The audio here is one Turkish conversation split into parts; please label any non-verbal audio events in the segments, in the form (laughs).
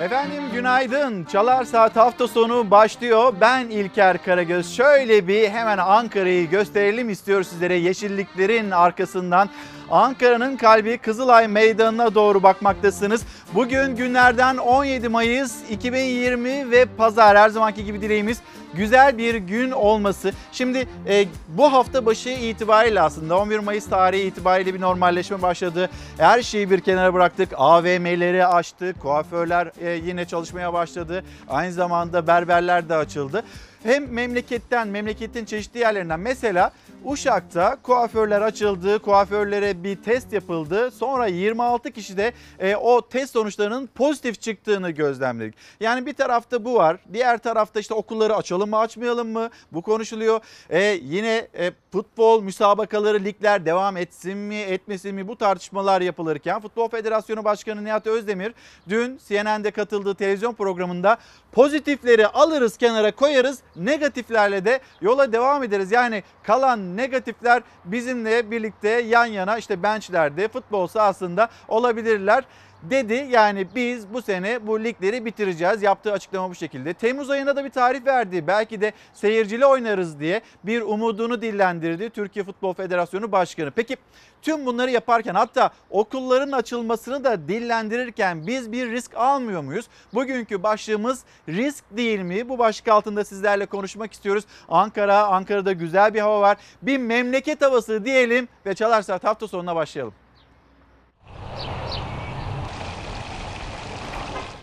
Efendim günaydın. Çalar Saat hafta sonu başlıyor. Ben İlker Karagöz. Şöyle bir hemen Ankara'yı gösterelim istiyoruz sizlere. Yeşilliklerin arkasından Ankara'nın kalbi Kızılay Meydanı'na doğru bakmaktasınız. Bugün günlerden 17 Mayıs 2020 ve pazar her zamanki gibi dileğimiz güzel bir gün olması. Şimdi e, bu hafta başı itibariyle aslında 11 Mayıs tarihi itibariyle bir normalleşme başladı. Her şeyi bir kenara bıraktık. AVM'leri açtık. Kuaförler e, yine çalışmaya başladı. Aynı zamanda berberler de açıldı. Hem memleketten, memleketin çeşitli yerlerinden mesela Uşak'ta kuaförler açıldı, kuaförlere bir test yapıldı. Sonra 26 kişi de e, o test sonuçlarının pozitif çıktığını gözlemledik. Yani bir tarafta bu var, diğer tarafta işte okulları açalım mı açmayalım mı bu konuşuluyor. E, yine e, futbol müsabakaları, ligler devam etsin mi etmesin mi bu tartışmalar yapılırken Futbol Federasyonu Başkanı Nihat Özdemir dün CNN'de katıldığı televizyon programında pozitifleri alırız kenara koyarız negatiflerle de yola devam ederiz. Yani kalan negatifler bizimle birlikte yan yana işte benchlerde futbol sahasında olabilirler dedi. Yani biz bu sene bu ligleri bitireceğiz. Yaptığı açıklama bu şekilde. Temmuz ayında da bir tarih verdi. Belki de seyircili oynarız diye bir umudunu dillendirdi Türkiye Futbol Federasyonu Başkanı. Peki tüm bunları yaparken hatta okulların açılmasını da dillendirirken biz bir risk almıyor muyuz? Bugünkü başlığımız risk değil mi? Bu başlık altında sizlerle konuşmak istiyoruz. Ankara, Ankara'da güzel bir hava var. Bir memleket havası diyelim ve Çalar Saat hafta sonuna başlayalım.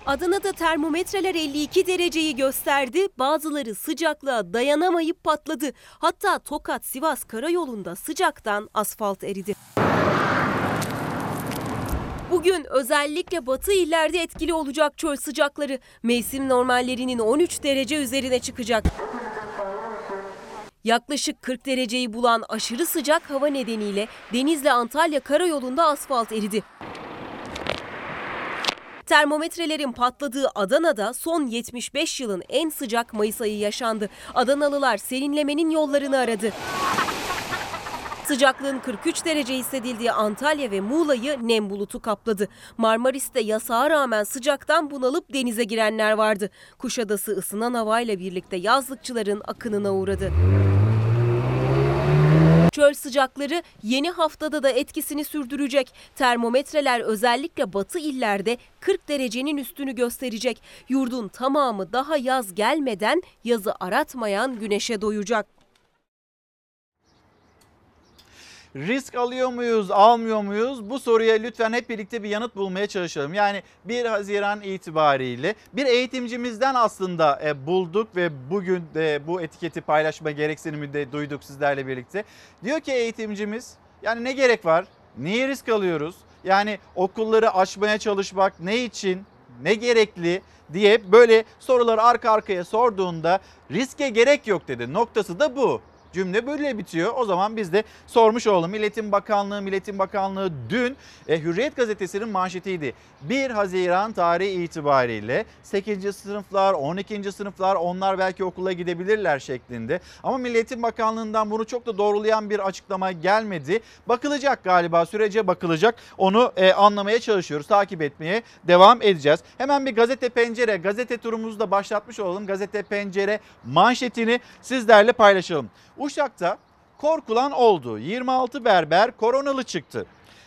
Adana'da termometreler 52 dereceyi gösterdi. Bazıları sıcaklığa dayanamayıp patladı. Hatta Tokat-Sivas karayolunda sıcaktan asfalt eridi. Bugün özellikle batı illerde etkili olacak çöl sıcakları. Mevsim normallerinin 13 derece üzerine çıkacak. Yaklaşık 40 dereceyi bulan aşırı sıcak hava nedeniyle Denizli Antalya karayolunda asfalt eridi. Termometrelerin patladığı Adana'da son 75 yılın en sıcak Mayıs ayı yaşandı. Adanalılar serinlemenin yollarını aradı. Sıcaklığın 43 derece hissedildiği Antalya ve Muğla'yı nem bulutu kapladı. Marmaris'te yasağa rağmen sıcaktan bunalıp denize girenler vardı. Kuşadası ısınan havayla birlikte yazlıkçıların akınına uğradı. Çöl sıcakları yeni haftada da etkisini sürdürecek. Termometreler özellikle batı illerde 40 derecenin üstünü gösterecek. Yurdun tamamı daha yaz gelmeden yazı aratmayan güneşe doyacak. Risk alıyor muyuz, almıyor muyuz? Bu soruya lütfen hep birlikte bir yanıt bulmaya çalışalım. Yani 1 Haziran itibariyle bir eğitimcimizden aslında e, bulduk ve bugün de bu etiketi paylaşma gereksinimi de duyduk sizlerle birlikte. Diyor ki eğitimcimiz yani ne gerek var? Niye risk alıyoruz? Yani okulları açmaya çalışmak ne için? Ne gerekli? diye böyle soruları arka arkaya sorduğunda riske gerek yok dedi. Noktası da bu. Cümle böyle bitiyor. O zaman biz de sormuş olalım. Milletin Bakanlığı, Milletin Bakanlığı dün e, Hürriyet gazetesinin manşetiydi. 1 Haziran tarihi itibariyle 8. sınıflar, 12. sınıflar onlar belki okula gidebilirler şeklinde. Ama Milletin Bakanlığı'ndan bunu çok da doğrulayan bir açıklama gelmedi. Bakılacak galiba sürece bakılacak. Onu e, anlamaya çalışıyoruz. Takip etmeye devam edeceğiz. Hemen bir gazete pencere, gazete turumuzu da başlatmış olalım. Gazete pencere manşetini sizlerle paylaşalım. Uşak'ta korkulan oldu. 26 berber koronalı çıktı.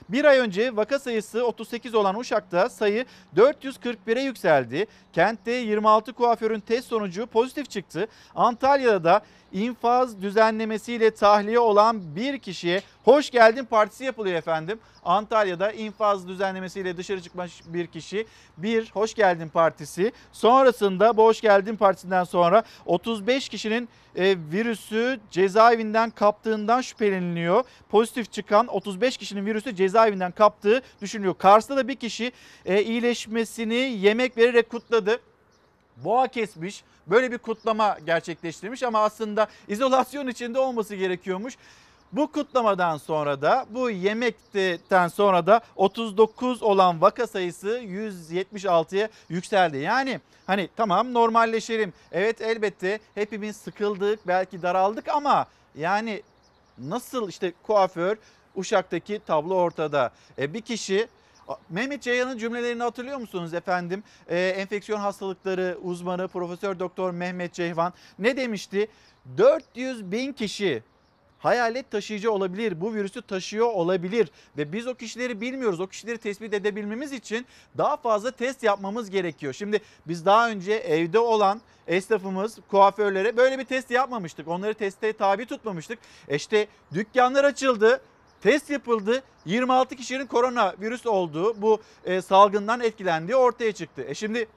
Bir ay önce vaka sayısı 38 olan Uşak'ta sayı 441'e yükseldi. Kentte 26 kuaförün test sonucu pozitif çıktı. Antalya'da da infaz düzenlemesiyle tahliye olan bir kişiye hoş geldin partisi yapılıyor efendim. Antalya'da infaz düzenlemesiyle dışarı çıkmış bir kişi bir hoş geldin partisi. Sonrasında bu hoş geldin partisinden sonra 35 kişinin e, virüsü cezaevinden kaptığından şüpheleniliyor. Pozitif çıkan 35 kişinin virüsü cezaevinden kaptığı düşünülüyor. Kars'ta da bir kişi e, iyileşmesini yemek vererek kutladı boğa kesmiş. Böyle bir kutlama gerçekleştirmiş ama aslında izolasyon içinde olması gerekiyormuş. Bu kutlamadan sonra da bu yemekten sonra da 39 olan vaka sayısı 176'ya yükseldi. Yani hani tamam normalleşelim. Evet elbette hepimiz sıkıldık belki daraldık ama yani nasıl işte kuaför Uşak'taki tablo ortada. E, bir kişi Mehmet Ceyhan'ın cümlelerini hatırlıyor musunuz efendim? Ee, enfeksiyon hastalıkları uzmanı Profesör Doktor Mehmet Ceyhan ne demişti? 400 bin kişi hayalet taşıyıcı olabilir. Bu virüsü taşıyor olabilir ve biz o kişileri bilmiyoruz. O kişileri tespit edebilmemiz için daha fazla test yapmamız gerekiyor. Şimdi biz daha önce evde olan esnafımız, kuaförlere böyle bir test yapmamıştık. Onları teste tabi tutmamıştık. E İşte dükkanlar açıldı. Test yapıldı. 26 kişinin koronavirüs olduğu, bu e, salgından etkilendiği ortaya çıktı. E şimdi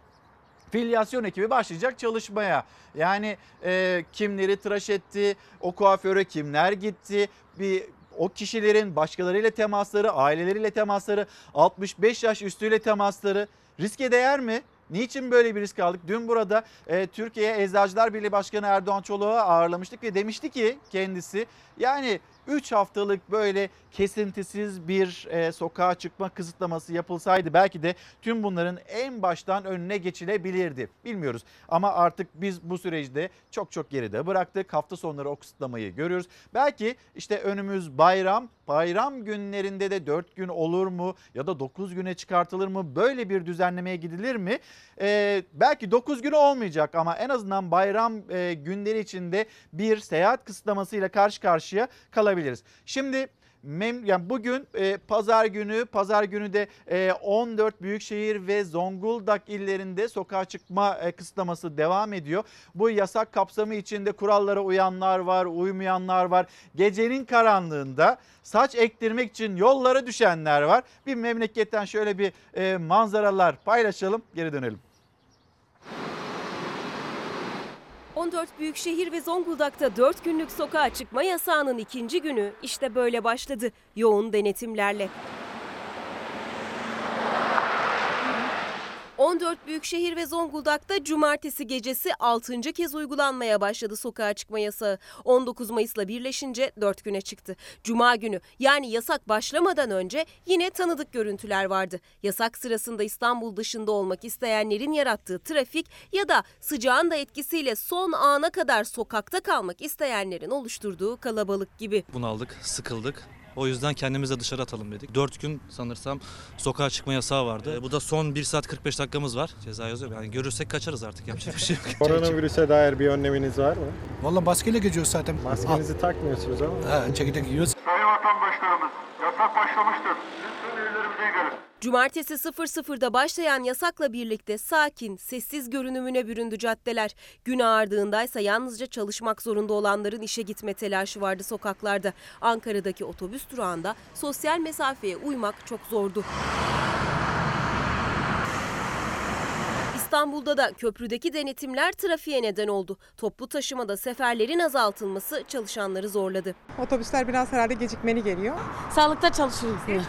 filyasyon ekibi başlayacak çalışmaya. Yani e, kimleri tıraş etti, o kuaföre kimler gitti, bir o kişilerin başkalarıyla temasları, aileleriyle temasları, 65 yaş üstüyle temasları riske değer mi? Niçin böyle bir risk aldık? Dün burada e, Türkiye Eczacılar Birliği Başkanı Erdoğan Çolak'ı ağırlamıştık ve demişti ki kendisi yani 3 haftalık böyle kesintisiz bir e, sokağa çıkma kısıtlaması yapılsaydı belki de tüm bunların en baştan önüne geçilebilirdi. Bilmiyoruz ama artık biz bu süreci çok çok geride bıraktık. Hafta sonları o kısıtlamayı görüyoruz. Belki işte önümüz bayram, bayram günlerinde de 4 gün olur mu ya da 9 güne çıkartılır mı? Böyle bir düzenlemeye gidilir mi? Ee, belki 9 günü olmayacak ama en azından bayram e, günleri içinde bir seyahat kısıtlamasıyla karşı karşıya kalabiliriz. Şimdi mem yani bugün e, pazar günü pazar günü de e, 14 büyükşehir ve Zonguldak illerinde sokağa çıkma e, kısıtlaması devam ediyor. Bu yasak kapsamı içinde kurallara uyanlar var, uymayanlar var. Gecenin karanlığında saç ektirmek için yollara düşenler var. Bir memleketten şöyle bir e, manzaralar paylaşalım, geri dönelim. 14 büyükşehir ve Zonguldak'ta 4 günlük sokağa çıkma yasağının ikinci günü işte böyle başladı. Yoğun denetimlerle. 14 büyükşehir ve Zonguldak'ta cumartesi gecesi 6. kez uygulanmaya başladı sokağa çıkma yasağı. 19 Mayıs'la birleşince 4 güne çıktı. Cuma günü yani yasak başlamadan önce yine tanıdık görüntüler vardı. Yasak sırasında İstanbul dışında olmak isteyenlerin yarattığı trafik ya da sıcağın da etkisiyle son ana kadar sokakta kalmak isteyenlerin oluşturduğu kalabalık gibi. bunaldık, sıkıldık. O yüzden kendimizi dışarı atalım dedik. 4 gün sanırsam sokağa çıkma yasağı vardı. Bu da son 1 saat 45 dakikamız var. Ceza yazıyor. Yani görürsek kaçarız artık yapacak bir şey yok. (laughs) Koronavirüse dair bir önleminiz var mı? Valla maskeyle geziyoruz zaten. Maskenizi takmıyorsunuz ama. Ha, çekirdek yiyoruz. Sayın vatandaşlarımız, yasak başlamıştır. Lütfen evlerimize gelin. Cumartesi 00'da başlayan yasakla birlikte sakin, sessiz görünümüne büründü caddeler. Gün ağardığındaysa yalnızca çalışmak zorunda olanların işe gitme telaşı vardı sokaklarda. Ankara'daki otobüs durağında sosyal mesafeye uymak çok zordu. İstanbul'da da köprüdeki denetimler trafiğe neden oldu. Toplu taşımada seferlerin azaltılması çalışanları zorladı. Otobüsler biraz herhalde gecikmeli geliyor. Sağlıkta çalışıyoruz yine.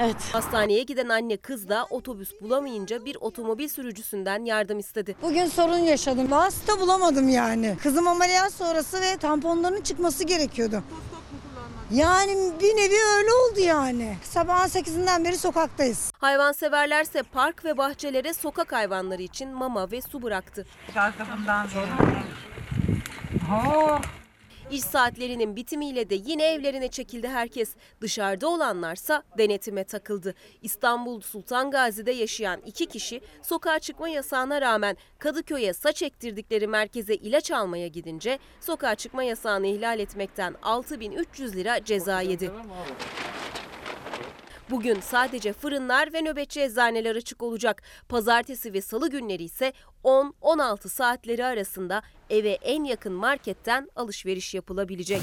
Evet. Hastaneye giden anne kız da otobüs bulamayınca bir otomobil sürücüsünden yardım istedi. Bugün sorun yaşadım. Vasıta bulamadım yani. Kızım ameliyat sonrası ve tamponların çıkması gerekiyordu. Yani bir nevi öyle oldu yani. Sabahın 8'inden beri sokaktayız. Hayvanseverlerse park ve bahçelere sokak hayvanları için mama ve su bıraktı. İş saatlerinin bitimiyle de yine evlerine çekildi herkes. Dışarıda olanlarsa denetime takıldı. İstanbul Sultan Gazi'de yaşayan iki kişi sokağa çıkma yasağına rağmen Kadıköy'e saç ektirdikleri merkeze ilaç almaya gidince sokağa çıkma yasağını ihlal etmekten 6300 lira ceza yedi. Bugün sadece fırınlar ve nöbetçi eczaneler açık olacak. Pazartesi ve salı günleri ise 10-16 saatleri arasında eve en yakın marketten alışveriş yapılabilecek.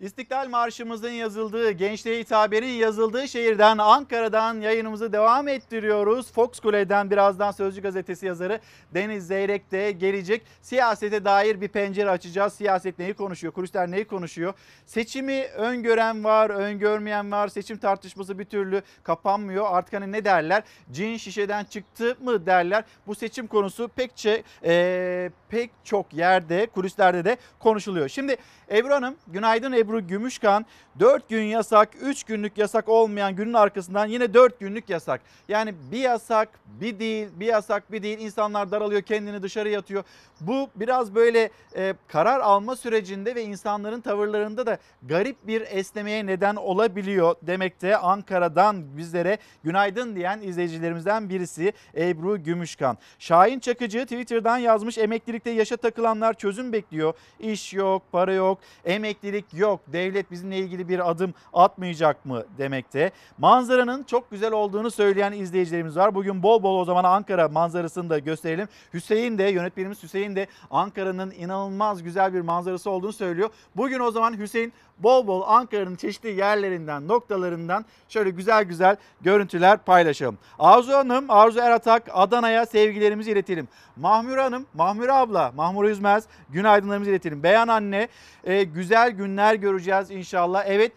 İstiklal Marşımızın yazıldığı, gençliğe hitabenin yazıldığı şehirden Ankara'dan yayınımızı devam ettiriyoruz. Fox Kule'den birazdan Sözcü Gazetesi yazarı Deniz Zeyrek de gelecek. Siyasete dair bir pencere açacağız. Siyaset neyi konuşuyor, kulisler neyi konuşuyor? Seçimi öngören var, öngörmeyen var. Seçim tartışması bir türlü kapanmıyor. Artık hani ne derler? Cin şişeden çıktı mı derler. Bu seçim konusu pekçe, e, pek çok yerde, kulislerde de konuşuluyor. Şimdi Ebru Hanım, günaydın Ebru Ebru Gümüşkan 4 gün yasak 3 günlük yasak olmayan günün arkasından yine 4 günlük yasak. Yani bir yasak bir değil bir yasak bir değil insanlar daralıyor kendini dışarı atıyor. Bu biraz böyle e, karar alma sürecinde ve insanların tavırlarında da garip bir esnemeye neden olabiliyor demekte Ankara'dan bizlere günaydın diyen izleyicilerimizden birisi Ebru Gümüşkan. Şahin Çakıcı Twitter'dan yazmış emeklilikte yaşa takılanlar çözüm bekliyor. İş yok, para yok, emeklilik yok. Devlet bizimle ilgili bir adım atmayacak mı demekte. Manzaranın çok güzel olduğunu söyleyen izleyicilerimiz var. Bugün bol bol o zaman Ankara manzarasını da gösterelim. Hüseyin de yönetmenimiz Hüseyin de Ankara'nın inanılmaz güzel bir manzarası olduğunu söylüyor. Bugün o zaman Hüseyin bol bol Ankara'nın çeşitli yerlerinden, noktalarından şöyle güzel güzel görüntüler paylaşalım. Arzu Hanım, Arzu Eratak Adana'ya sevgilerimizi iletelim. Mahmure Hanım, Mahmure abla, Mahmure Üzmez günaydınlarımızı iletelim. Beyan anne, e, güzel günler göreceğiz inşallah. Evet,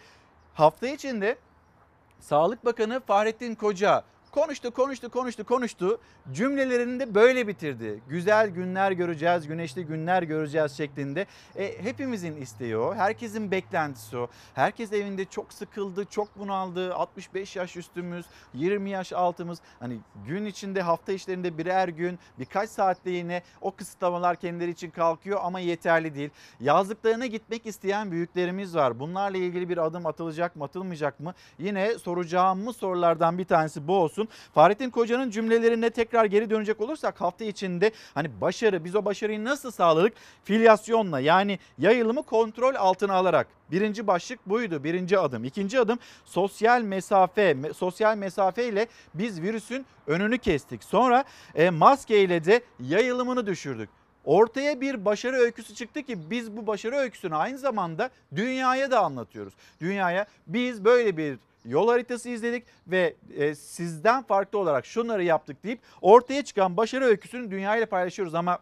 hafta içinde Sağlık Bakanı Fahrettin Koca konuştu, konuştu, konuştu, konuştu. Cümlelerini de böyle bitirdi. Güzel günler göreceğiz, güneşli günler göreceğiz şeklinde. E, hepimizin isteği o. Herkesin beklentisi o. Herkes evinde çok sıkıldı, çok bunaldı. 65 yaş üstümüz, 20 yaş altımız. Hani gün içinde hafta işlerinde birer gün, birkaç saatte yine o kısıtlamalar kendileri için kalkıyor ama yeterli değil. Yazlıklarına gitmek isteyen büyüklerimiz var. Bunlarla ilgili bir adım atılacak mı, atılmayacak mı? Yine soracağımız sorulardan bir tanesi bu olsun. Fahrettin Koca'nın cümlelerine tekrar geri dönecek olursak hafta içinde hani başarı biz o başarıyı nasıl sağladık? Filyasyonla yani yayılımı kontrol altına alarak. Birinci başlık buydu. Birinci adım. İkinci adım sosyal mesafe. Me- Sosyal mesafe ile biz virüsün önünü kestik. Sonra e, maske ile de yayılımını düşürdük. Ortaya bir başarı öyküsü çıktı ki biz bu başarı öyküsünü aynı zamanda dünyaya da anlatıyoruz. Dünyaya biz böyle bir yol haritası izledik ve e, sizden farklı olarak şunları yaptık deyip ortaya çıkan başarı öyküsünü dünyayla paylaşıyoruz ama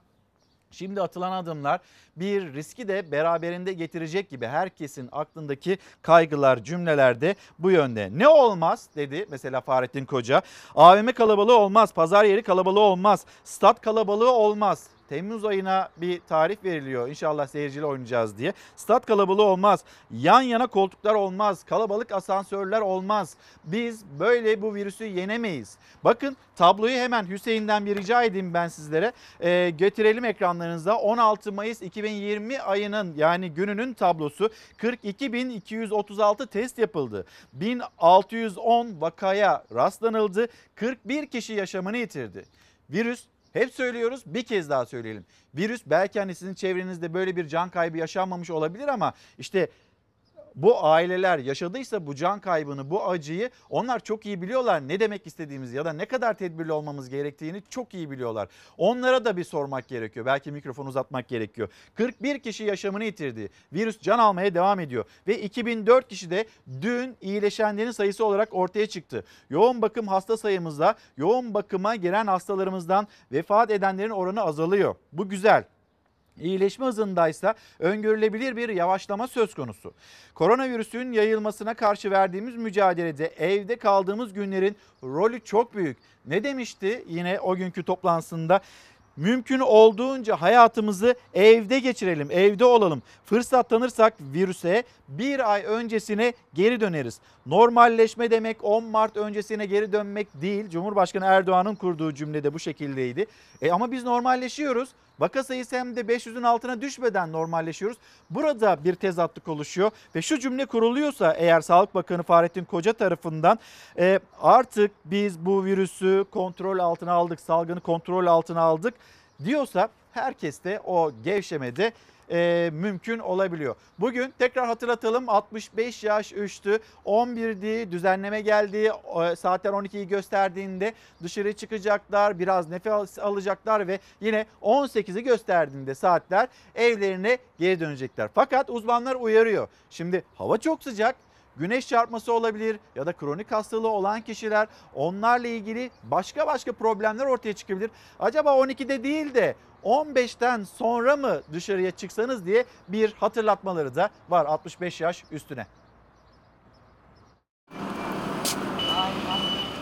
Şimdi atılan adımlar bir riski de beraberinde getirecek gibi herkesin aklındaki kaygılar cümlelerde bu yönde. Ne olmaz dedi mesela Fahrettin Koca. AVM kalabalığı olmaz, pazar yeri kalabalığı olmaz, stat kalabalığı olmaz. Temmuz ayına bir tarih veriliyor. İnşallah seyirciyle oynayacağız diye. Stat kalabalığı olmaz. Yan yana koltuklar olmaz. Kalabalık asansörler olmaz. Biz böyle bu virüsü yenemeyiz. Bakın tabloyu hemen Hüseyin'den bir rica edeyim ben sizlere. Ee, getirelim ekranlarınıza. 16 Mayıs 2020 ayının yani gününün tablosu 42.236 test yapıldı. 1610 vakaya rastlanıldı. 41 kişi yaşamını yitirdi. Virüs hep söylüyoruz bir kez daha söyleyelim. Virüs belki hani sizin çevrenizde böyle bir can kaybı yaşanmamış olabilir ama işte bu aileler yaşadıysa bu can kaybını, bu acıyı onlar çok iyi biliyorlar ne demek istediğimizi ya da ne kadar tedbirli olmamız gerektiğini çok iyi biliyorlar. Onlara da bir sormak gerekiyor. Belki mikrofon uzatmak gerekiyor. 41 kişi yaşamını yitirdi. Virüs can almaya devam ediyor ve 2004 kişi de dün iyileşenlerin sayısı olarak ortaya çıktı. Yoğun bakım hasta sayımızda yoğun bakıma giren hastalarımızdan vefat edenlerin oranı azalıyor. Bu güzel. İyileşme hızındaysa öngörülebilir bir yavaşlama söz konusu. Koronavirüsün yayılmasına karşı verdiğimiz mücadelede evde kaldığımız günlerin rolü çok büyük. Ne demişti yine o günkü toplantısında? Mümkün olduğunca hayatımızı evde geçirelim, evde olalım. Fırsat tanırsak virüse bir ay öncesine geri döneriz. Normalleşme demek 10 Mart öncesine geri dönmek değil. Cumhurbaşkanı Erdoğan'ın kurduğu cümlede bu şekildeydi. E ama biz normalleşiyoruz. Vaka sayısı hem de 500'ün altına düşmeden normalleşiyoruz. Burada bir tezatlık oluşuyor ve şu cümle kuruluyorsa eğer Sağlık Bakanı Fahrettin Koca tarafından e, artık biz bu virüsü kontrol altına aldık, salgını kontrol altına aldık diyorsa herkes de o gevşemede e, mümkün olabiliyor. Bugün tekrar hatırlatalım 65 yaş üstü 11'di düzenleme geldi e, saatler 12'yi gösterdiğinde dışarı çıkacaklar biraz nefes alacaklar ve yine 18'i gösterdiğinde saatler evlerine geri dönecekler. Fakat uzmanlar uyarıyor. Şimdi hava çok sıcak güneş çarpması olabilir ya da kronik hastalığı olan kişiler onlarla ilgili başka başka problemler ortaya çıkabilir. Acaba 12'de değil de 15'ten sonra mı dışarıya çıksanız diye bir hatırlatmaları da var 65 yaş üstüne.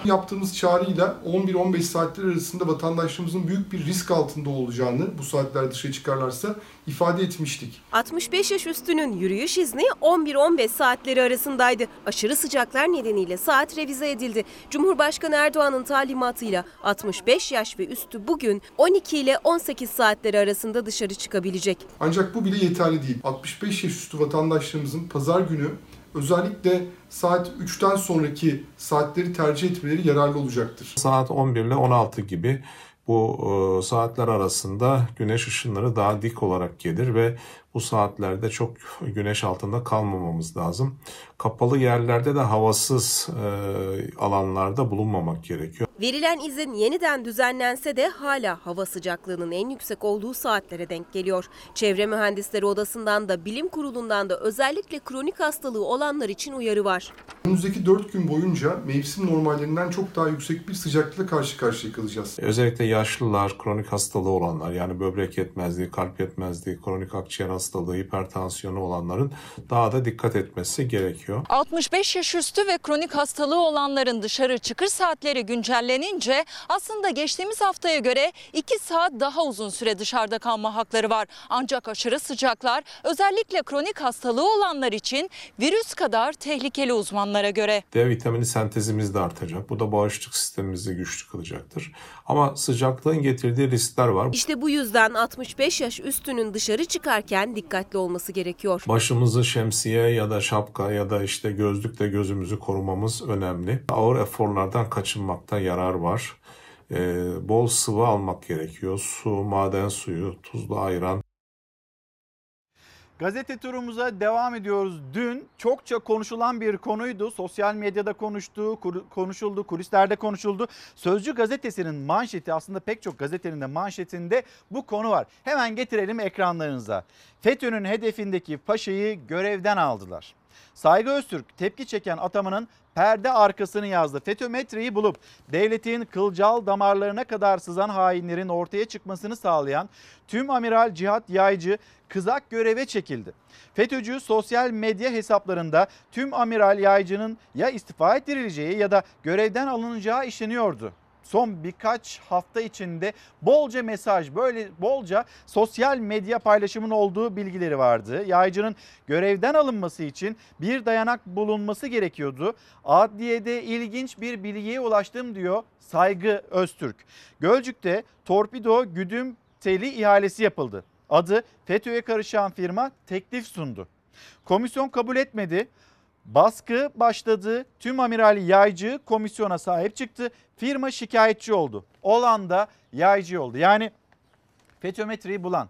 Yaptığımız çağrıyla 11-15 saatler arasında vatandaşlarımızın büyük bir risk altında olacağını bu saatler dışarı çıkarlarsa ifade etmiştik. 65 yaş üstünün yürüyüş izni 11-15 saatleri arasındaydı. Aşırı sıcaklar nedeniyle saat revize edildi. Cumhurbaşkanı Erdoğan'ın talimatıyla 65 yaş ve üstü bugün 12 ile 18 saatleri arasında dışarı çıkabilecek. Ancak bu bile yeterli değil. 65 yaş üstü vatandaşlarımızın pazar günü özellikle saat 3'ten sonraki saatleri tercih etmeleri yararlı olacaktır. Saat 11 ile 16 gibi bu e, saatler arasında güneş ışınları daha dik olarak gelir ve bu saatlerde çok güneş altında kalmamamız lazım. Kapalı yerlerde de havasız e, alanlarda bulunmamak gerekiyor. Verilen izin yeniden düzenlense de hala hava sıcaklığının en yüksek olduğu saatlere denk geliyor. Çevre Mühendisleri Odası'ndan da Bilim Kurulu'ndan da özellikle kronik hastalığı olanlar için uyarı var. Önümüzdeki 4 gün boyunca mevsim normallerinden çok daha yüksek bir sıcaklıkla karşı karşıya kalacağız. Özellikle yaşlılar, kronik hastalığı olanlar yani böbrek yetmezliği, kalp yetmezliği, kronik akciğer hastalığı, hipertansiyonu olanların daha da dikkat etmesi gerekiyor. 65 yaş üstü ve kronik hastalığı olanların dışarı çıkış saatleri güncellenince aslında geçtiğimiz haftaya göre 2 saat daha uzun süre dışarıda kalma hakları var. Ancak aşırı sıcaklar özellikle kronik hastalığı olanlar için virüs kadar tehlikeli uzmanlara göre. D vitamini sentezimiz de artacak. Bu da bağışıklık sistemimizi güçlü kılacaktır. Ama sıcaklığın getirdiği riskler var. İşte bu yüzden 65 yaş üstünün dışarı çıkarken dikkatli olması gerekiyor. Başımızı şemsiye ya da şapka ya da işte gözlükle gözümüzü korumamız önemli. Ağır eforlardan kaçınmakta yarar var. Ee, bol sıvı almak gerekiyor. Su, maden suyu, tuzlu ayran. Gazete turumuza devam ediyoruz. Dün çokça konuşulan bir konuydu. Sosyal medyada konuştu, konuşuldu, kulislerde konuşuldu. Sözcü gazetesinin manşeti aslında pek çok gazetenin de manşetinde bu konu var. Hemen getirelim ekranlarınıza. FETÖ'nün hedefindeki paşayı görevden aldılar. Saygı Öztürk tepki çeken atamanın perde arkasını yazdı. FETÖ-METRE'yi bulup devletin kılcal damarlarına kadar sızan hainlerin ortaya çıkmasını sağlayan tüm amiral Cihat Yaycı kızak göreve çekildi. FETÖ'cü sosyal medya hesaplarında tüm amiral Yaycı'nın ya istifa ettirileceği ya da görevden alınacağı işleniyordu. Son birkaç hafta içinde bolca mesaj, böyle bolca sosyal medya paylaşımının olduğu bilgileri vardı. Yaycı'nın görevden alınması için bir dayanak bulunması gerekiyordu. Adliyede ilginç bir bilgiye ulaştım diyor Saygı Öztürk. Gölcük'te torpido güdüm teli ihalesi yapıldı. Adı FETÖ'ye karışan firma teklif sundu. Komisyon kabul etmedi. Baskı başladı. Tüm amiral Yaycı komisyona sahip çıktı. Firma şikayetçi oldu. Olan da Yaycı oldu. Yani FETÖ-METRE'yi bulan,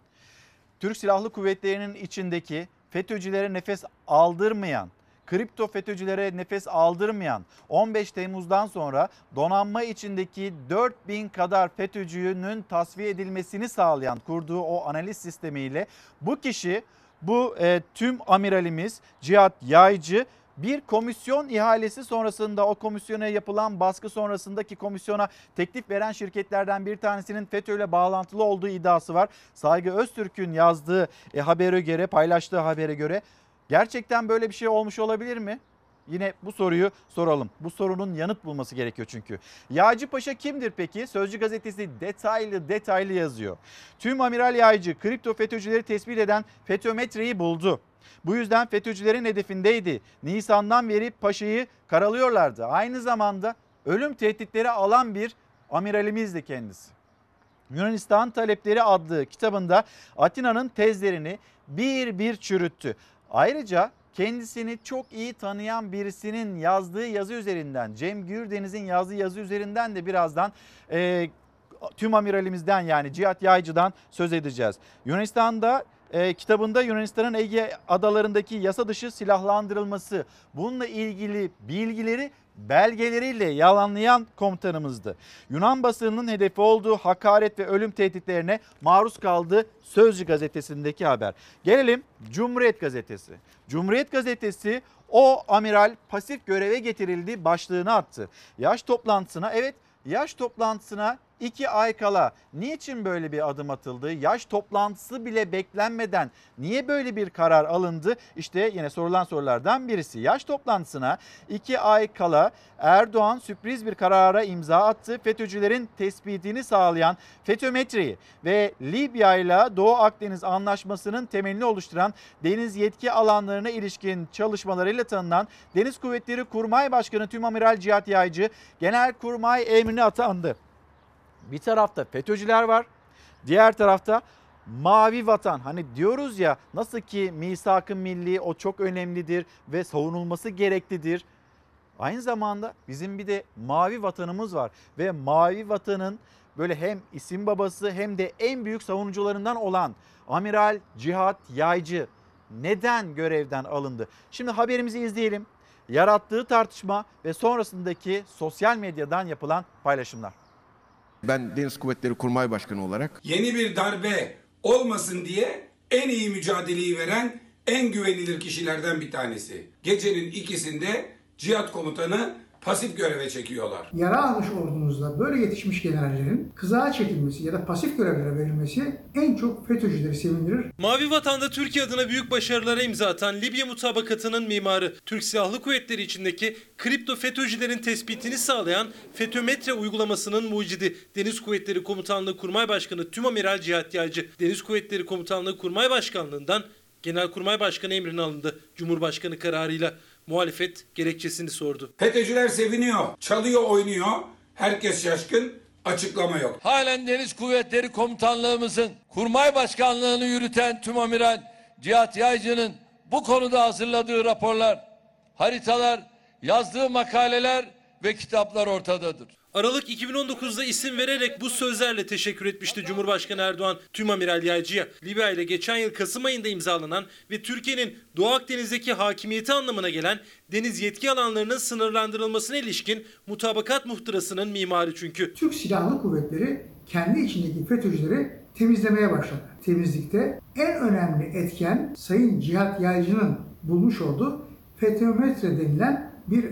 Türk Silahlı Kuvvetleri'nin içindeki FETÖ'cülere nefes aldırmayan, kripto FETÖ'cülere nefes aldırmayan 15 Temmuz'dan sonra donanma içindeki 4000 kadar FETÖ'cünün tasfiye edilmesini sağlayan kurduğu o analiz sistemiyle bu kişi bu e, tüm amiralimiz Cihat Yaycı bir komisyon ihalesi sonrasında o komisyona yapılan baskı sonrasındaki komisyona teklif veren şirketlerden bir tanesinin FETÖ ile bağlantılı olduğu iddiası var. Saygı Öztürk'ün yazdığı e, habere göre paylaştığı habere göre gerçekten böyle bir şey olmuş olabilir mi? Yine bu soruyu soralım. Bu sorunun yanıt bulması gerekiyor çünkü. Yağcı Paşa kimdir peki? Sözcü gazetesi detaylı detaylı yazıyor. Tüm Amiral Yağcı kripto FETÖ'cüleri tespit eden FETÖ-METRE'yi buldu. Bu yüzden FETÖ'cülerin hedefindeydi. Nisan'dan beri paşayı karalıyorlardı. Aynı zamanda ölüm tehditleri alan bir amiralimizdi kendisi. Yunanistan Talepleri adlı kitabında Atina'nın tezlerini bir bir çürüttü. Ayrıca kendisini çok iyi tanıyan birisinin yazdığı yazı üzerinden, Cem Gürdeniz'in yazdığı yazı üzerinden de birazdan e, tüm amiralimizden yani Cihat Yaycı'dan söz edeceğiz. Yunanistan'da e, kitabında Yunanistan'ın Ege adalarındaki yasa dışı silahlandırılması bununla ilgili bilgileri belgeleriyle yalanlayan komutanımızdı. Yunan basınının hedefi olduğu hakaret ve ölüm tehditlerine maruz kaldı Sözcü gazetesindeki haber. Gelelim Cumhuriyet gazetesi. Cumhuriyet gazetesi o amiral pasif göreve getirildi başlığını attı. Yaş toplantısına evet yaş toplantısına İki ay kala niçin böyle bir adım atıldı? Yaş toplantısı bile beklenmeden niye böyle bir karar alındı? İşte yine sorulan sorulardan birisi. Yaş toplantısına iki ay kala Erdoğan sürpriz bir karara imza attı. FETÖ'cülerin tespitini sağlayan FETÖmetreyi ve Libya ile Doğu Akdeniz Anlaşması'nın temelini oluşturan deniz yetki alanlarına ilişkin çalışmalarıyla tanınan Deniz Kuvvetleri Kurmay Başkanı Tümamiral Cihat Yaycı Genelkurmay emrini atandı. Bir tarafta FETÖ'cüler var. Diğer tarafta mavi vatan. Hani diyoruz ya nasıl ki misak-ı milli o çok önemlidir ve savunulması gereklidir. Aynı zamanda bizim bir de mavi vatanımız var ve mavi vatanın böyle hem isim babası hem de en büyük savunucularından olan Amiral Cihat Yaycı neden görevden alındı? Şimdi haberimizi izleyelim. Yarattığı tartışma ve sonrasındaki sosyal medyadan yapılan paylaşımlar. Ben Deniz Kuvvetleri Kurmay Başkanı olarak Yeni bir darbe olmasın diye en iyi mücadeleyi veren en güvenilir kişilerden bir tanesi. Gecenin ikisinde cihat komutanı pasif göreve çekiyorlar. Yara almış ordumuzda böyle yetişmiş generallerin kızağa çekilmesi ya da pasif görevlere verilmesi en çok FETÖ'cüleri sevindirir. Mavi Vatan'da Türkiye adına büyük başarılara imza atan Libya mutabakatının mimarı, Türk Silahlı Kuvvetleri içindeki kripto FETÖ'cülerin tespitini sağlayan FETÖmetre uygulamasının mucidi Deniz Kuvvetleri Komutanlığı Kurmay Başkanı Tümamiral Cihat Yaycı, Deniz Kuvvetleri Komutanlığı Kurmay Başkanlığından Genelkurmay Başkanı emrine alındı. Cumhurbaşkanı kararıyla muhalefet gerekçesini sordu. FETÖ'cüler seviniyor, çalıyor, oynuyor. Herkes şaşkın, açıklama yok. Halen Deniz Kuvvetleri Komutanlığımızın kurmay başkanlığını yürüten Tüm Amiral Cihat Yaycı'nın bu konuda hazırladığı raporlar, haritalar, yazdığı makaleler ve kitaplar ortadadır. Aralık 2019'da isim vererek bu sözlerle teşekkür etmişti Cumhurbaşkanı Erdoğan tüm amiral Yaycı'ya. Libya ile geçen yıl Kasım ayında imzalanan ve Türkiye'nin Doğu Akdeniz'deki hakimiyeti anlamına gelen deniz yetki alanlarının sınırlandırılmasına ilişkin mutabakat muhtırasının mimarı çünkü. Türk Silahlı Kuvvetleri kendi içindeki FETÖ'cüleri temizlemeye başladı. Temizlikte en önemli etken Sayın Cihat Yaycı'nın bulmuş olduğu FETÖmetre denilen bir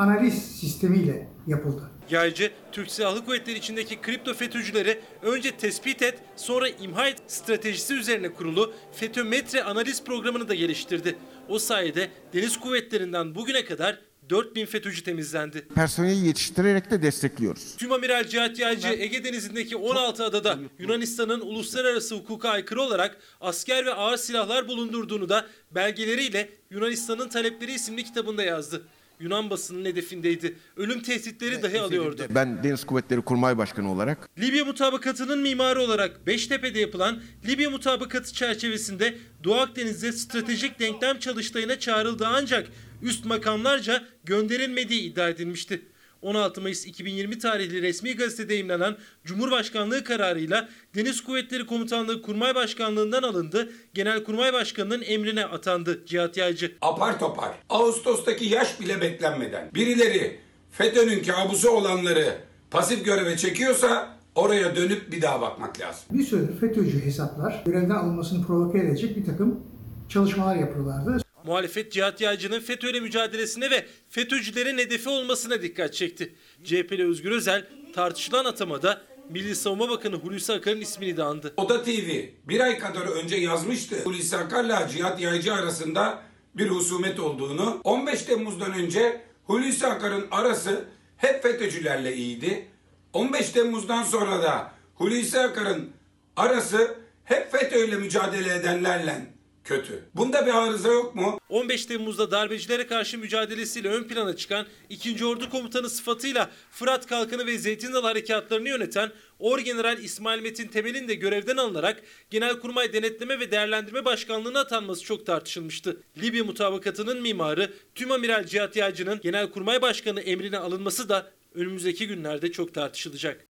analiz sistemiyle yapıldı. Yaycı, Türk Silahlı Kuvvetleri içindeki kripto FETÖ'cüleri önce tespit et, sonra imha et stratejisi üzerine kurulu FETÖ-Metre analiz programını da geliştirdi. O sayede Deniz Kuvvetleri'nden bugüne kadar 4000 FETÖ'cü temizlendi. personeli yetiştirerek de destekliyoruz. Tüm Amiral Cihat Yaycı Ege Denizi'ndeki 16 adada Yunanistan'ın uluslararası hukuka aykırı olarak asker ve ağır silahlar bulundurduğunu da belgeleriyle Yunanistan'ın Talepleri isimli kitabında yazdı. Yunan basının hedefindeydi. Ölüm tehditleri dahi alıyordu. Ben Deniz Kuvvetleri Kurmay Başkanı olarak Libya mutabakatının mimarı olarak Beştepe'de yapılan Libya mutabakatı çerçevesinde Doğu Akdeniz'de stratejik denklem çalıştayına çağrıldı ancak üst makamlarca gönderilmediği iddia edilmişti. 16 Mayıs 2020 tarihli resmi gazetede yayınlanan Cumhurbaşkanlığı kararıyla Deniz Kuvvetleri Komutanlığı Kurmay Başkanlığından alındı, Genelkurmay Başkanı'nın emrine atandı Cihat Yaycı. Apar topar, Ağustos'taki yaş bile beklenmeden birileri FETÖ'nün kabusu olanları pasif göreve çekiyorsa oraya dönüp bir daha bakmak lazım. Bir süredir FETÖ'cü hesaplar görevden alınmasını provoke edecek bir takım çalışmalar yapıyorlardı. Muhalefet Cihat Yaycı'nın FETÖ'yle mücadelesine ve FETÖ'cülerin hedefi olmasına dikkat çekti. CHP'li Özgür Özel tartışılan atamada Milli Savunma Bakanı Hulusi Akar'ın ismini de andı. Oda TV bir ay kadar önce yazmıştı. Hulusi Akar'la Cihat Yaycı arasında bir husumet olduğunu. 15 Temmuz'dan önce Hulusi Akar'ın arası hep FETÖ'cülerle iyiydi. 15 Temmuz'dan sonra da Hulusi Akar'ın arası hep FETÖ ile mücadele edenlerle kötü. Bunda bir arıza yok mu? 15 Temmuz'da darbecilere karşı mücadelesiyle ön plana çıkan 2. Ordu Komutanı sıfatıyla Fırat Kalkanı ve Zeytin Dalı harekatlarını yöneten Orgeneral İsmail Metin Temel'in de görevden alınarak Genelkurmay Denetleme ve Değerlendirme Başkanlığı'na atanması çok tartışılmıştı. Libya mutabakatının mimarı Tüm Amiral Cihat Yaycı'nın Genelkurmay Başkanı emrine alınması da önümüzdeki günlerde çok tartışılacak.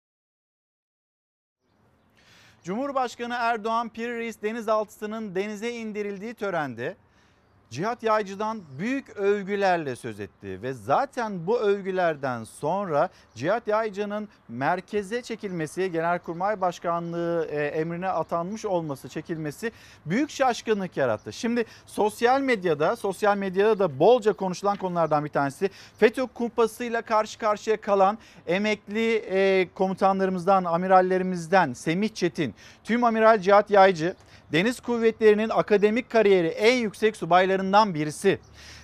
Cumhurbaşkanı Erdoğan Pir Reis denizaltısının denize indirildiği törende Cihat Yaycı'dan büyük övgülerle söz etti ve zaten bu övgülerden sonra Cihat Yaycı'nın merkeze çekilmesi, Genelkurmay Başkanlığı e, emrine atanmış olması, çekilmesi büyük şaşkınlık yarattı. Şimdi sosyal medyada, sosyal medyada da bolca konuşulan konulardan bir tanesi FETÖ kumpasıyla karşı karşıya kalan emekli e, komutanlarımızdan, amirallerimizden Semih Çetin, Tüm Amiral Cihat Yaycı, Deniz Kuvvetleri'nin akademik kariyeri en yüksek subaylarından birisi.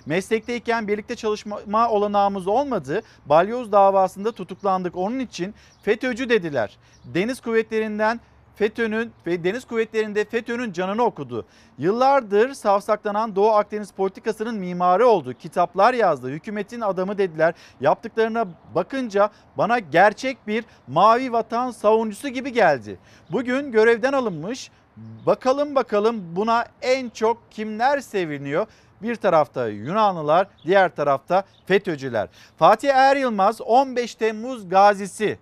Meslekteyken birlikte çalışma olanağımız olmadı. Balyoz davasında tutuklandık. Onun için FETÖ'cü dediler. Deniz Kuvvetleri'nden FETÖ'nün ve Deniz Kuvvetleri'nde FETÖ'nün canını okudu. Yıllardır savsaklanan Doğu Akdeniz politikasının mimarı oldu. Kitaplar yazdı. Hükümetin adamı dediler. Yaptıklarına bakınca bana gerçek bir mavi vatan savunucusu gibi geldi. Bugün görevden alınmış. Bakalım bakalım buna en çok kimler seviniyor? Bir tarafta Yunanlılar, diğer tarafta FETÖ'cüler. Fatih Er Yılmaz 15 Temmuz gazisi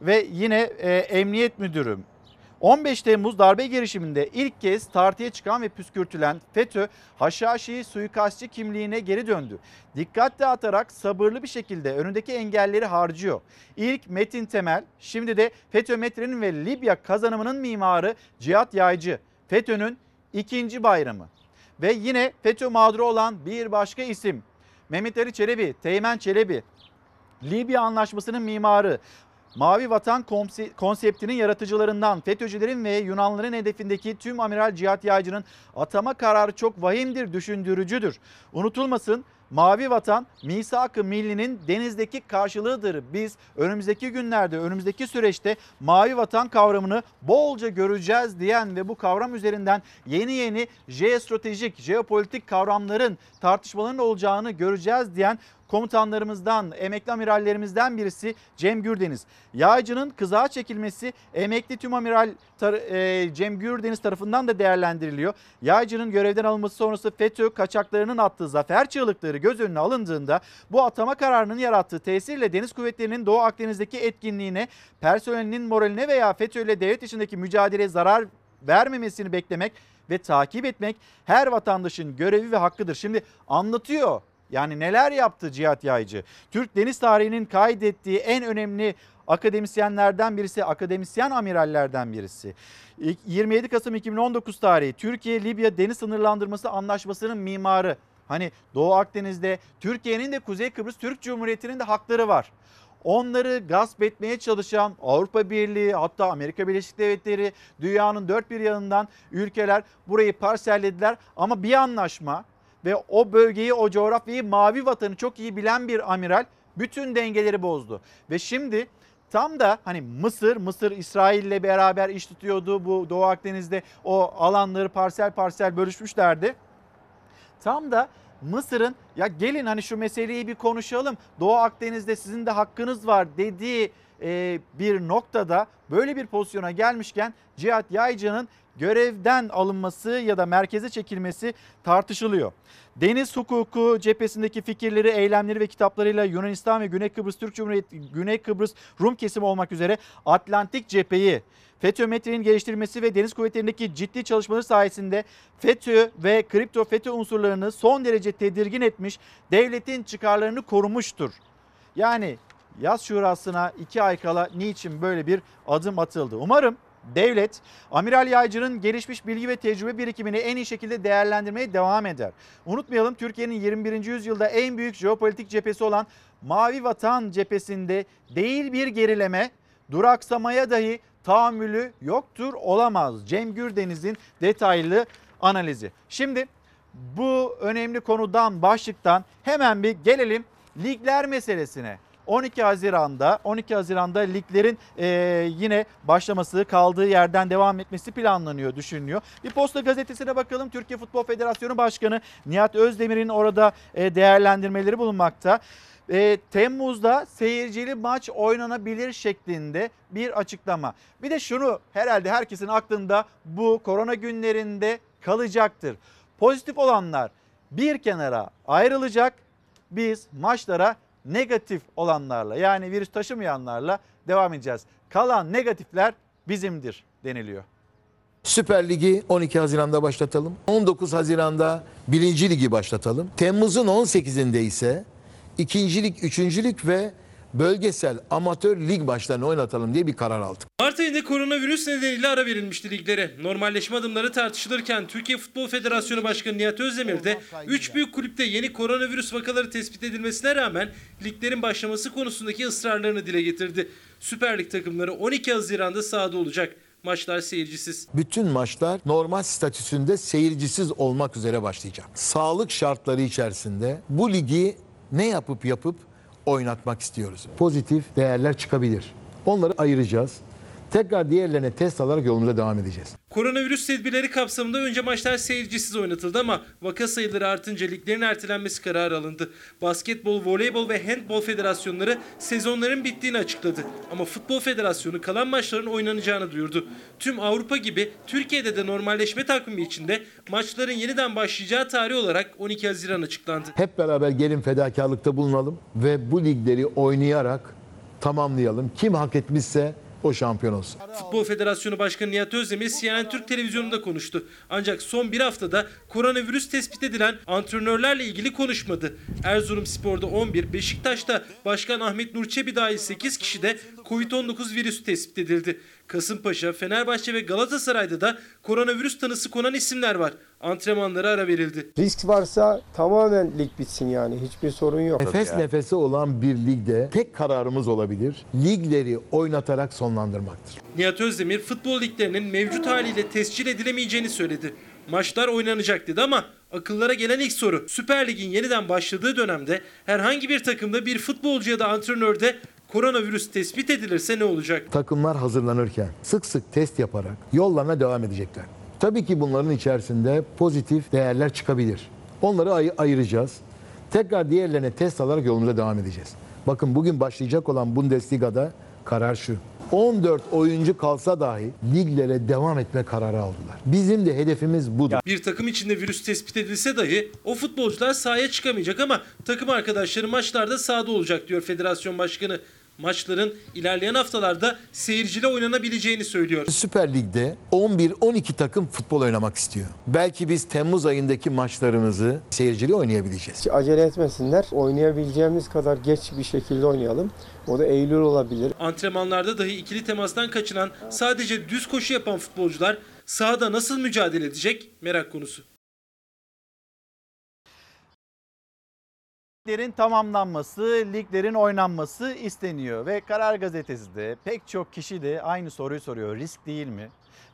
ve yine e, emniyet müdürü 15 Temmuz darbe girişiminde ilk kez tartıya çıkan ve püskürtülen FETÖ Haşhaşi suikastçı kimliğine geri döndü. Dikkat dağıtarak sabırlı bir şekilde önündeki engelleri harcıyor. İlk Metin Temel, şimdi de FETÖ Metre'nin ve Libya kazanımının mimarı Cihat Yaycı. FETÖ'nün ikinci bayramı. Ve yine FETÖ mağduru olan bir başka isim Mehmet Ali Çelebi, Teğmen Çelebi. Libya Anlaşması'nın mimarı. Mavi Vatan konseptinin yaratıcılarından FETÖ'cülerin ve Yunanlıların hedefindeki tüm Amiral Cihat Yaycı'nın atama kararı çok vahimdir, düşündürücüdür. Unutulmasın Mavi Vatan misak-ı millinin denizdeki karşılığıdır. Biz önümüzdeki günlerde, önümüzdeki süreçte Mavi Vatan kavramını bolca göreceğiz diyen ve bu kavram üzerinden yeni yeni jeostratejik, jeopolitik kavramların tartışmaların olacağını göreceğiz diyen komutanlarımızdan, emekli amirallerimizden birisi Cem Gürdeniz. Yağcı'nın kızağa çekilmesi emekli tüm amiral e, Cem Gürdeniz tarafından da değerlendiriliyor. Yağcı'nın görevden alınması sonrası FETÖ kaçaklarının attığı zafer çığlıkları göz önüne alındığında bu atama kararının yarattığı tesirle Deniz Kuvvetleri'nin Doğu Akdeniz'deki etkinliğine, personelinin moraline veya FETÖ ile devlet içindeki mücadeleye zarar vermemesini beklemek ve takip etmek her vatandaşın görevi ve hakkıdır. Şimdi anlatıyor yani neler yaptı Cihat Yaycı? Türk deniz tarihinin kaydettiği en önemli akademisyenlerden birisi, akademisyen amirallerden birisi. 27 Kasım 2019 tarihi Türkiye-Libya Deniz Sınırlandırması Anlaşması'nın mimarı. Hani Doğu Akdeniz'de Türkiye'nin de Kuzey Kıbrıs Türk Cumhuriyeti'nin de hakları var. Onları gasp etmeye çalışan Avrupa Birliği hatta Amerika Birleşik Devletleri dünyanın dört bir yanından ülkeler burayı parsellediler ama bir anlaşma ve o bölgeyi, o coğrafyayı, mavi vatanı çok iyi bilen bir amiral bütün dengeleri bozdu. Ve şimdi tam da hani Mısır, Mısır İsrail'le beraber iş tutuyordu. Bu Doğu Akdeniz'de o alanları parsel parsel bölüşmüşlerdi. Tam da Mısır'ın ya gelin hani şu meseleyi bir konuşalım. Doğu Akdeniz'de sizin de hakkınız var dediği bir noktada böyle bir pozisyona gelmişken Cihat Yaycı'nın görevden alınması ya da merkeze çekilmesi tartışılıyor. Deniz hukuku cephesindeki fikirleri, eylemleri ve kitaplarıyla Yunanistan ve Güney Kıbrıs Türk Cumhuriyeti, Güney Kıbrıs Rum kesimi olmak üzere Atlantik cepheyi FETÖ metrenin geliştirilmesi ve deniz kuvvetlerindeki ciddi çalışmaları sayesinde FETÖ ve kripto FETÖ unsurlarını son derece tedirgin etmiş, devletin çıkarlarını korumuştur. Yani yaz şurasına iki ay kala niçin böyle bir adım atıldı? Umarım devlet Amiral Yaycı'nın gelişmiş bilgi ve tecrübe birikimini en iyi şekilde değerlendirmeye devam eder. Unutmayalım Türkiye'nin 21. yüzyılda en büyük jeopolitik cephesi olan Mavi Vatan cephesinde değil bir gerileme, duraksamaya dahi tahammülü yoktur olamaz. Cem Gürdeniz'in detaylı analizi. Şimdi bu önemli konudan başlıktan hemen bir gelelim ligler meselesine. 12 Haziran'da 12 Haziran'da liglerin e, yine başlaması kaldığı yerden devam etmesi planlanıyor, düşünülüyor. Bir Posta Gazetesi'ne bakalım. Türkiye Futbol Federasyonu Başkanı Nihat Özdemir'in orada e, değerlendirmeleri bulunmakta. E, Temmuz'da seyircili maç oynanabilir şeklinde bir açıklama. Bir de şunu herhalde herkesin aklında bu korona günlerinde kalacaktır. Pozitif olanlar bir kenara ayrılacak. Biz maçlara negatif olanlarla yani virüs taşımayanlarla devam edeceğiz. Kalan negatifler bizimdir deniliyor. Süper Ligi 12 Haziran'da başlatalım. 19 Haziran'da 1. Ligi başlatalım. Temmuz'un 18'inde ise ikincilik, üçüncülük ve bölgesel amatör lig maçlarını oynatalım diye bir karar aldık. Mart ayında koronavirüs nedeniyle ara verilmişti liglere. Normalleşme adımları tartışılırken Türkiye Futbol Federasyonu Başkanı Nihat Özdemir de 3 büyük kulüpte yeni koronavirüs vakaları tespit edilmesine rağmen liglerin başlaması konusundaki ısrarlarını dile getirdi. Süper Lig takımları 12 Haziran'da sahada olacak. Maçlar seyircisiz. Bütün maçlar normal statüsünde seyircisiz olmak üzere başlayacak. Sağlık şartları içerisinde bu ligi ne yapıp yapıp oynatmak istiyoruz. Pozitif değerler çıkabilir. Onları ayıracağız. Tekrar diğerlerine test alarak yolumuza devam edeceğiz. Koronavirüs tedbirleri kapsamında önce maçlar seyircisiz oynatıldı ama vaka sayıları artınca liglerin ertelenmesi kararı alındı. Basketbol, voleybol ve handbol federasyonları sezonların bittiğini açıkladı. Ama Futbol Federasyonu kalan maçların oynanacağını duyurdu. Tüm Avrupa gibi Türkiye'de de normalleşme takvimi içinde maçların yeniden başlayacağı tarih olarak 12 Haziran açıklandı. Hep beraber gelin fedakarlıkta bulunalım ve bu ligleri oynayarak tamamlayalım. Kim hak etmişse o şampiyon olsun. Futbol Federasyonu Başkanı Nihat Özdemir CNN Türk Televizyonu'nda konuştu. Ancak son bir haftada koronavirüs tespit edilen antrenörlerle ilgili konuşmadı. Erzurum Spor'da 11, Beşiktaş'ta Başkan Ahmet Nur Çebi dahil 8 kişide Covid-19 virüsü tespit edildi. Kasımpaşa, Fenerbahçe ve Galatasaray'da da koronavirüs tanısı konan isimler var. Antrenmanlara ara verildi. Risk varsa tamamen lig bitsin yani. Hiçbir sorun yok. Nefes nefese olan bir ligde tek kararımız olabilir. Ligleri oynatarak sonlandırmaktır. Nihat Özdemir futbol liglerinin mevcut haliyle tescil edilemeyeceğini söyledi. Maçlar oynanacak dedi ama akıllara gelen ilk soru Süper Lig'in yeniden başladığı dönemde herhangi bir takımda bir futbolcu ya da antrenörde koronavirüs tespit edilirse ne olacak? Takımlar hazırlanırken sık sık test yaparak yollarına devam edecekler. Tabii ki bunların içerisinde pozitif değerler çıkabilir. Onları ay- ayıracağız. Tekrar diğerlerine test alarak yolumuza devam edeceğiz. Bakın bugün başlayacak olan Bundesliga'da karar şu. 14 oyuncu kalsa dahi liglere devam etme kararı aldılar. Bizim de hedefimiz budur. Bir takım içinde virüs tespit edilse dahi o futbolcular sahaya çıkamayacak ama takım arkadaşları maçlarda sahada olacak diyor federasyon başkanı. Maçların ilerleyen haftalarda seyirciyle oynanabileceğini söylüyor. Süper Lig'de 11-12 takım futbol oynamak istiyor. Belki biz Temmuz ayındaki maçlarımızı seyircili oynayabileceğiz. Hiç acele etmesinler. Oynayabileceğimiz kadar geç bir şekilde oynayalım. O da Eylül olabilir. Antrenmanlarda dahi ikili temastan kaçınan sadece düz koşu yapan futbolcular sahada nasıl mücadele edecek merak konusu. Liglerin tamamlanması, liglerin oynanması isteniyor ve Karar Gazetesi de pek çok kişi de aynı soruyu soruyor. Risk değil mi?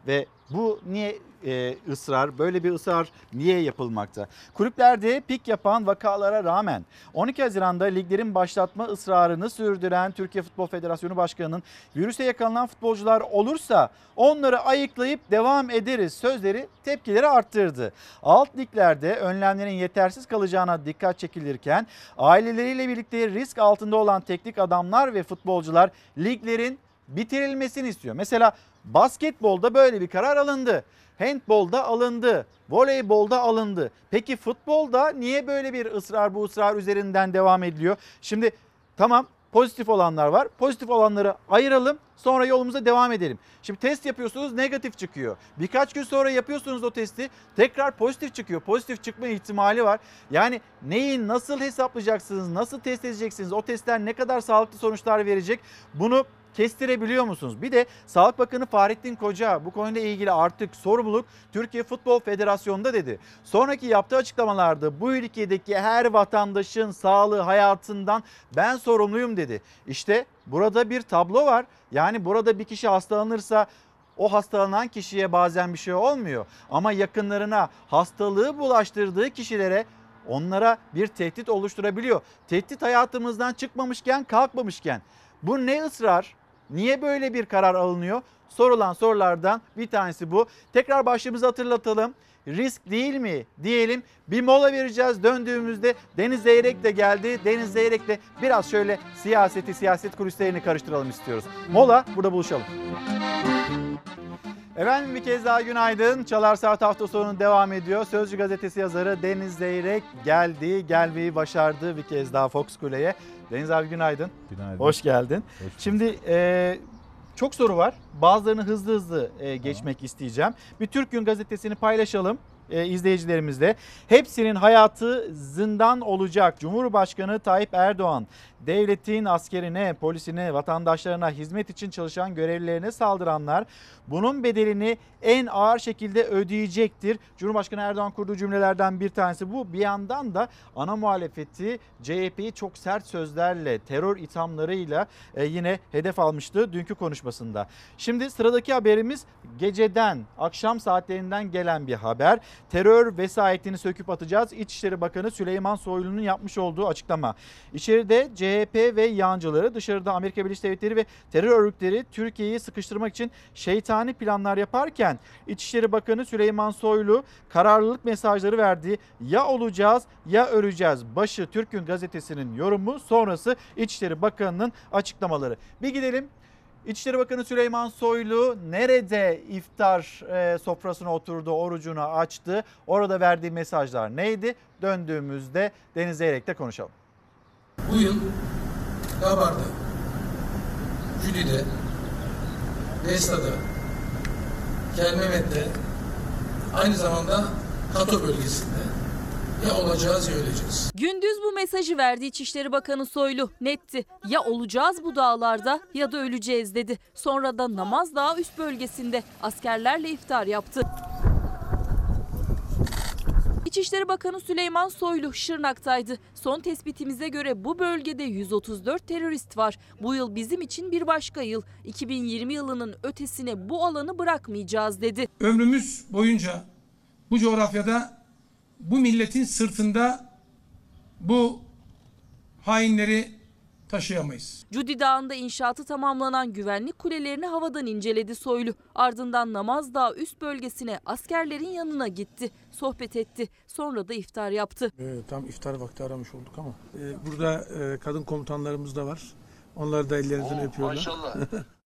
Ve bu niye e, ısrar, böyle bir ısrar niye yapılmakta? Kulüplerde pik yapan vakalara rağmen 12 Haziran'da liglerin başlatma ısrarını sürdüren Türkiye Futbol Federasyonu Başkanı'nın virüse yakalanan futbolcular olursa onları ayıklayıp devam ederiz sözleri tepkileri arttırdı. Alt liglerde önlemlerin yetersiz kalacağına dikkat çekilirken aileleriyle birlikte risk altında olan teknik adamlar ve futbolcular liglerin bitirilmesini istiyor. Mesela basketbolda böyle bir karar alındı. Handbolda alındı. Voleybolda alındı. Peki futbolda niye böyle bir ısrar bu ısrar üzerinden devam ediliyor? Şimdi tamam pozitif olanlar var. Pozitif olanları ayıralım sonra yolumuza devam edelim. Şimdi test yapıyorsunuz negatif çıkıyor. Birkaç gün sonra yapıyorsunuz o testi tekrar pozitif çıkıyor. Pozitif çıkma ihtimali var. Yani neyi nasıl hesaplayacaksınız, nasıl test edeceksiniz, o testler ne kadar sağlıklı sonuçlar verecek bunu kestirebiliyor musunuz? Bir de Sağlık Bakanı Fahrettin Koca bu konuyla ilgili artık sorumluluk Türkiye Futbol Federasyonu'nda dedi. Sonraki yaptığı açıklamalarda bu ülkedeki her vatandaşın sağlığı hayatından ben sorumluyum dedi. İşte burada bir tablo var. Yani burada bir kişi hastalanırsa o hastalanan kişiye bazen bir şey olmuyor. Ama yakınlarına hastalığı bulaştırdığı kişilere onlara bir tehdit oluşturabiliyor. Tehdit hayatımızdan çıkmamışken kalkmamışken bu ne ısrar? Niye böyle bir karar alınıyor? Sorulan sorulardan bir tanesi bu. Tekrar başlığımızı hatırlatalım. Risk değil mi diyelim. Bir mola vereceğiz. Döndüğümüzde Deniz Zeyrek de geldi. Deniz Zeyrek'le biraz şöyle siyaseti, siyaset kulislerini karıştıralım istiyoruz. Mola burada buluşalım. Efendim bir kez daha günaydın. Çalar Saat hafta sonu devam ediyor. Sözcü gazetesi yazarı Deniz Zeyrek geldi, gelmeyi başardı bir kez daha Fox Kule'ye. Deniz abi günaydın. Günaydın. Hoş geldin. Hoş. Şimdi e, Çok soru var. Bazılarını hızlı hızlı e, geçmek isteyeceğim. Bir Türk Gün gazetesini paylaşalım e, izleyicilerimizle. Hepsinin hayatı zindan olacak. Cumhurbaşkanı Tayyip Erdoğan devletin askerine, polisine, vatandaşlarına hizmet için çalışan görevlilerine saldıranlar bunun bedelini en ağır şekilde ödeyecektir. Cumhurbaşkanı Erdoğan kurduğu cümlelerden bir tanesi bu. Bir yandan da ana muhalefeti CHP'yi çok sert sözlerle, terör ithamlarıyla e, yine hedef almıştı dünkü konuşmasında. Şimdi sıradaki haberimiz geceden, akşam saatlerinden gelen bir haber. Terör vesayetini söküp atacağız. İçişleri Bakanı Süleyman Soylu'nun yapmış olduğu açıklama. İçeride CHP ve yancıları, dışarıda Amerika Birleşik Devletleri ve terör örgütleri Türkiye'yi sıkıştırmak için şeytani planlar yaparken İçişleri Bakanı Süleyman Soylu kararlılık mesajları verdi. Ya olacağız ya öleceğiz. Başı Türk Gün gazetesinin yorumu sonrası İçişleri Bakanı'nın açıklamaları. Bir gidelim İçişleri Bakanı Süleyman Soylu nerede iftar e, sofrasına oturdu, orucunu açtı? Orada verdiği mesajlar neydi? Döndüğümüzde Deniz Zeyrek'te konuşalım. Bu yıl Gabar'da, Jüli'de, Besta'da, Kelmemet'te, aynı zamanda Kato bölgesinde ya olacağız ya öleceğiz. Gündüz bu mesajı verdi İçişleri Bakanı Soylu. Netti. Ya olacağız bu dağlarda ya da öleceğiz dedi. Sonra da Namaz Dağı üst bölgesinde askerlerle iftar yaptı. İçişleri Bakanı Süleyman Soylu Şırnak'taydı. Son tespitimize göre bu bölgede 134 terörist var. Bu yıl bizim için bir başka yıl. 2020 yılının ötesine bu alanı bırakmayacağız dedi. Ömrümüz boyunca bu coğrafyada bu milletin sırtında bu hainleri taşıyamayız. Cudi Dağı'nda inşaatı tamamlanan güvenlik kulelerini havadan inceledi Soylu. Ardından Namaz Dağı üst bölgesine askerlerin yanına gitti. Sohbet etti. Sonra da iftar yaptı. Ee, tam iftar vakti aramış olduk ama. Ee, burada e, kadın komutanlarımız da var. Onlar da ellerinden öpüyorlar. Maşallah. (laughs)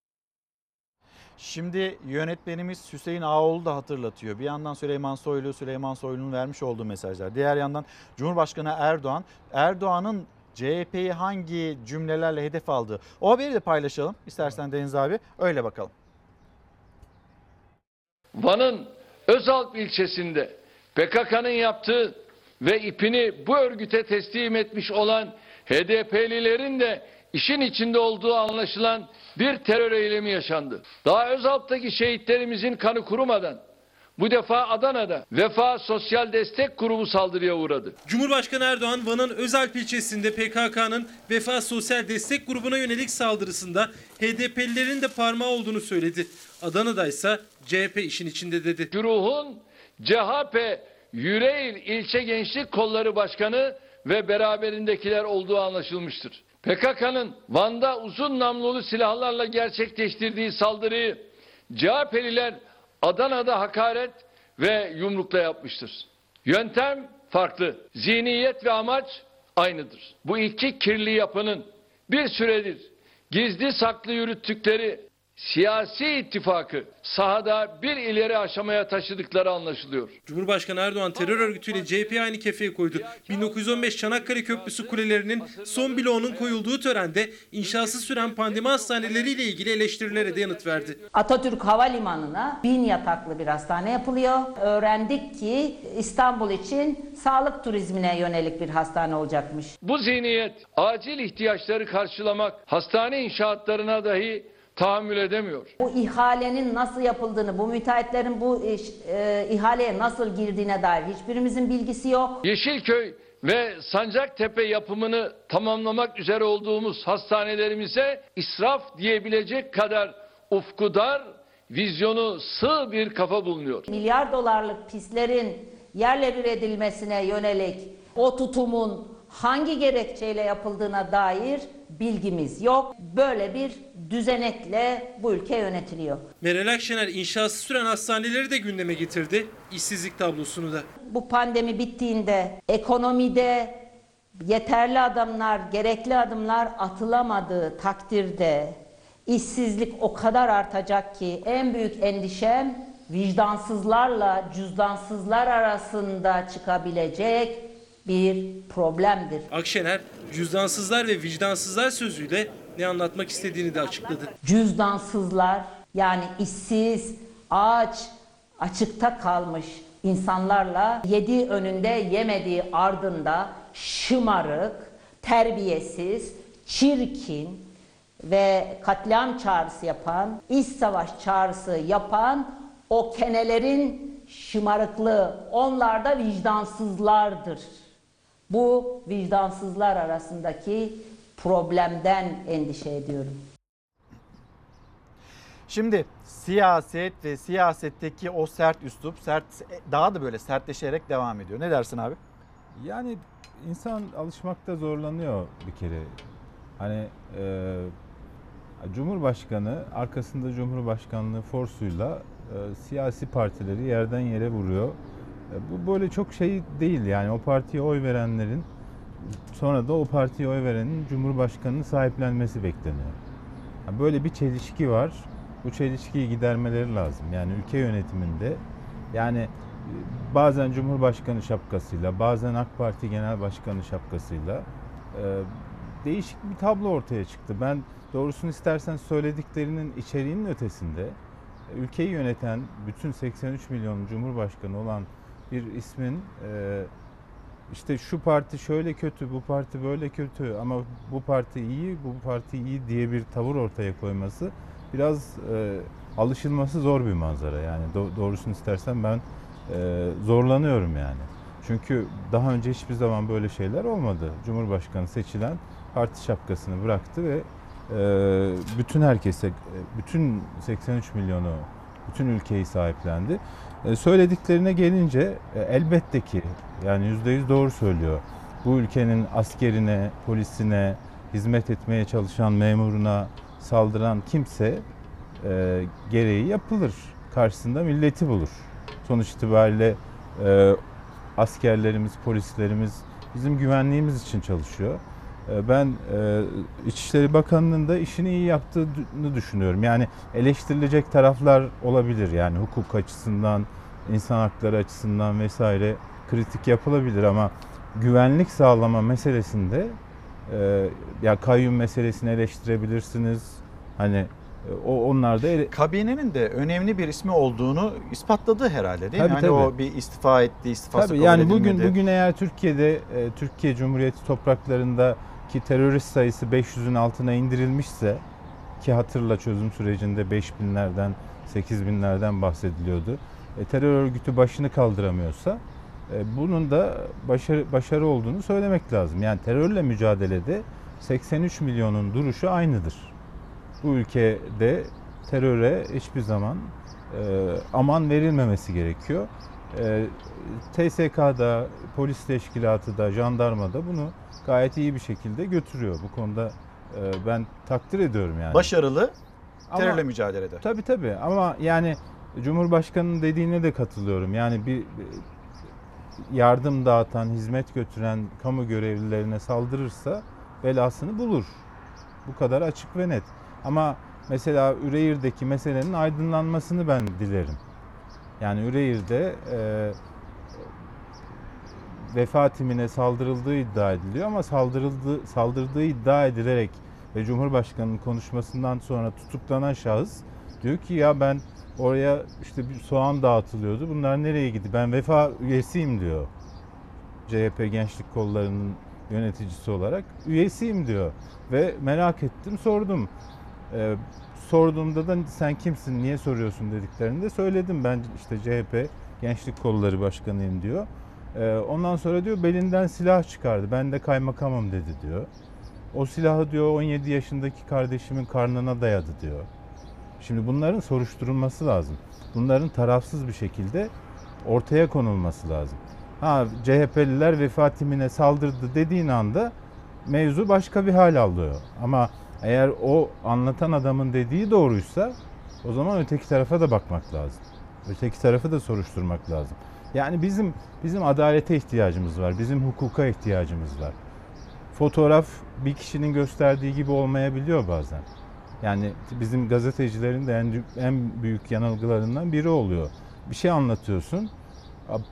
Şimdi yönetmenimiz Hüseyin Ağoğlu da hatırlatıyor. Bir yandan Süleyman Soylu, Süleyman Soylu'nun vermiş olduğu mesajlar. Diğer yandan Cumhurbaşkanı Erdoğan, Erdoğan'ın CHP'yi hangi cümlelerle hedef aldığı. O haberi de paylaşalım. İstersen Deniz abi öyle bakalım. Van'ın Özalp ilçesinde PKK'nın yaptığı ve ipini bu örgüte teslim etmiş olan HDP'lilerin de işin içinde olduğu anlaşılan bir terör eylemi yaşandı. Daha Özalp'taki şehitlerimizin kanı kurumadan bu defa Adana'da Vefa Sosyal Destek Grubu saldırıya uğradı. Cumhurbaşkanı Erdoğan Van'ın Özalp ilçesinde PKK'nın Vefa Sosyal Destek Grubu'na yönelik saldırısında HDP'lilerin de parmağı olduğunu söyledi. Adana'da ise CHP işin içinde dedi. Güruhun CHP Yüreğir İlçe Gençlik Kolları Başkanı ve beraberindekiler olduğu anlaşılmıştır. PKK'nın Van'da uzun namlulu silahlarla gerçekleştirdiği saldırıyı CHP'liler Adana'da hakaret ve yumrukla yapmıştır. Yöntem farklı. Zihniyet ve amaç aynıdır. Bu iki kirli yapının bir süredir gizli saklı yürüttükleri siyasi ittifakı sahada bir ileri aşamaya taşıdıkları anlaşılıyor. Cumhurbaşkanı Erdoğan terör örgütüyle CHP'yi aynı kefeye koydu. 1915 Çanakkale Köprüsü kulelerinin son bloğunun koyulduğu törende inşası süren pandemi hastaneleriyle ilgili eleştirilere de yanıt verdi. Atatürk Havalimanı'na bin yataklı bir hastane yapılıyor. Öğrendik ki İstanbul için sağlık turizmine yönelik bir hastane olacakmış. Bu zihniyet acil ihtiyaçları karşılamak hastane inşaatlarına dahi tahammül edemiyor. Bu ihalenin nasıl yapıldığını, bu müteahhitlerin bu iş, e, ihaleye nasıl girdiğine dair hiçbirimizin bilgisi yok. Yeşilköy ve Sancaktepe yapımını tamamlamak üzere olduğumuz hastanelerimize israf diyebilecek kadar ufku dar, vizyonu sığ bir kafa bulunuyor. Milyar dolarlık pislerin yerle bir edilmesine yönelik o tutumun hangi gerekçeyle yapıldığına dair bilgimiz yok. Böyle bir düzenekle bu ülke yönetiliyor. Meral Akşener inşası süren hastaneleri de gündeme getirdi. İşsizlik tablosunu da. Bu pandemi bittiğinde ekonomide yeterli adımlar, gerekli adımlar atılamadığı takdirde işsizlik o kadar artacak ki en büyük endişem vicdansızlarla cüzdansızlar arasında çıkabilecek bir problemdir. Akşener cüzdansızlar ve vicdansızlar sözüyle ne anlatmak istediğini de açıkladı. Cüzdansızlar yani işsiz, aç, açıkta kalmış insanlarla yediği önünde yemediği ardında şımarık, terbiyesiz, çirkin ve katliam çağrısı yapan, iç savaş çağrısı yapan o kenelerin şımarıklığı, onlar da vicdansızlardır. Bu vicdansızlar arasındaki problemden endişe ediyorum. Şimdi siyaset ve siyasetteki o sert üslup sert daha da böyle sertleşerek devam ediyor. Ne dersin abi? Yani insan alışmakta zorlanıyor bir kere. Hani e, Cumhurbaşkanı arkasında Cumhurbaşkanlığı forsuyla e, siyasi partileri yerden yere vuruyor. Bu böyle çok şey değil yani o partiye oy verenlerin sonra da o partiye oy verenin Cumhurbaşkanını sahiplenmesi bekleniyor. Böyle bir çelişki var. Bu çelişkiyi gidermeleri lazım. Yani ülke yönetiminde yani e, bazen Cumhurbaşkanı şapkasıyla, bazen AK Parti Genel Başkanı şapkasıyla e, değişik bir tablo ortaya çıktı. Ben doğrusunu istersen söylediklerinin içeriğinin ötesinde ülkeyi yöneten bütün 83 milyon Cumhurbaşkanı olan bir ismin e, işte şu parti şöyle kötü, bu parti böyle kötü ama bu parti iyi, bu parti iyi diye bir tavır ortaya koyması biraz e, alışılması zor bir manzara. Yani do- doğrusunu istersen ben e, zorlanıyorum yani. Çünkü daha önce hiçbir zaman böyle şeyler olmadı. Cumhurbaşkanı seçilen parti şapkasını bıraktı ve e, bütün herkese, e, bütün 83 milyonu, bütün ülkeyi sahiplendi. E, söylediklerine gelince e, elbette ki yani %100 doğru söylüyor. Bu ülkenin askerine, polisine, hizmet etmeye çalışan memuruna saldıran kimse e, gereği yapılır. Karşısında milleti bulur. Sonuç itibariyle askerlerimiz, polislerimiz bizim güvenliğimiz için çalışıyor. E, Ben e, İçişleri Bakanı'nın da işini iyi yaptığını düşünüyorum. Yani eleştirilecek taraflar olabilir. Yani hukuk açısından, insan hakları açısından vesaire kritik yapılabilir ama güvenlik sağlama meselesinde e, ya kayyum meselesini eleştirebilirsiniz. Hani e, o onlar da ele- Kabinenin de önemli bir ismi olduğunu ispatladı herhalde değil mi? Tabii, Hani tabii. o bir istifa etti, istifası Tabii kabul yani bugün edilmedi. bugün eğer Türkiye'de Türkiye Cumhuriyeti topraklarında ki terörist sayısı 500'ün altına indirilmişse ki hatırla çözüm sürecinde 5000'lerden 8000'lerden bahsediliyordu. E, terör örgütü başını kaldıramıyorsa e, bunun da başarı başarı olduğunu söylemek lazım. Yani terörle mücadelede 83 milyonun duruşu aynıdır. Bu ülkede teröre hiçbir zaman e, aman verilmemesi gerekiyor. E, TSK'da, polis teşkilatı da, jandarma da bunu gayet iyi bir şekilde götürüyor. Bu konuda e, ben takdir ediyorum yani. Başarılı Ama- terörle mücadelede. Tabii tabii ama yani Cumhurbaşkanı'nın dediğine de katılıyorum. Yani bir yardım dağıtan, hizmet götüren kamu görevlilerine saldırırsa belasını bulur. Bu kadar açık ve net. Ama mesela Üreyir'deki meselenin aydınlanmasını ben dilerim. Yani Üreyir'de e, vefa timine saldırıldığı iddia ediliyor ama saldırıldığı, saldırdığı iddia edilerek ve Cumhurbaşkanı'nın konuşmasından sonra tutuklanan şahıs diyor ki ya ben oraya işte bir soğan dağıtılıyordu. Bunlar nereye gitti? Ben vefa üyesiyim diyor. CHP Gençlik Kolları'nın yöneticisi olarak üyesiyim diyor. Ve merak ettim sordum. Ee, sorduğumda da sen kimsin niye soruyorsun dediklerinde söyledim ben işte CHP Gençlik Kolları Başkanıyım diyor. Ee, ondan sonra diyor belinden silah çıkardı. Ben de kaymakamım dedi diyor. O silahı diyor 17 yaşındaki kardeşimin karnına dayadı diyor. Şimdi bunların soruşturulması lazım. Bunların tarafsız bir şekilde ortaya konulması lazım. Ha CHP'liler vefa timine saldırdı dediğin anda mevzu başka bir hal alıyor. Ama eğer o anlatan adamın dediği doğruysa o zaman öteki tarafa da bakmak lazım. Öteki tarafı da soruşturmak lazım. Yani bizim bizim adalete ihtiyacımız var. Bizim hukuka ihtiyacımız var. Fotoğraf bir kişinin gösterdiği gibi olmayabiliyor bazen. Yani bizim gazetecilerin de en, en büyük yanılgılarından biri oluyor. Bir şey anlatıyorsun.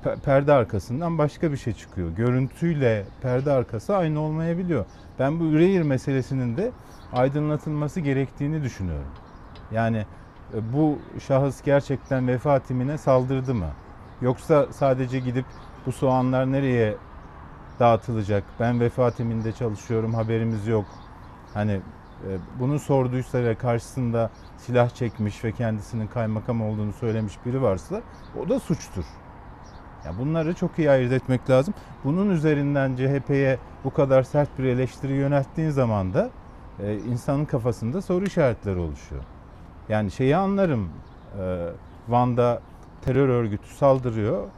pe- perde arkasından başka bir şey çıkıyor. Görüntüyle perde arkası aynı olmayabiliyor. Ben bu Üreyir meselesinin de aydınlatılması gerektiğini düşünüyorum. Yani e, bu şahıs gerçekten vefa timine saldırdı mı? Yoksa sadece gidip bu soğanlar nereye dağıtılacak? Ben vefa timinde çalışıyorum, haberimiz yok. Hani e, bunu sorduysa ve karşısında silah çekmiş ve kendisinin kaymakam olduğunu söylemiş biri varsa o da suçtur. Ya bunları çok iyi ayırt etmek lazım. Bunun üzerinden CHP'ye bu kadar sert bir eleştiri yönelttiğin zaman da e, insanın kafasında soru işaretleri oluşuyor. Yani şeyi anlarım. e, Van'da terör örgütü saldırıyor.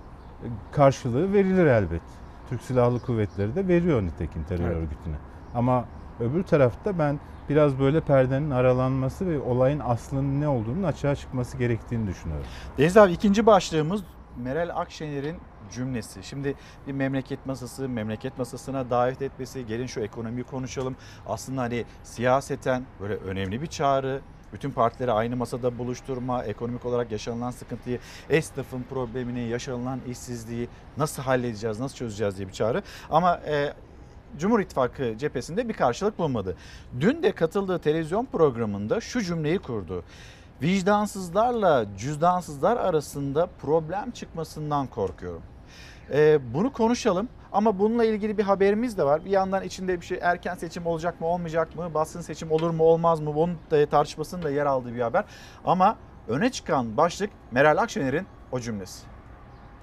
Karşılığı verilir elbet. Türk Silahlı Kuvvetleri de veriyor nitekim terör Evet. örgütüne. Ama öbür tarafta ben biraz böyle perdenin aralanması ve olayın aslının ne olduğunun açığa çıkması gerektiğini düşünüyorum. Deniz abi ikinci başlığımız Meral Akşener'in cümlesi. Şimdi bir memleket masası, memleket masasına davet etmesi, gelin şu ekonomiyi konuşalım. Aslında hani siyaseten böyle önemli bir çağrı. Bütün partileri aynı masada buluşturma, ekonomik olarak yaşanılan sıkıntıyı, esnafın problemini, yaşanılan işsizliği nasıl halledeceğiz, nasıl çözeceğiz diye bir çağrı. Ama e, Cumhur İttifakı cephesinde bir karşılık bulmadı. Dün de katıldığı televizyon programında şu cümleyi kurdu. Vicdansızlarla cüzdansızlar arasında problem çıkmasından korkuyorum. Ee, bunu konuşalım ama bununla ilgili bir haberimiz de var. Bir yandan içinde bir şey erken seçim olacak mı olmayacak mı, baskın seçim olur mu olmaz mı bunun da tartışmasının da yer aldığı bir haber. Ama öne çıkan başlık Meral Akşener'in o cümlesi.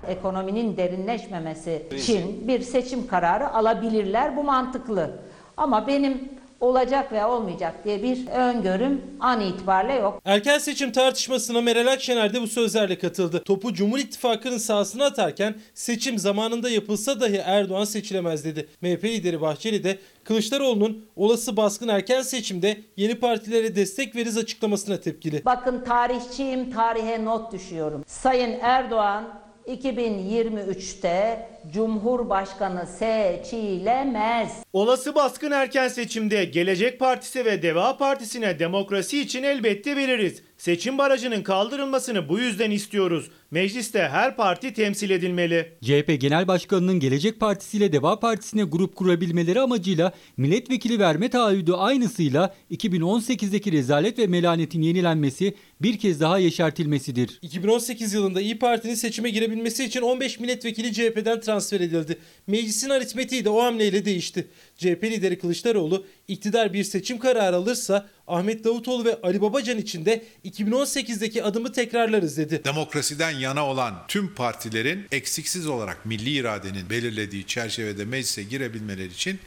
Ekonominin derinleşmemesi için bir seçim kararı alabilirler. Bu mantıklı. Ama benim olacak veya olmayacak diye bir öngörüm an itibariyle yok. Erken seçim tartışmasına Meral Akşener de bu sözlerle katıldı. Topu Cumhur İttifakı'nın sahasına atarken seçim zamanında yapılsa dahi Erdoğan seçilemez dedi. MHP lideri Bahçeli de Kılıçdaroğlu'nun olası baskın erken seçimde yeni partilere destek veririz açıklamasına tepkili. Bakın tarihçiyim, tarihe not düşüyorum. Sayın Erdoğan 2023'te Cumhurbaşkanı seçilemez. Olası baskın erken seçimde Gelecek Partisi ve Deva Partisi'ne demokrasi için elbette veririz. Seçim barajının kaldırılmasını bu yüzden istiyoruz. Mecliste her parti temsil edilmeli. CHP Genel Başkanı'nın Gelecek Partisi ile Deva Partisi'ne grup kurabilmeleri amacıyla milletvekili verme taahhüdü aynısıyla 2018'deki rezalet ve melanetin yenilenmesi bir kez daha yeşertilmesidir. 2018 yılında İyi Parti'nin seçime girebilmesi için 15 milletvekili CHP'den transfer edildi. Meclisin aritmetiği de o hamleyle değişti. CHP lideri Kılıçdaroğlu iktidar bir seçim kararı alırsa Ahmet Davutoğlu ve Ali Babacan için de 2018'deki adımı tekrarlarız dedi. Demokrasiden yana olan tüm partilerin eksiksiz olarak milli iradenin belirlediği çerçevede meclise girebilmeleri için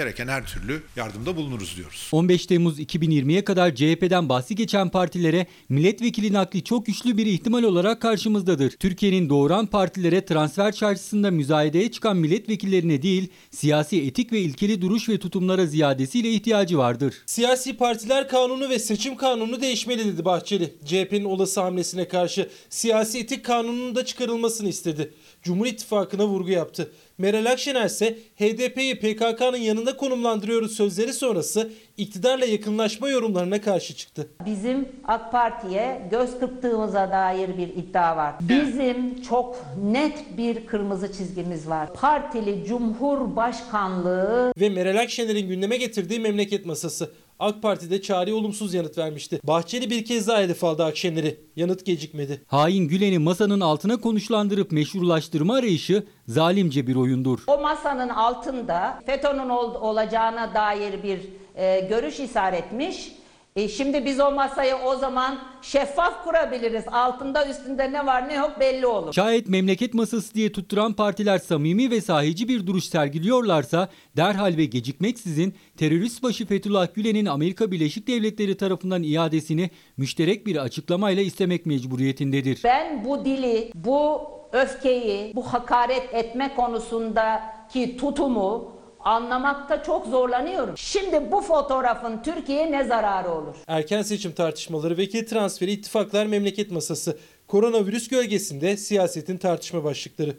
gereken her türlü yardımda bulunuruz diyoruz. 15 Temmuz 2020'ye kadar CHP'den bahsi geçen partilere milletvekili nakli çok güçlü bir ihtimal olarak karşımızdadır. Türkiye'nin doğuran partilere transfer çarşısında müzayedeye çıkan milletvekillerine değil, siyasi etik ve ilkeli duruş ve tutumlara ziyadesiyle ihtiyacı vardır. Siyasi partiler kanunu ve seçim kanunu değişmeli dedi Bahçeli. CHP'nin olası hamlesine karşı siyasi etik kanununun da çıkarılmasını istedi. Cumhur İttifakı'na vurgu yaptı. Meral Akşener ise HDP'yi PKK'nın yanında konumlandırıyoruz sözleri sonrası iktidarla yakınlaşma yorumlarına karşı çıktı. Bizim AK Parti'ye göz kırptığımıza dair bir iddia var. Bizim çok net bir kırmızı çizgimiz var. Partili Cumhurbaşkanlığı Ve Meral Akşener'in gündeme getirdiği memleket masası. AK Parti'de çağrıya olumsuz yanıt vermişti. Bahçeli bir kez daha hedef aldı Akşener'i. Yanıt gecikmedi. Hain Gülen'i masanın altına konuşlandırıp meşrulaştırma arayışı zalimce bir oyundur. o masanın altında FETÖ'nün ol- olacağına dair bir e, görüş işaretmiş. E, şimdi biz o masayı o zaman şeffaf kurabiliriz. Altında üstünde ne var ne yok belli olur. Şayet memleket masası diye tutturan partiler samimi ve sahici bir duruş sergiliyorlarsa derhal ve gecikmeksizin terörist başı Fethullah Gülen'in Amerika Birleşik Devletleri tarafından iadesini müşterek bir açıklamayla istemek mecburiyetindedir. Ben bu dili, bu öfkeyi, bu hakaret etme konusundaki tutumu anlamakta çok zorlanıyorum. Şimdi bu fotoğrafın Türkiye'ye ne zararı olur? Erken seçim tartışmaları, vekil transferi, ittifaklar, memleket masası. Koronavirüs gölgesinde siyasetin tartışma başlıkları.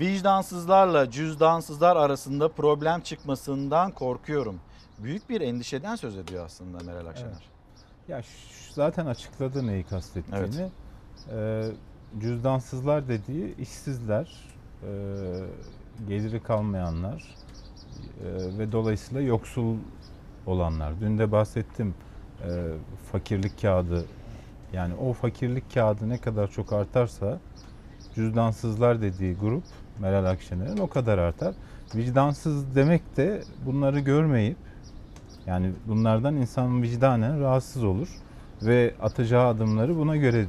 Vicdansızlarla cüzdansızlar arasında problem çıkmasından korkuyorum. Büyük bir endişeden söz ediyor aslında Meral Akşener. Ya ş- zaten açıkladı neyi kastettiğini. Evet. Ee, cüzdansızlar dediği işsizler, e, geliri kalmayanlar e, ve dolayısıyla yoksul olanlar. Dün de bahsettim e, fakirlik kağıdı yani o fakirlik kağıdı ne kadar çok artarsa cüzdansızlar dediği grup Meral Akşener'in o kadar artar. Vicdansız demek de bunları görmeyip yani bunlardan insan vicdanen rahatsız olur ve atacağı adımları buna göre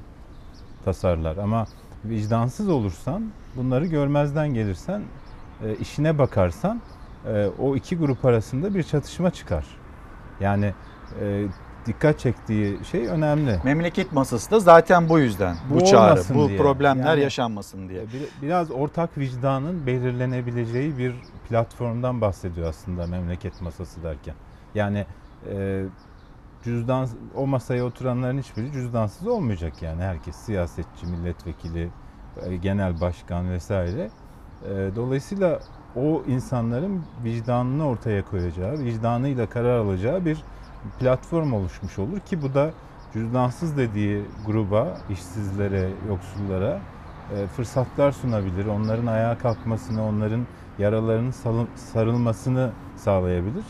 tasarlar. Ama vicdansız olursan, bunları görmezden gelirsen, e, işine bakarsan e, o iki grup arasında bir çatışma çıkar. Yani e, dikkat çektiği şey önemli. Memleket masası da zaten bu yüzden. Bu, Bu çağrı, bu diye. problemler Yani- yaşanmasın diye. Bir- Biraz ortak vicdanın belirlenebileceği bir platformdan bahsediyor aslında memleket masası derken. Yani e, cüzdan o masaya oturanların hiçbiri cüzdansız olmayacak yani herkes siyasetçi, milletvekili, e, genel başkan vesaire. E, dolayısıyla o insanların vicdanını ortaya koyacağı, vicdanıyla karar alacağı bir platform oluşmuş olur ki bu da cüzdansız dediği gruba, işsizlere, yoksullara e, fırsatlar sunabilir. Onların ayağa kalkmasını, onların yaralarının sarılmasını sağlayabilir.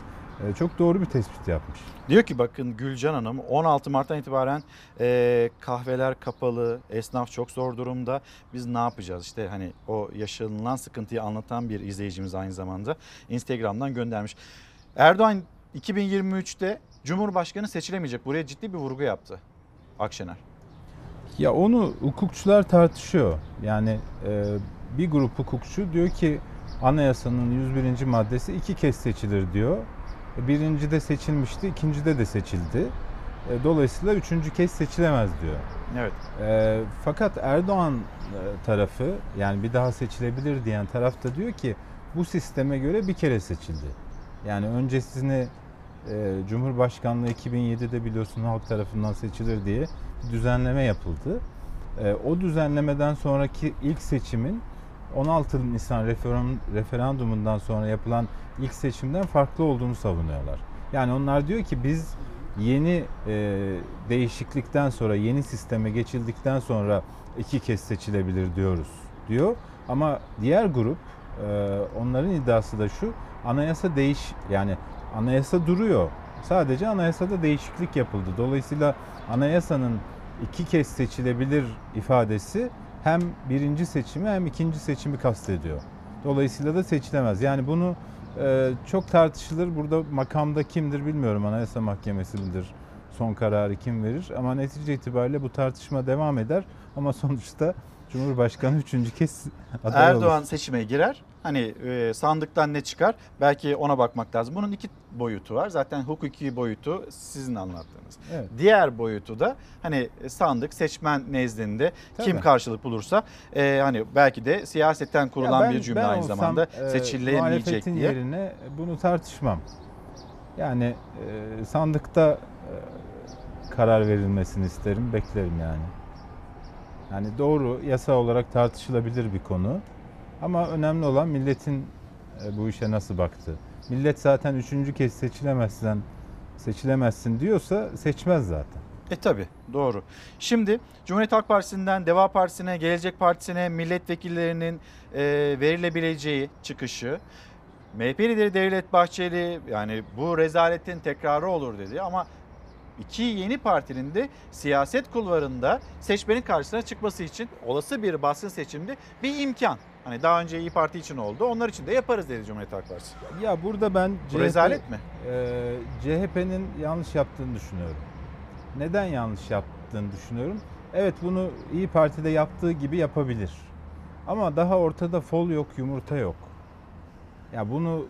E, Çok doğru bir tespit yapmış. Diyor ki bakın Gülcan Hanım 16 Mart'tan itibaren e, kahveler kapalı, esnaf çok zor durumda. Biz ne yapacağız? İşte hani o yaşanılan sıkıntıyı anlatan bir izleyicimiz aynı zamanda Instagram'dan göndermiş. Erdoğan 2023'te Cumhurbaşkanı seçilemeyecek. Buraya ciddi bir vurgu yaptı Akşener. Ya onu hukukçular tartışıyor. Yani e, bir grup hukukçu diyor ki anayasanın 101. maddesi iki kez seçilir diyor. Birinci de seçilmişti, ikincide de seçildi. E, dolayısıyla üçüncü kez seçilemez diyor. Evet. E, fakat Erdoğan e, tarafı yani bir daha seçilebilir diyen taraf da diyor ki bu sisteme göre bir kere seçildi. Yani öncesini e, Cumhurbaşkanlığı 2007'de biliyorsun halk tarafından seçilir diye bir düzenleme yapıldı. E, o düzenlemeden sonraki ilk seçimin 16 Nisan referandum, referandumundan sonra yapılan ilk seçimden farklı olduğunu savunuyorlar. Yani onlar diyor ki biz yeni e, değişiklikten sonra, yeni sisteme geçildikten sonra iki kez seçilebilir diyoruz diyor. Ama diğer grup e, onların iddiası da şu, anayasa değiş yani anayasa duruyor. Sadece anayasada değişiklik yapıldı. Dolayısıyla anayasanın iki kez seçilebilir ifadesi hem birinci seçimi hem ikinci seçimi kastediyor. Dolayısıyla da seçilemez. Yani bunu e, çok tartışılır. Burada makamda kimdir bilmiyorum. Anayasa Mahkemesi midir? Son kararı kim verir? Ama netice itibariyle bu tartışma devam eder. Ama sonuçta Cumhurbaşkanı üçüncü kez aday Erdoğan olur. seçime girer. Hani e, sandıktan ne çıkar? Belki ona bakmak lazım. Bunun iki boyutu var. Zaten hukuki boyutu sizin anlattığınız. Evet. Diğer boyutu da hani sandık seçmen nezdinde kim Tabii. karşılık bulursa e, hani belki de siyasetten kurulan ben- bir cümle ben aynı olsam, zamanda e, seçilemeyecek diye. yerine bunu tartışmam. Yani e, sandıkta e, karar verilmesini isterim, beklerim yani. Yani doğru yasa olarak tartışılabilir bir konu. Ama önemli olan milletin e, bu işe nasıl baktı. Millet zaten üçüncü kez seçilemezsen seçilemezsin diyorsa seçmez zaten. E tabi doğru. Şimdi Cumhuriyet Halk Partisi'nden Deva Partisi'ne, Gelecek Partisi'ne milletvekillerinin e, verilebileceği çıkışı. MHP lideri Devlet Bahçeli yani bu rezaletin tekrarı olur dedi ama iki yeni partinin de siyaset kulvarında seçmenin karşısına çıkması için olası bir baskın seçimde bir imkan. Hani daha önce İyi Parti için oldu. Onlar için de yaparız dedi Cumhuriyet Halk Partisi. Ya burada ben Bu rezalet mi? e, CHP'nin yanlış yaptığını düşünüyorum. Neden yanlış yaptığını düşünüyorum? Evet bunu İyi Parti'de yaptığı gibi yapabilir. Ama daha ortada fol yok, yumurta yok. Ya bunu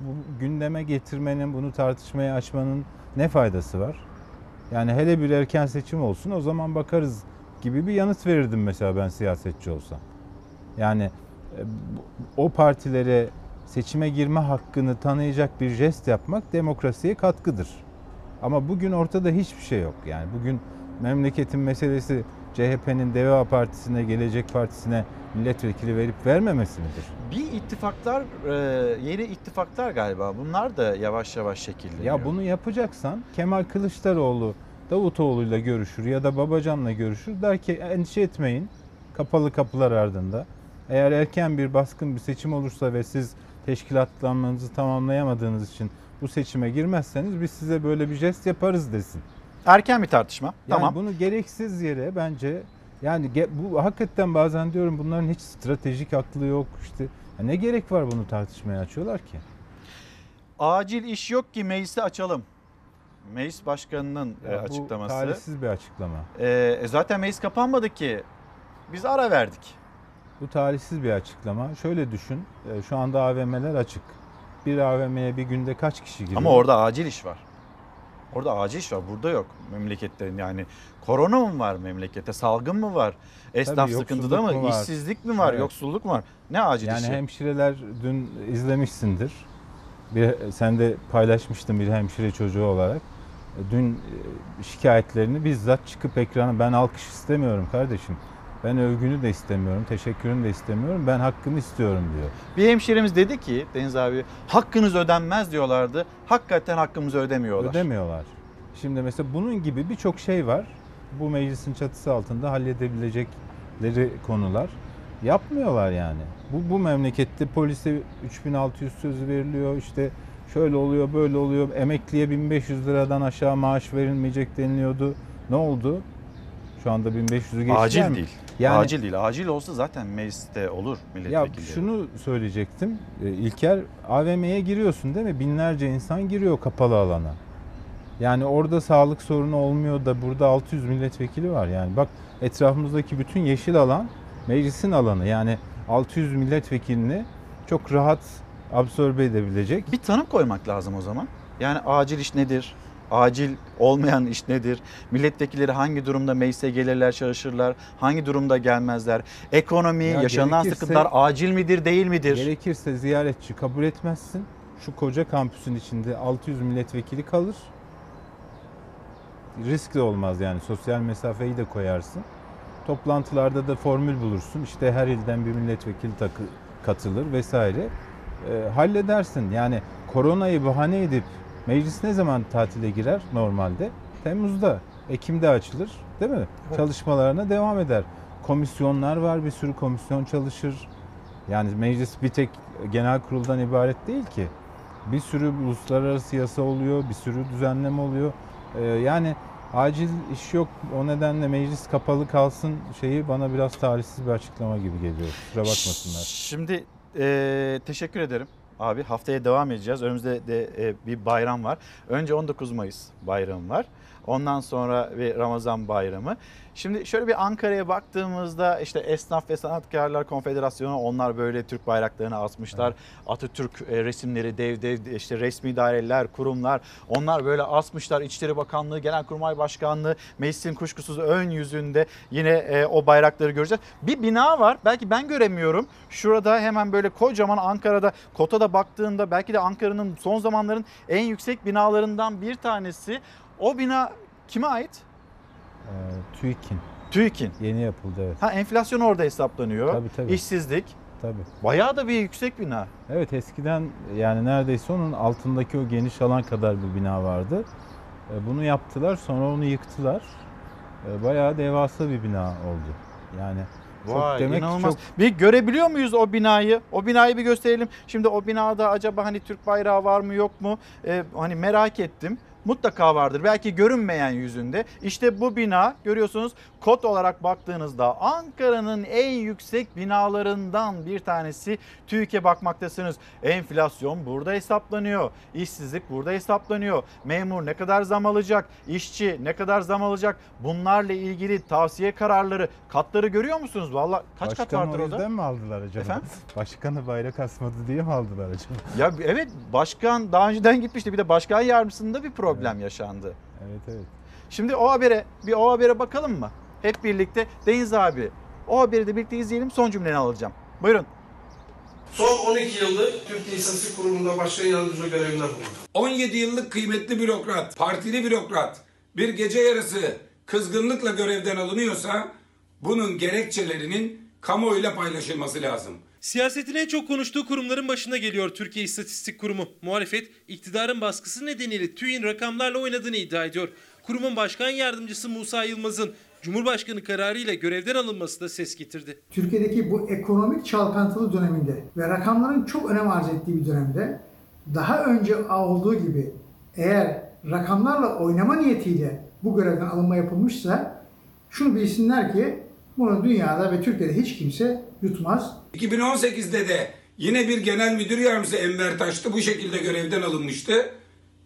bu gündeme getirmenin, bunu tartışmaya açmanın ne faydası var? Yani hele bir erken seçim olsun o zaman bakarız gibi bir yanıt verirdim mesela ben siyasetçi olsam. Yani o partilere seçime girme hakkını tanıyacak bir jest yapmak demokrasiye katkıdır. Ama bugün ortada hiçbir şey yok. Yani bugün memleketin meselesi CHP'nin Deva Partisi'ne, Gelecek Partisi'ne milletvekili verip vermemesi midir? Bir ittifaklar, e, yeni ittifaklar galiba. Bunlar da yavaş yavaş şekilleniyor. Ya bunu yapacaksan Kemal Kılıçdaroğlu Davutoğlu'yla görüşür ya da Babacan'la görüşür der ki endişe etmeyin. Kapalı kapılar ardında. Eğer erken bir baskın bir seçim olursa ve siz teşkilatlanmanızı tamamlayamadığınız için bu seçime girmezseniz biz size böyle bir jest yaparız desin. Erken bir tartışma. Yani tamam. bunu gereksiz yere bence yani bu hakikaten bazen diyorum bunların hiç stratejik aklı yok işte. Ya ne gerek var bunu tartışmaya açıyorlar ki? Acil iş yok ki meclisi açalım. Meclis Başkanı'nın e, Ya bu açıklaması. talihsiz bir açıklama. E, e, zaten meclis kapanmadı ki. Biz ara verdik. Bu talihsiz bir açıklama. Şöyle düşün. e, Şu anda AVM'ler açık. Bir AVM'ye bir günde kaç kişi giriyor? Ama orada acil iş var. Orada acil iş var. Burada yok memlekette. Yani korona mı var memlekette? Salgın mı var? Esnaf Tabii, sıkıntıda mı? var? İşsizlik mi var? Evet. Yoksulluk mu var? Ne acil Yani işi? hemşireler dün izlemişsindir. Bir, sen de paylaşmıştın bir hemşire çocuğu olarak. Dün e, şikayetlerini bizzat çıkıp ekrana ben alkış istemiyorum kardeşim. Ben övgünü de istemiyorum, teşekkürünü de istemiyorum. Ben hakkımı istiyorum diyor. Bir hemşiremiz dedi ki Deniz abi hakkınız ödenmez diyorlardı. Hakikaten hakkımızı ödemiyorlar. Ödemiyorlar. Şimdi mesela bunun gibi birçok şey var. Bu meclisin çatısı altında halledebilecekleri konular. Yapmıyorlar yani. Bu, bu memlekette polise 3600 sözü veriliyor. İşte şöyle oluyor böyle oluyor. Emekliye 1500 liradan aşağı maaş verilmeyecek deniliyordu. Ne oldu? Şu anda 1500'ü geçti. Acil değil. Acil değil. Acil olsa zaten mecliste olur Ya milletvekilleri. şunu söyleyecektim. E, İlker AVM'ye giriyorsun değil mi? Binlerce insan giriyor kapalı alana. Yani orada sağlık sorunu olmuyor da burada 600 milletvekili var. Yani bak etrafımızdaki bütün yeşil alan meclisin alanı. Yani 600 milletvekilini çok rahat absorbe edebilecek. Bir tanım koymak lazım o zaman. Yani acil iş nedir? Acil olmayan iş nedir? Milletvekilleri hangi durumda meclise gelirler, çalışırlar? Hangi durumda gelmezler? Ekonomi, Ya yaşanan sıkıntılar acil midir, değil midir? Gerekirse ziyaretçi kabul etmezsin. Şu koca kampüsün içinde 600 milletvekili kalır. Risk de olmaz yani sosyal mesafeyi de koyarsın. Toplantılarda da formül bulursun. İşte her ilden bir milletvekili takı, katılır vesaire. E, halledersin. Yani koronayı bahane edip meclis ne zaman tatile girer normalde? Temmuz'da, Ekim'de açılır değil mi? Çalışmalarına devam eder. Komisyonlar var, bir sürü komisyon çalışır. Yani meclis bir tek genel kuruldan ibaret değil ki. Bir sürü uluslararası yasa oluyor, bir sürü düzenleme oluyor. Ee, yani acil iş yok. O nedenle meclis kapalı kalsın şeyi bana biraz talihsiz bir açıklama gibi geliyor. Kusura bakmasınlar. Şimdi e, teşekkür ederim. Abi haftaya devam edeceğiz. Önümüzde de e, bir bayram var. Önce 19 Mayıs bayramı var. Ondan sonra bir Ramazan bayramı. Şimdi şöyle bir Ankara'ya baktığımızda işte Esnaf ve Sanatkarlar Konfederasyonu onlar böyle Türk bayraklarını asmışlar. Atatürk e, resimleri dev dev işte resmi daireler, kurumlar onlar böyle asmışlar. İçişleri Bakanlığı, Genelkurmay Başkanlığı meclisin kuşkusuz ön yüzünde yine e, o bayrakları göreceğiz. Bir bina var belki ben göremiyorum. Şurada hemen böyle kocaman Ankara'da Kota'da baktığında belki de Ankara'nın son zamanların en yüksek binalarından bir tanesi. O bina kime ait? Ee, TÜİK'in. TÜİK'in. Yeni yapıldı evet. Ha enflasyon orada hesaplanıyor. Tabii, tabii. İşsizlik. Tabii. Bayağı da bir yüksek bina. Evet eskiden yani neredeyse onun altındaki o geniş alan kadar bir bina vardı. E, Bunu yaptılar sonra onu yıktılar. E, Bayağı devasa bir bina oldu. Yani çok Vay demek inanılmaz. çok Bir görebiliyor muyuz o binayı? O binayı bir gösterelim. Şimdi o binada acaba hani Türk bayrağı var mı yok mu? Ee, hani merak ettim. Mutlaka vardır. Belki görünmeyen yüzünde. İşte bu bina görüyorsunuz kod olarak baktığınızda Ankara'nın en yüksek binalarından bir tanesi TÜİK'e bakmaktasınız. Enflasyon burada hesaplanıyor. İşsizlik burada hesaplanıyor. Memur ne kadar zam alacak? İşçi ne kadar zam alacak? Bunlarla ilgili tavsiye kararları, katları görüyor musunuz? Valla kaç kat Başkanı vardır o orada? yüzden mi aldılar acaba? Efendim? Başkanı bayrak asmadı diye mi aldılar acaba? Ya evet başkan daha önceden gitmişti. Bir de başkan yardımcısında bir problem yaşandı. Evet evet. Şimdi o habere bir o habere bakalım mı? Hep birlikte Deniz abi. O haberi de birlikte izleyelim. Son cümleni alacağım. Buyurun. Son 12 yıldır Türkiye İstatistik Kurumu'nda başkan yardımcı görevinde bulundum. 17 yıllık kıymetli bürokrat, partili bürokrat bir gece yarısı kızgınlıkla görevden alınıyorsa bunun gerekçelerinin kamuoyuyla paylaşılması lazım. Siyasetin en çok konuştuğu kurumların başında geliyor Türkiye İstatistik Kurumu. Muhalefet iktidarın baskısı nedeniyle TÜİ'nin rakamlarla oynadığını iddia ediyor. Kurumun başkan yardımcısı Musa Yılmaz'ın Cumhurbaşkanı kararıyla görevden alınması da ses getirdi. Türkiye'deki bu ekonomik çalkantılı döneminde ve rakamların çok önem arz ettiği bir dönemde daha önce olduğu gibi eğer rakamlarla oynama niyetiyle bu görevden alınma yapılmışsa şunu bilsinler ki bunu dünyada ve Türkiye'de hiç kimse yutmaz. 2018'de de yine bir genel müdür yardımcısı Enver Taş'tı bu şekilde görevden alınmıştı.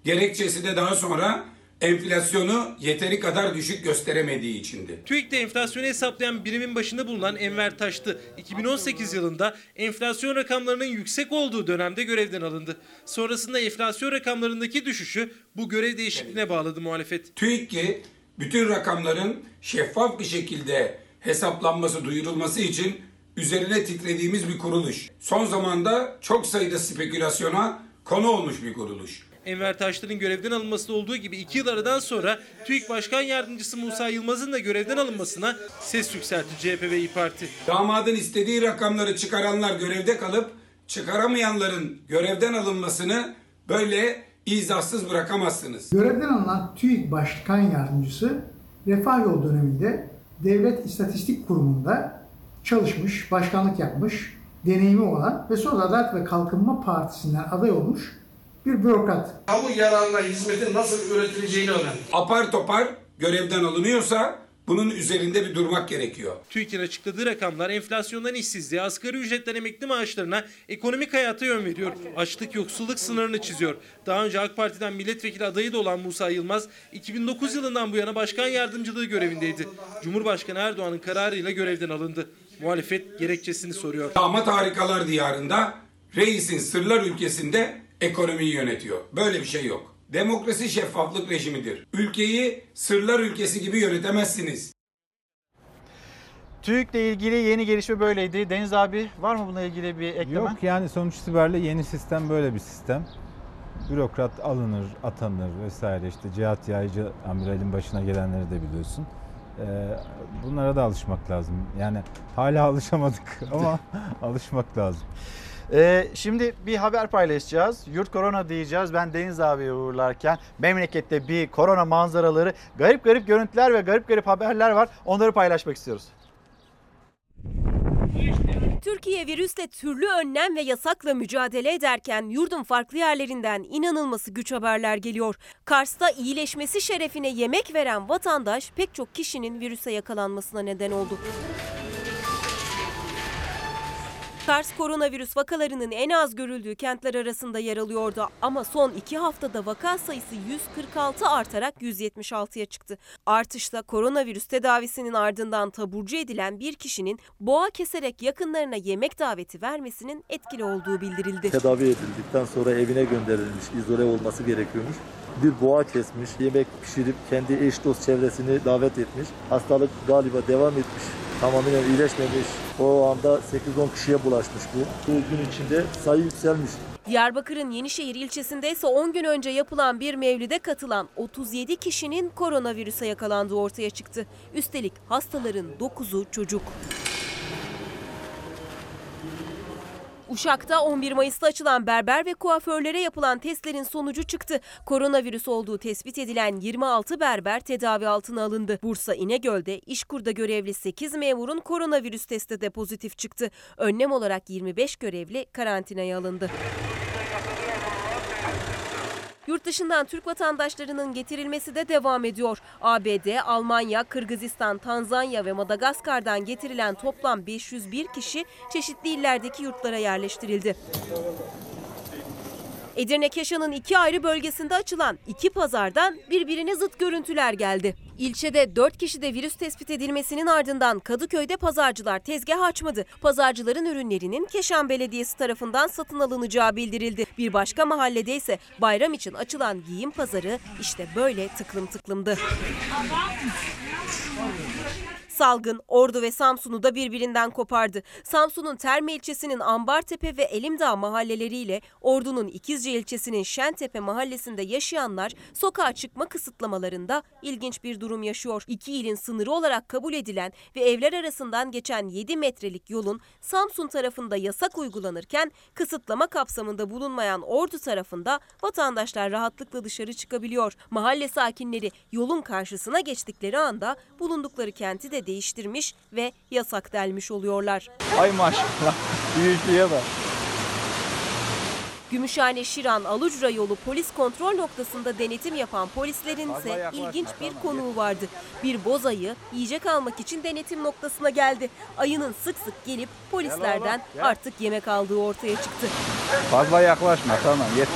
Gerekçesi de daha sonra enflasyonu yeteri kadar düşük gösteremediği içindi. TÜİK'te enflasyonu hesaplayan birimin başında bulunan Enver Taş'tı. 2018 yılında enflasyon rakamlarının yüksek olduğu dönemde görevden alındı. Sonrasında enflasyon rakamlarındaki düşüşü bu görev değişikliğine bağladı muhalefet. TÜİK ki bütün rakamların şeffaf bir şekilde hesaplanması, duyurulması için üzerine titrediğimiz bir kuruluş. Son zamanda çok sayıda spekülasyona konu olmuş bir kuruluş. Enver Taşlar'ın görevden alınması olduğu gibi iki yıl aradan sonra TÜİK Başkan Yardımcısı Musa Yılmaz'ın da görevden alınmasına ses yükseltti CHP ve İYİ Parti. Damadın istediği rakamları çıkaranlar görevde kalıp çıkaramayanların görevden alınmasını böyle izahsız bırakamazsınız. Görevden alınan TÜİK Başkan Yardımcısı Refah Yol döneminde Devlet İstatistik Kurumu'nda çalışmış, başkanlık yapmış, deneyimi olan ve sonra Adalet ve Kalkınma Partisi'nden aday olmuş bir bürokrat. Kamu yararına hizmetin nasıl üretileceğini öğrendi. Apar topar görevden alınıyorsa bunun üzerinde bir durmak gerekiyor. TÜİK'in açıkladığı rakamlar enflasyondan işsizliğe, asgari ücretten emekli maaşlarına, ekonomik hayata yön veriyor. Açlık yoksulluk sınırını çiziyor. Daha önce AK Parti'den milletvekili adayı da olan Musa Yılmaz, 2009 yılından bu yana başkan yardımcılığı görevindeydi. Cumhurbaşkanı Erdoğan'ın kararıyla görevden alındı. Muhalefet gerekçesini soruyor. Damat harikalar diyarında reisin sırlar ülkesinde ekonomiyi yönetiyor. Böyle bir şey yok. Demokrasi şeffaflık rejimidir. Ülkeyi sırlar ülkesi gibi yönetemezsiniz. TÜİK'le ilgili yeni gelişme böyleydi. Deniz abi var mı bununla ilgili bir ekleme? Yok yani sonuç itibariyle yeni sistem böyle bir sistem. Bürokrat alınır, atanır vesaire işte Cihat Yaycı amiralin başına gelenleri de biliyorsun. Ee, bunlara da alışmak lazım. Yani hala (laughs) alışamadık ama (laughs) alışmak lazım. Ee, şimdi bir haber paylaşacağız. Yurt korona diyeceğiz. Ben Deniz abiye uğurlarken memlekette bir korona manzaraları, garip garip görüntüler ve garip garip haberler var. Onları paylaşmak istiyoruz. Türkiye virüsle türlü önlem ve yasakla mücadele ederken yurdun farklı yerlerinden inanılması güç haberler geliyor. Kars'ta iyileşmesi şerefine yemek veren vatandaş pek çok kişinin virüse yakalanmasına neden oldu. Kars koronavirüs vakalarının en az görüldüğü kentler arasında yer alıyordu. Ama son iki haftada vaka sayısı 146 artarak 176'ya çıktı. Artışta koronavirüs tedavisinin ardından taburcu edilen bir kişinin boğa keserek yakınlarına yemek daveti vermesinin etkili olduğu bildirildi. Tedavi edildikten sonra evine gönderilmiş, izole olması gerekiyormuş. Bir boğa kesmiş, yemek pişirip kendi eş dost çevresini davet etmiş. Hastalık galiba devam etmiş, tamamen iyileşmemiş. O anda 8-10 kişiye bulaşmış bu. Bu gün içinde sayı yükselmiş. Diyarbakır'ın Yenişehir ilçesinde ise 10 gün önce yapılan bir mevlide katılan 37 kişinin koronavirüse yakalandığı ortaya çıktı. Üstelik hastaların 9'u çocuk. Uşak'ta 11 Mayıs'ta açılan berber ve kuaförlere yapılan testlerin sonucu çıktı. Koronavirüs olduğu tespit edilen 26 berber tedavi altına alındı. Bursa İnegöl'de İşkur'da görevli 8 memurun koronavirüs testi de pozitif çıktı. Önlem olarak 25 görevli karantinaya alındı. Yurt dışından Türk vatandaşlarının getirilmesi de devam ediyor. ABD, Almanya, Kırgızistan, Tanzanya ve Madagaskar'dan getirilen toplam 501 kişi çeşitli illerdeki yurtlara yerleştirildi. Edirne Keşan'ın iki ayrı bölgesinde açılan iki pazardan birbirine zıt görüntüler geldi. İlçede 4 kişide virüs tespit edilmesinin ardından Kadıköy'de pazarcılar tezgah açmadı. Pazarcıların ürünlerinin Keşan Belediyesi tarafından satın alınacağı bildirildi. Bir başka mahallede ise bayram için açılan giyim pazarı işte böyle tıklım tıklımdı. Salgın Ordu ve Samsun'u da birbirinden kopardı. Samsun'un Terme ilçesinin Ambartepe ve Elimdağ mahalleleriyle Ordu'nun İkizce ilçesinin Şentepe mahallesinde yaşayanlar sokağa çıkma kısıtlamalarında ilginç bir durum yaşıyor. İki ilin sınırı olarak kabul edilen ve evler arasından geçen 7 metrelik yolun Samsun tarafında yasak uygulanırken kısıtlama kapsamında bulunmayan Ordu tarafında vatandaşlar rahatlıkla dışarı çıkabiliyor. Mahalle sakinleri yolun karşısına geçtikleri anda bulundukları kenti de değiştirmiş ve yasak delmiş oluyorlar. Ay maşallah. (laughs) Büyüklüğe bak. Gümüşhane Şiran Alucra yolu polis kontrol noktasında denetim yapan polislerin ise ilginç bir konuğu vardı. Bir boz ayı yiyecek almak için denetim noktasına geldi. Ayının sık sık gelip polislerden artık yemek aldığı ortaya çıktı. Fazla yaklaşma tamam yeter.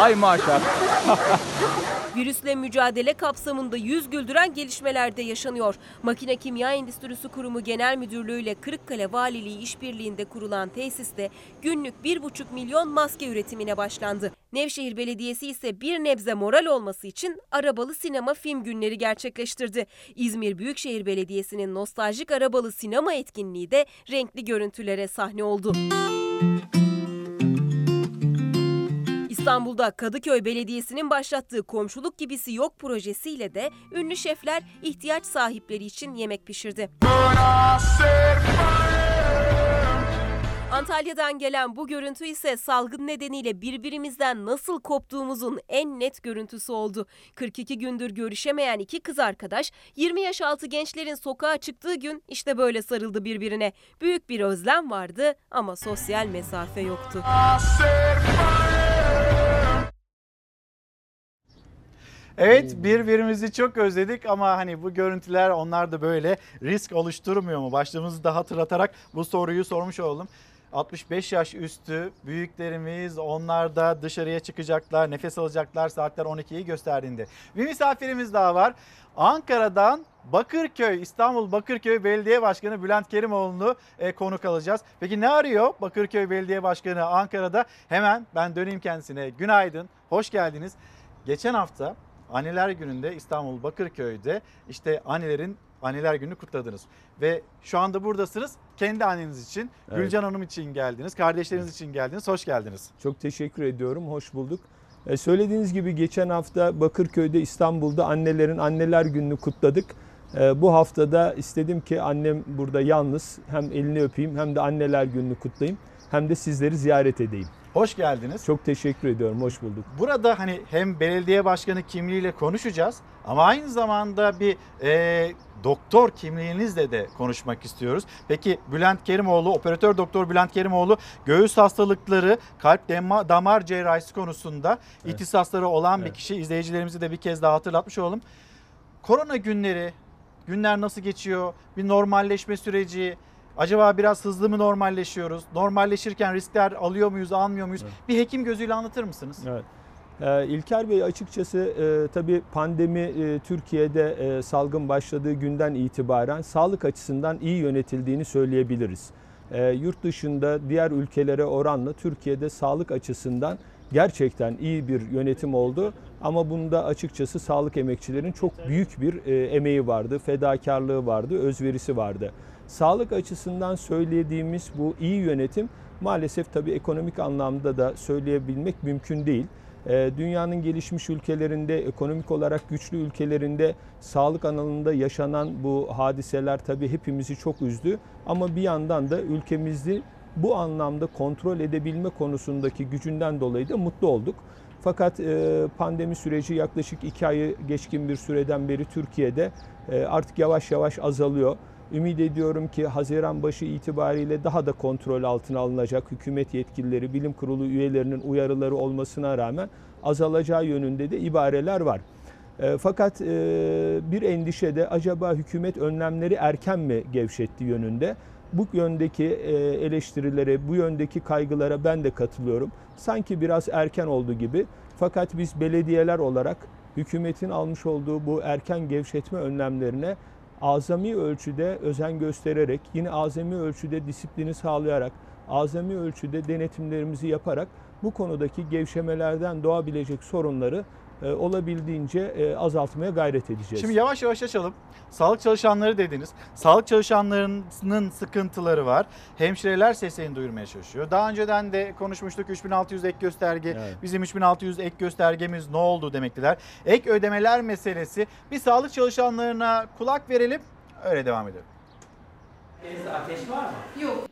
Ay maşallah. (laughs) Virüsle mücadele kapsamında yüz güldüren gelişmeler de yaşanıyor. Makine Kimya Endüstrisi Kurumu Genel Müdürlüğü ile Kırıkkale Valiliği işbirliğinde kurulan tesiste günlük 1,5 milyon maske üretimine başlandı. Nevşehir Belediyesi ise bir nebze moral olması için arabalı sinema film günleri gerçekleştirdi. İzmir Büyükşehir Belediyesi'nin nostaljik arabalı sinema etkinliği de renkli görüntülere sahne oldu. İstanbul'da Kadıköy Belediyesi'nin başlattığı komşuluk gibisi yok projesiyle de ünlü şefler ihtiyaç sahipleri için yemek pişirdi. Antalya'dan gelen bu görüntü ise salgın nedeniyle birbirimizden nasıl koptuğumuzun en net görüntüsü oldu. 42 gündür görüşemeyen iki kız arkadaş 20 yaş altı gençlerin sokağa çıktığı gün işte böyle sarıldı birbirine. Büyük bir özlem vardı ama sosyal mesafe yoktu. Evet birbirimizi çok özledik ama hani bu görüntüler onlar da böyle risk oluşturmuyor mu? Başlığımızı da hatırlatarak bu soruyu sormuş oldum. 65 yaş üstü büyüklerimiz onlar da dışarıya çıkacaklar, nefes alacaklar saatler 12'yi gösterdiğinde. Bir misafirimiz daha var. Ankara'dan Bakırköy, İstanbul Bakırköy Belediye Başkanı Bülent Kerimoğlu'nu e, konuk alacağız. Peki ne arıyor Bakırköy Belediye Başkanı Ankara'da? Hemen ben döneyim kendisine. Günaydın, hoş geldiniz. Geçen hafta Anneler Günü'nde İstanbul Bakırköy'de işte annelerin Anneler Günü kutladınız. Ve şu anda buradasınız kendi anneniz için, Evet. Gülcan Hanım için geldiniz, kardeşleriniz için geldiniz. Hoş geldiniz. Çok teşekkür ediyorum. Hoş bulduk. E, söylediğiniz gibi geçen hafta Bakırköy'de İstanbul'da annelerin anneler gününü kutladık. E, bu haftada istedim ki annem burada yalnız hem elini öpeyim hem de anneler gününü kutlayayım hem de sizleri ziyaret edeyim. Hoş geldiniz. Çok teşekkür ediyorum. Hoş bulduk. Burada hani hem belediye başkanı kimliğiyle konuşacağız ama aynı zamanda bir e, doktor kimliğinizle de konuşmak istiyoruz. Peki Bülent Kerimoğlu, operatör doktor Bülent Kerimoğlu göğüs hastalıkları, kalp dema- damar cerrahisi konusunda ihtisasları olan bir Evet. kişi. İzleyicilerimizi de bir kez daha hatırlatmış olalım. Korona günleri, günler nasıl geçiyor? Bir normalleşme süreci, Acaba biraz hızlı mı normalleşiyoruz? Normalleşirken riskler alıyor muyuz, almıyor muyuz? Bir hekim gözüyle anlatır mısınız? Evet. Ee, İlker Bey açıkçası e, tabii pandemi e, Türkiye'de e, salgın başladığı günden itibaren sağlık açısından iyi yönetildiğini söyleyebiliriz. E, yurt dışında diğer ülkelere oranla Türkiye'de sağlık açısından gerçekten iyi bir yönetim oldu. Ama bunda açıkçası sağlık emekçilerin çok büyük bir e, emeği vardı, fedakarlığı vardı, özverisi vardı. Sağlık açısından söylediğimiz bu iyi yönetim maalesef tabii ekonomik anlamda da söyleyebilmek mümkün değil. Ee, Dünyanın gelişmiş ülkelerinde, ekonomik olarak güçlü ülkelerinde sağlık alanında yaşanan bu hadiseler tabii hepimizi çok üzdü. Ama bir yandan da ülkemizi bu anlamda kontrol edebilme konusundaki gücünden dolayı da mutlu olduk. Fakat e, pandemi süreci yaklaşık iki ayı geçkin bir süreden beri Türkiye'de e, artık yavaş yavaş azalıyor. Ümit ediyorum ki Haziran başı itibariyle daha da kontrol altına alınacak hükümet yetkilileri, bilim kurulu üyelerinin uyarıları olmasına rağmen azalacağı yönünde de ibareler var. E, Fakat e, bir endişe de acaba hükümet önlemleri erken mi gevşetti yönünde? Bu yöndeki e, eleştirilere, bu yöndeki kaygılara ben de katılıyorum. Sanki biraz erken oldu gibi. Fakat biz belediyeler olarak hükümetin almış olduğu bu erken gevşetme önlemlerine azami ölçüde özen göstererek, yine azami ölçüde disiplini sağlayarak, azami ölçüde denetimlerimizi yaparak bu konudaki gevşemelerden doğabilecek sorunları olabildiğince e, azaltmaya gayret edeceğiz. Şimdi yavaş yavaş açalım. Sağlık çalışanları dediniz. Sağlık çalışanlarının sıkıntıları var. Hemşireler sesini duyurmaya çalışıyor. Daha önceden de konuşmuştuk 3600 ek gösterge. Evet. Bizim 3600 ek göstergemiz ne oldu demektiler. Ek ödemeler meselesi. Bir sağlık çalışanlarına kulak verelim. Öyle devam edelim.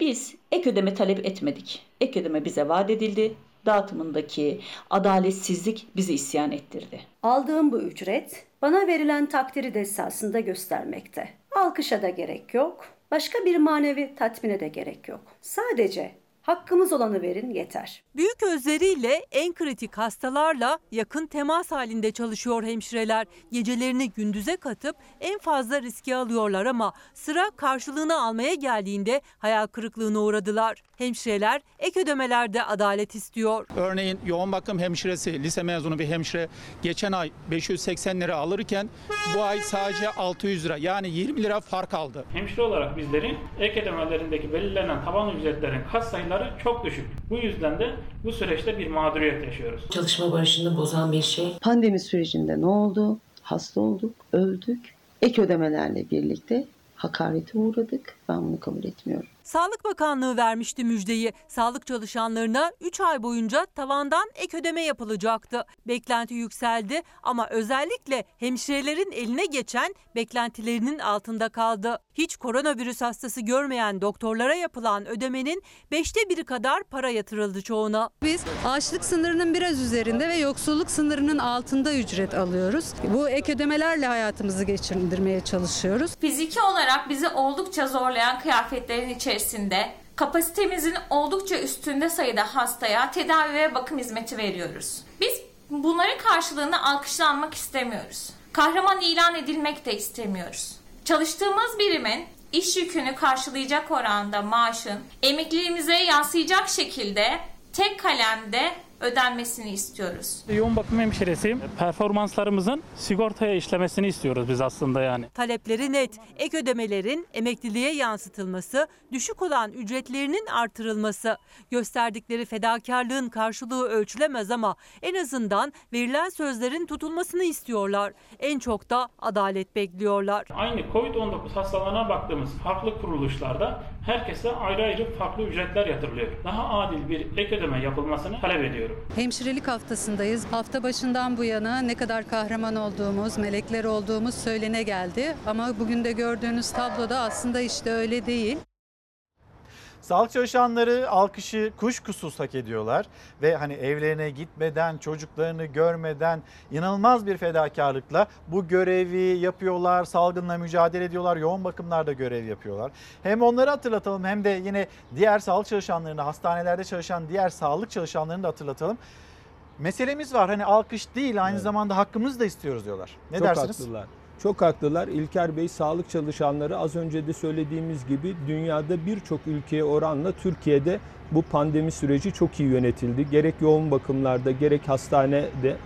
Biz ek ödeme talep etmedik. Ek ödeme bize vaat edildi. Dağıtımındaki adaletsizlik bizi isyan ettirdi. Aldığım bu ücret bana verilen takdiri de esasında göstermekte. Alkışa da gerek yok. Başka bir manevi tatmine de gerek yok. Sadece hakkımız olanı verin yeter. Büyük özleriyle en kritik hastalarla yakın temas halinde çalışıyor hemşireler. Gecelerini gündüze katıp en fazla riski alıyorlar ama sıra karşılığını almaya geldiğinde hayal kırıklığına uğradılar. Hemşireler ek ödemelerde adalet istiyor. Örneğin yoğun bakım hemşiresi, lise mezunu bir hemşire geçen ay 580 lira alırken bu ay sadece 600 lira yani 20 lira fark aldı. Hemşire olarak bizlerin ek ödemelerindeki belirlenen taban ücretlerin kat sayıları çok düşük. Bu yüzden de bu süreçte bir mağduriyet yaşıyoruz. Çalışma barışını bozan bir şey. Pandemi sürecinde ne oldu? Hasta olduk, öldük. Ek ödemelerle birlikte hakarete uğradık. Ben bunu kabul etmiyorum. Sağlık Bakanlığı vermişti müjdeyi. Sağlık çalışanlarına 3 ay boyunca tavandan ek ödeme yapılacaktı. Beklenti yükseldi ama özellikle hemşirelerin eline geçen beklentilerinin altında kaldı. Hiç koronavirüs hastası görmeyen doktorlara yapılan ödemenin beşte biri kadar para yatırıldı çoğuna. Biz açlık sınırının biraz üzerinde ve yoksulluk sınırının altında ücret alıyoruz. Bu ek ödemelerle hayatımızı geçirmeye çalışıyoruz. Fiziki olarak bizi oldukça zorlayan kıyafetlerin içerisinde kapasitemizin oldukça üstünde sayıda hastaya tedavi ve bakım hizmeti veriyoruz. Biz bunların karşılığında alkışlanmak istemiyoruz. Kahraman ilan edilmek de istemiyoruz. Çalıştığımız birimin iş yükünü karşılayacak oranda maaşın emekliliğimize yansıyacak şekilde tek kalemde ödenmesini istiyoruz. Yoğun bakım hemşiresi performanslarımızın sigortaya işlemesini istiyoruz biz aslında yani. Talepleri net. Ek ödemelerin emekliliğe yansıtılması, düşük olan ücretlerinin artırılması. Gösterdikleri fedakarlığın karşılığı ölçülemez ama en azından verilen sözlerin tutulmasını istiyorlar. En çok da adalet bekliyorlar. Aynı Covid-19 hastalığına baktığımız farklı kuruluşlarda herkese ayrı ayrı farklı ücretler yatırılıyor. Daha adil bir ek ödeme yapılmasını talep ediyorum. Hemşirelik haftasındayız. Hafta başından bu yana ne kadar kahraman olduğumuz, melekler olduğumuz söylene geldi. Ama bugün de gördüğünüz tabloda aslında işte öyle değil. Sağlık çalışanları alkışı kuşkusuz hak ediyorlar ve hani evlerine gitmeden, çocuklarını görmeden inanılmaz bir fedakarlıkla bu görevi yapıyorlar, salgınla mücadele ediyorlar, yoğun bakımlarda görev yapıyorlar. Hem onları hatırlatalım hem de yine diğer sağlık çalışanlarını, hastanelerde çalışan diğer sağlık çalışanlarını da hatırlatalım. Meselemiz var hani alkış değil aynı zamanda hakkımızı da istiyoruz diyorlar. Ne Çok dersiniz? haklılar. Çok haklılar. İlker Bey sağlık çalışanları az önce de söylediğimiz gibi dünyada birçok ülkeye oranla Türkiye'de bu pandemi süreci çok iyi yönetildi. Gerek yoğun bakımlarda gerek hastanede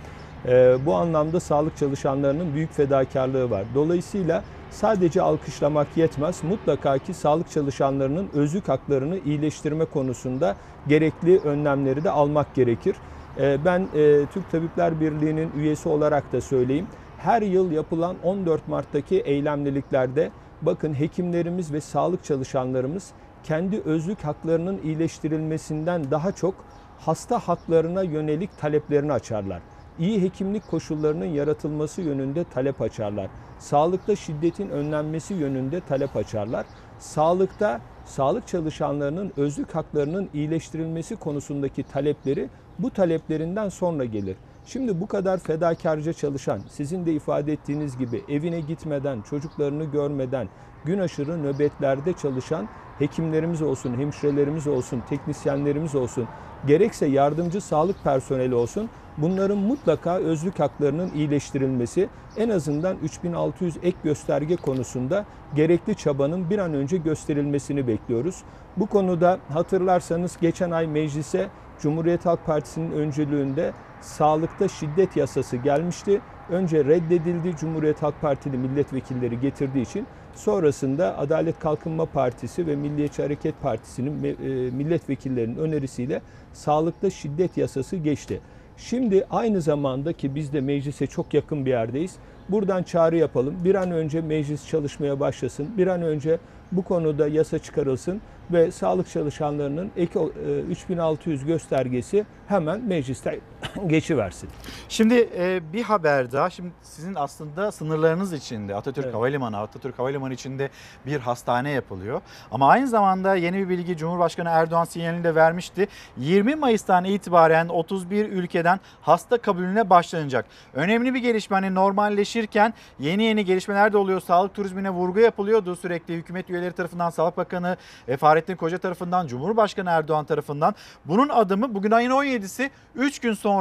e, bu anlamda sağlık çalışanlarının büyük fedakarlığı var. Dolayısıyla sadece alkışlamak yetmez. Mutlaka ki sağlık çalışanlarının özlük haklarını iyileştirme konusunda gerekli önlemleri de almak gerekir. E, ben e, Türk Tabipler Birliği'nin üyesi olarak da söyleyeyim her yıl yapılan 14 Mart'taki eylemliliklerde bakın hekimlerimiz ve sağlık çalışanlarımız kendi özlük haklarının iyileştirilmesinden daha çok hasta haklarına yönelik taleplerini açarlar. İyi hekimlik koşullarının yaratılması yönünde talep açarlar. Sağlıkta şiddetin önlenmesi yönünde talep açarlar. Sağlıkta sağlık çalışanlarının özlük haklarının iyileştirilmesi konusundaki talepleri bu taleplerinden sonra gelir. Şimdi bu kadar fedakarca çalışan, sizin de ifade ettiğiniz gibi evine gitmeden, çocuklarını görmeden, gün aşırı nöbetlerde çalışan hekimlerimiz olsun, hemşirelerimiz olsun, teknisyenlerimiz olsun, gerekse yardımcı sağlık personeli olsun, bunların mutlaka özlük haklarının iyileştirilmesi, en azından 3600 ek gösterge konusunda gerekli çabanın bir an önce gösterilmesini bekliyoruz. Bu konuda hatırlarsanız geçen ay meclise Cumhuriyet Halk Partisi'nin öncülüğünde sağlıkta şiddet yasası gelmişti. Önce reddedildi Cumhuriyet Halk Partili milletvekilleri getirdiği için. Sonrasında Adalet Kalkınma Partisi ve Milliyetçi Hareket Partisi'nin e, milletvekillerinin önerisiyle sağlıkta şiddet yasası geçti. Şimdi aynı zamanda ki biz de meclise çok yakın bir yerdeyiz. Buradan çağrı yapalım. Bir an önce meclis çalışmaya başlasın. Bir an önce bu konuda yasa çıkarılsın ve sağlık çalışanlarının ek e, 3600 göstergesi hemen mecliste (laughs) geçiversin. Şimdi e, bir haber daha. Şimdi sizin aslında sınırlarınız içinde Atatürk Evet. Havalimanı, Atatürk Havalimanı içinde bir hastane yapılıyor. Ama aynı zamanda yeni bir bilgi Cumhurbaşkanı Erdoğan sinyalini de vermişti. 20 Mayıs'tan itibaren 31 ülkeden hasta kabulüne başlanacak. Önemli bir gelişme hani normalleşirken yeni yeni gelişmeler de oluyor. Sağlık turizmine vurgu yapılıyordu sürekli hükümet üyeleri tarafından, Sağlık Bakanı e, Fahrettin Koca tarafından, Cumhurbaşkanı Erdoğan tarafından. Bunun adımı bugün ayın 17'si 3 gün sonra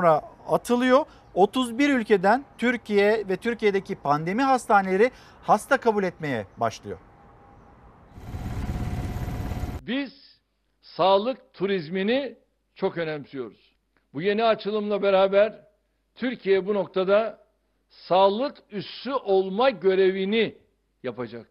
atılıyor. 31 ülkeden Türkiye ve Türkiye'deki pandemi hastaneleri hasta kabul etmeye başlıyor. Biz sağlık turizmini çok önemsiyoruz. Bu yeni açılımla beraber Türkiye bu noktada sağlık üssü olma görevini yapacaktır.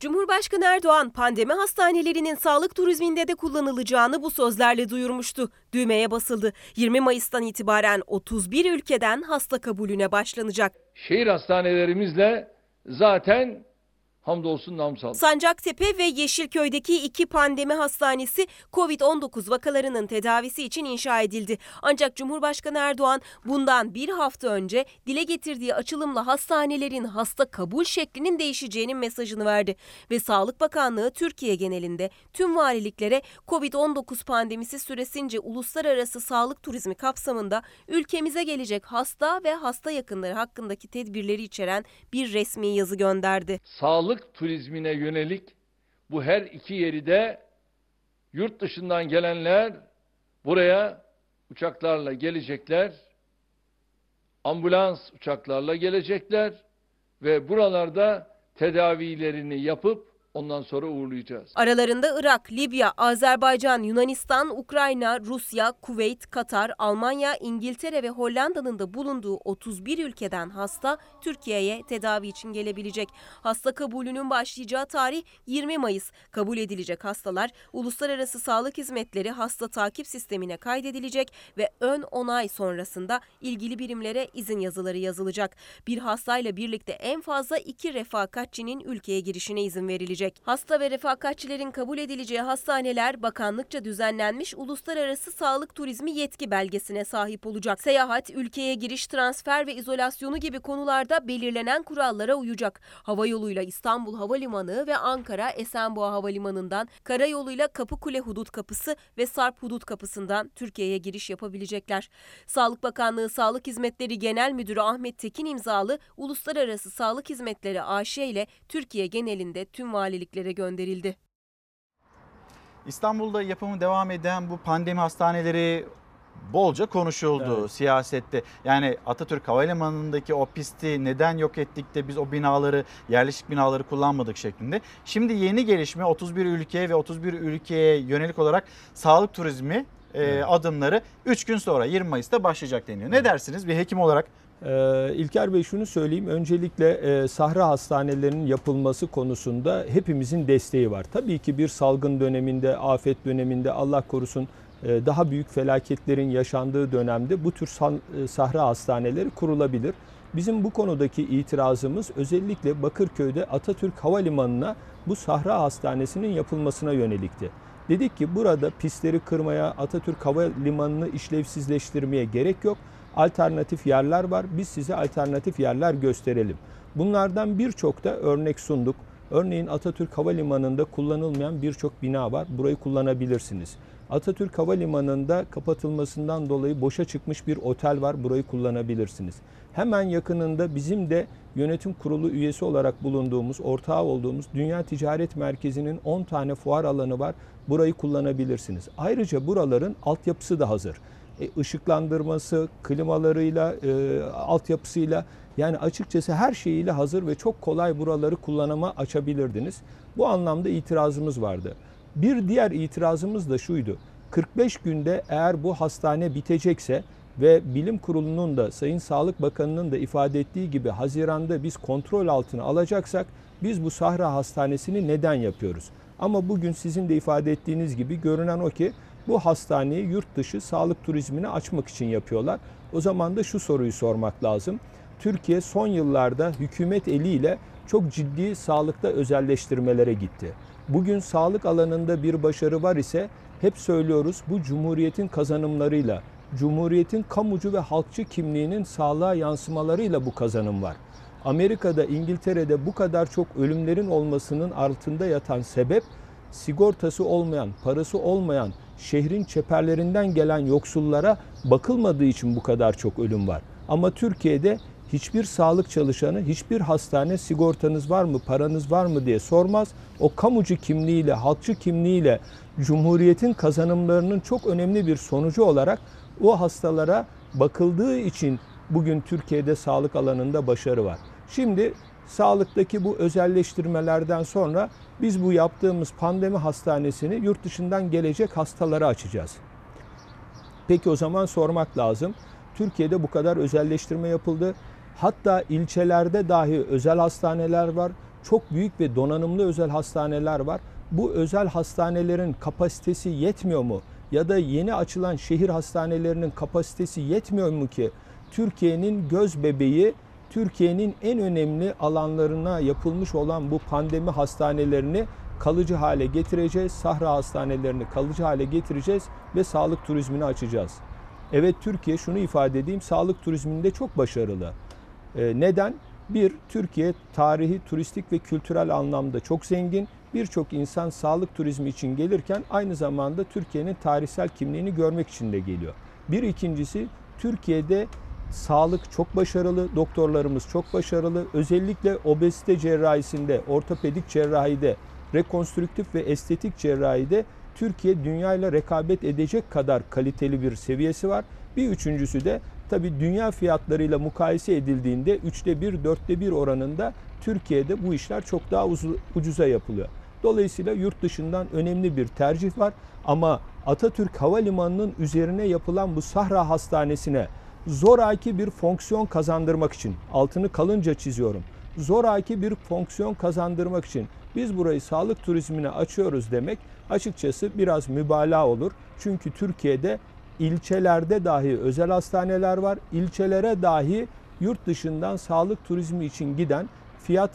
Cumhurbaşkanı Erdoğan pandemi hastanelerinin sağlık turizminde de kullanılacağını bu sözlerle duyurmuştu. Düğmeye basıldı. 20 Mayıs'tan itibaren 31 ülkeden hasta kabulüne başlanacak. Şehir hastanelerimizle zaten hamdolsun nam sağlık. Sancaktepe ve Yeşilköy'deki iki pandemi hastanesi COVID-19 vakalarının tedavisi için inşa edildi. Ancak Cumhurbaşkanı Erdoğan bundan bir hafta önce dile getirdiği açılımla hastanelerin hasta kabul şeklinin değişeceğinin mesajını verdi. Ve Sağlık Bakanlığı Türkiye genelinde tüm valiliklere COVID-19 pandemisi süresince uluslararası sağlık turizmi kapsamında ülkemize gelecek hasta ve hasta yakınları hakkındaki tedbirleri içeren bir resmi yazı gönderdi. Sağlık turizmine yönelik bu her iki yeri de yurt dışından gelenler buraya uçaklarla gelecekler. Ambulans uçaklarla gelecekler ve buralarda tedavilerini yapıp ondan sonra uğurlayacağız. Aralarında Irak, Libya, Azerbaycan, Yunanistan, Ukrayna, Rusya, Kuveyt, Katar, Almanya, İngiltere ve Hollanda'nın da bulunduğu 31 ülkeden hasta Türkiye'ye tedavi için gelebilecek. Hasta kabulünün başlayacağı tarih 20 Mayıs. Kabul edilecek hastalar Uluslararası Sağlık Hizmetleri hasta takip sistemine kaydedilecek ve ön onay sonrasında ilgili birimlere izin yazıları yazılacak. Bir hastayla birlikte en fazla iki refakatçinin ülkeye girişine izin verilecek. Hasta ve refakatçilerin kabul edileceği hastaneler bakanlıkça düzenlenmiş uluslararası sağlık turizmi yetki belgesine sahip olacak. Seyahat, ülkeye giriş, transfer ve izolasyonu gibi konularda belirlenen kurallara uyacak. Hava yoluyla İstanbul Havalimanı ve Ankara Esenboğa Havalimanı'ndan, karayoluyla Kapıkule Hudut Kapısı ve Sarp Hudut Kapısı'ndan Türkiye'ye giriş yapabilecekler. Sağlık Bakanlığı Sağlık Hizmetleri Genel Müdürü Ahmet Tekin imzalı Uluslararası Sağlık Hizmetleri AŞ ile Türkiye genelinde tüm valiliklere gönderildi. İstanbul'da yapımı devam eden bu pandemi hastaneleri bolca konuşuldu Evet. siyasette. Yani Atatürk Havalimanı'ndaki o pisti neden yok ettik de biz o binaları, yerleşik binaları kullanmadık şeklinde. Şimdi yeni gelişme 31 ülkeye ve 31 ülkeye yönelik olarak sağlık turizmi e, adımları 3 gün sonra 20 Mayıs'ta başlayacak deniyor. Ne dersiniz bir hekim olarak? Ee, İlker Bey şunu söyleyeyim. Öncelikle e, sahra hastanelerinin yapılması konusunda hepimizin desteği var. Tabii ki bir salgın döneminde, afet döneminde Allah korusun e, daha büyük felaketlerin yaşandığı dönemde bu tür san- e, sahra hastaneleri kurulabilir. Bizim bu konudaki itirazımız özellikle Bakırköy'de Atatürk Havalimanı'na bu sahra hastanesinin yapılmasına yönelikti. Dedik ki burada pistleri kırmaya, Atatürk Havalimanı'nı işlevsizleştirmeye gerek yok. Alternatif yerler var. Biz size alternatif yerler gösterelim. Bunlardan birçok da örnek sunduk. Örneğin Atatürk Havalimanı'nda kullanılmayan birçok bina var. Burayı kullanabilirsiniz. Atatürk Havalimanı'nda kapatılmasından dolayı boşa çıkmış bir otel var. Burayı kullanabilirsiniz. Hemen yakınında bizim de yönetim kurulu üyesi olarak bulunduğumuz, ortağı olduğumuz Dünya Ticaret Merkezi'nin 10 tane fuar alanı var. Burayı kullanabilirsiniz. Ayrıca buraların altyapısı da hazır. E, ışıklandırması, klimalarıyla, e, altyapısıyla yani açıkçası her şeyiyle hazır ve çok kolay buraları kullanıma açabilirdiniz. Bu anlamda itirazımız vardı. Bir diğer itirazımız da şuydu. 45 günde eğer bu hastane bitecekse ve bilim kurulunun da Sayın Sağlık Bakanı'nın da ifade ettiği gibi Haziran'da biz kontrol altına alacaksak biz bu Sahra Hastanesi'ni neden yapıyoruz? Ama bugün sizin de ifade ettiğiniz gibi görünen o ki bu hastaneyi yurt dışı sağlık turizmini açmak için yapıyorlar. O zaman da şu soruyu sormak lazım. Türkiye son yıllarda hükümet eliyle çok ciddi sağlıkta özelleştirmelere gitti. Bugün sağlık alanında bir başarı var ise hep söylüyoruz bu cumhuriyetin kazanımlarıyla, cumhuriyetin kamucu ve halkçı kimliğinin sağlığa yansımalarıyla bu kazanım var. Amerika'da, İngiltere'de bu kadar çok ölümlerin olmasının altında yatan sebep sigortası olmayan, parası olmayan, şehrin çeperlerinden gelen yoksullara bakılmadığı için bu kadar çok ölüm var. Ama Türkiye'de hiçbir sağlık çalışanı, hiçbir hastane sigortanız var mı, paranız var mı diye sormaz. O kamucu kimliğiyle, halkçı kimliğiyle Cumhuriyet'in kazanımlarının çok önemli bir sonucu olarak o hastalara bakıldığı için bugün Türkiye'de sağlık alanında başarı var. Şimdi sağlıktaki bu özelleştirmelerden sonra biz bu yaptığımız pandemi hastanesini yurt dışından gelecek hastalara açacağız. Peki o zaman sormak lazım. Türkiye'de bu kadar özelleştirme yapıldı. Hatta ilçelerde dahi özel hastaneler var. Çok büyük ve donanımlı özel hastaneler var. Bu özel hastanelerin kapasitesi yetmiyor mu? Ya da yeni açılan şehir hastanelerinin kapasitesi yetmiyor mu ki Türkiye'nin göz bebeği, Türkiye'nin en önemli alanlarına yapılmış olan bu pandemi hastanelerini kalıcı hale getireceğiz. Sahra hastanelerini kalıcı hale getireceğiz ve sağlık turizmini açacağız. Evet Türkiye şunu ifade edeyim sağlık turizminde çok başarılı. Ee, neden? Bir, Türkiye tarihi, turistik ve kültürel anlamda çok zengin. Birçok insan sağlık turizmi için gelirken aynı zamanda Türkiye'nin tarihsel kimliğini görmek için de geliyor. Bir ikincisi Türkiye'de sağlık çok başarılı, doktorlarımız çok başarılı. Özellikle obezite cerrahisinde, ortopedik cerrahide, rekonstrüktif ve estetik cerrahide Türkiye dünyayla rekabet edecek kadar kaliteli bir seviyesi var. Bir üçüncüsü de tabi dünya fiyatlarıyla mukayese edildiğinde üçte bir, dörtte bir oranında Türkiye'de bu işler çok daha ucuza yapılıyor. Dolayısıyla yurt dışından önemli bir tercih var ama Atatürk Havalimanı'nın üzerine yapılan bu Sahra Hastanesi'ne zoraki bir fonksiyon kazandırmak için altını kalınca çiziyorum. Zoraki bir fonksiyon kazandırmak için biz burayı sağlık turizmine açıyoruz demek açıkçası biraz mübalağa olur. Çünkü Türkiye'de ilçelerde dahi özel hastaneler var. İlçelere dahi yurt dışından sağlık turizmi için giden fiyat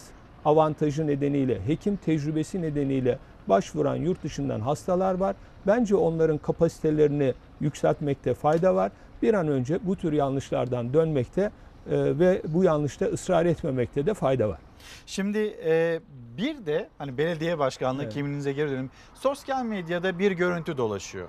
avantajı nedeniyle, hekim tecrübesi nedeniyle başvuran yurt dışından hastalar var. Bence onların kapasitelerini yükseltmekte fayda var. Bir an önce bu tür yanlışlardan dönmekte e, ve bu yanlışta ısrar etmemekte de fayda var. Şimdi e, bir de hani belediye başkanlığı Evet. kimliğinize geri dönelim. Sosyal medyada bir görüntü dolaşıyor.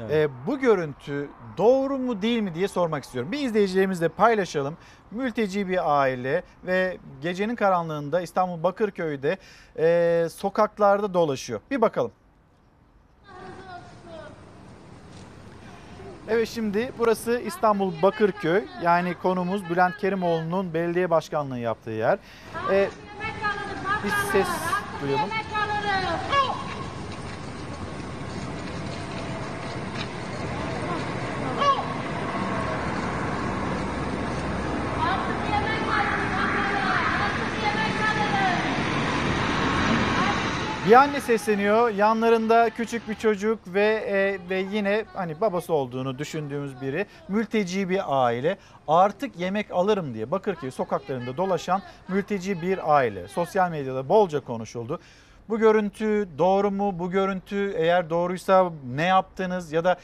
Evet. E, bu görüntü doğru mu değil mi diye sormak istiyorum. Bir izleyicilerimizle paylaşalım. Mülteci bir aile ve gecenin karanlığında İstanbul Bakırköy'de e, sokaklarda dolaşıyor. Bir bakalım. Evet şimdi burası İstanbul Bakırköy. Yani konumuz Bülent Kerimoğlu'nun belediye başkanlığı yaptığı yer. E, bir ses duyalım. Bir anne sesleniyor. Yanlarında küçük bir çocuk ve e, ve yine hani babası olduğunu düşündüğümüz biri. Mülteci bir aile. Artık yemek alırım diye Bakırköy sokaklarında dolaşan mülteci bir aile. Sosyal medyada bolca konuşuldu. Bu görüntü doğru mu? Bu görüntü eğer doğruysa ne yaptınız ya da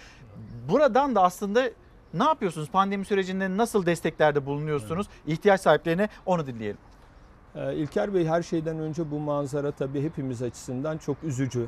buradan da aslında ne yapıyorsunuz? Pandemi sürecinde nasıl desteklerde bulunuyorsunuz? İhtiyaç sahiplerine onu dinleyelim. Ee, İlker Bey her şeyden önce bu manzara tabii hepimiz açısından çok üzücü.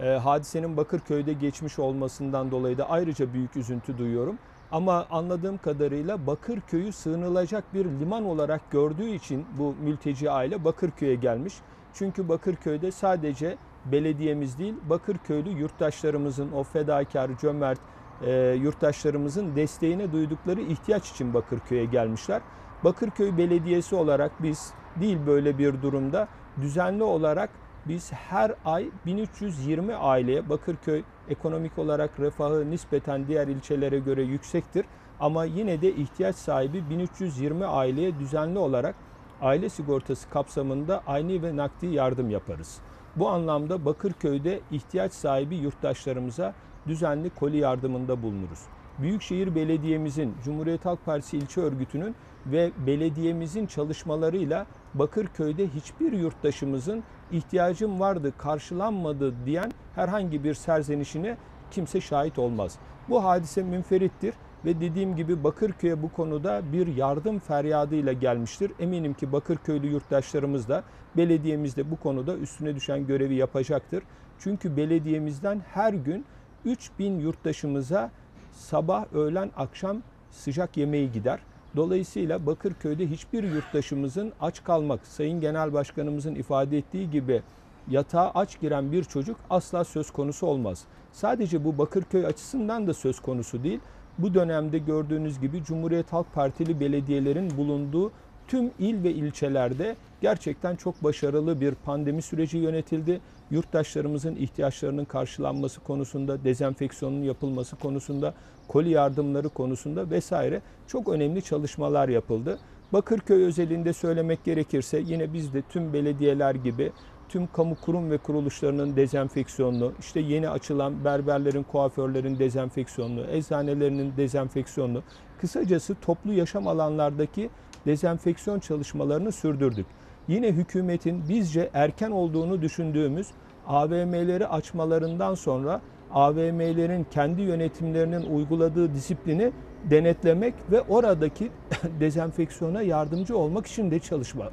Ee, hadisenin Bakırköy'de geçmiş olmasından dolayı da ayrıca büyük üzüntü duyuyorum. Ama anladığım kadarıyla Bakırköy'ü sığınılacak bir liman olarak gördüğü için bu mülteci aile Bakırköy'e gelmiş. Çünkü Bakırköy'de sadece belediyemiz değil, Bakırköylü yurttaşlarımızın o fedakar, cömert e, yurttaşlarımızın desteğine duydukları ihtiyaç için Bakırköy'e gelmişler. Bakırköy Belediyesi olarak biz değil böyle bir durumda düzenli olarak biz her ay 1320 aileye Bakırköy ekonomik olarak refahı nispeten diğer ilçelere göre yüksektir. Ama yine de ihtiyaç sahibi 1320 aileye düzenli olarak aile sigortası kapsamında aynı ve nakdi yardım yaparız. Bu anlamda Bakırköy'de ihtiyaç sahibi yurttaşlarımıza düzenli koli yardımında bulunuruz. Büyükşehir Belediye'mizin, Cumhuriyet Halk Partisi ilçe örgütünün ve belediyemizin çalışmalarıyla Bakırköy'de hiçbir yurttaşımızın ihtiyacım vardı, karşılanmadı diyen herhangi bir serzenişine kimse şahit olmaz. Bu hadise münferittir ve dediğim gibi Bakırköy'e bu konuda bir yardım feryadıyla gelmiştir. Eminim ki Bakırköylü yurttaşlarımız da belediyemiz de bu konuda üstüne düşen görevi yapacaktır. Çünkü belediyemizden her gün 3000 yurttaşımıza sabah, öğlen, akşam sıcak yemeği gider. Dolayısıyla Bakırköy'de hiçbir yurttaşımızın aç kalmak, Sayın Genel Başkanımızın ifade ettiği gibi yatağa aç giren bir çocuk asla söz konusu olmaz. Sadece bu Bakırköy açısından da söz konusu değil. Bu dönemde gördüğünüz gibi Cumhuriyet Halk Partili belediyelerin bulunduğu tüm il ve ilçelerde gerçekten çok başarılı bir pandemi süreci yönetildi. Yurttaşlarımızın ihtiyaçlarının karşılanması konusunda, dezenfeksiyonun yapılması konusunda, koli yardımları konusunda vesaire çok önemli çalışmalar yapıldı. Bakırköy özelinde söylemek gerekirse yine biz de tüm belediyeler gibi tüm kamu kurum ve kuruluşlarının dezenfeksiyonlu, işte yeni açılan berberlerin, kuaförlerin dezenfeksiyonlu, eczanelerinin dezenfeksiyonlu, kısacası toplu yaşam alanlardaki dezenfeksiyon çalışmalarını sürdürdük. Yine hükümetin bizce erken olduğunu düşündüğümüz AVM'leri açmalarından sonra AVM'lerin kendi yönetimlerinin uyguladığı disiplini denetlemek ve oradaki (laughs) dezenfeksiyona yardımcı olmak için de çalışma.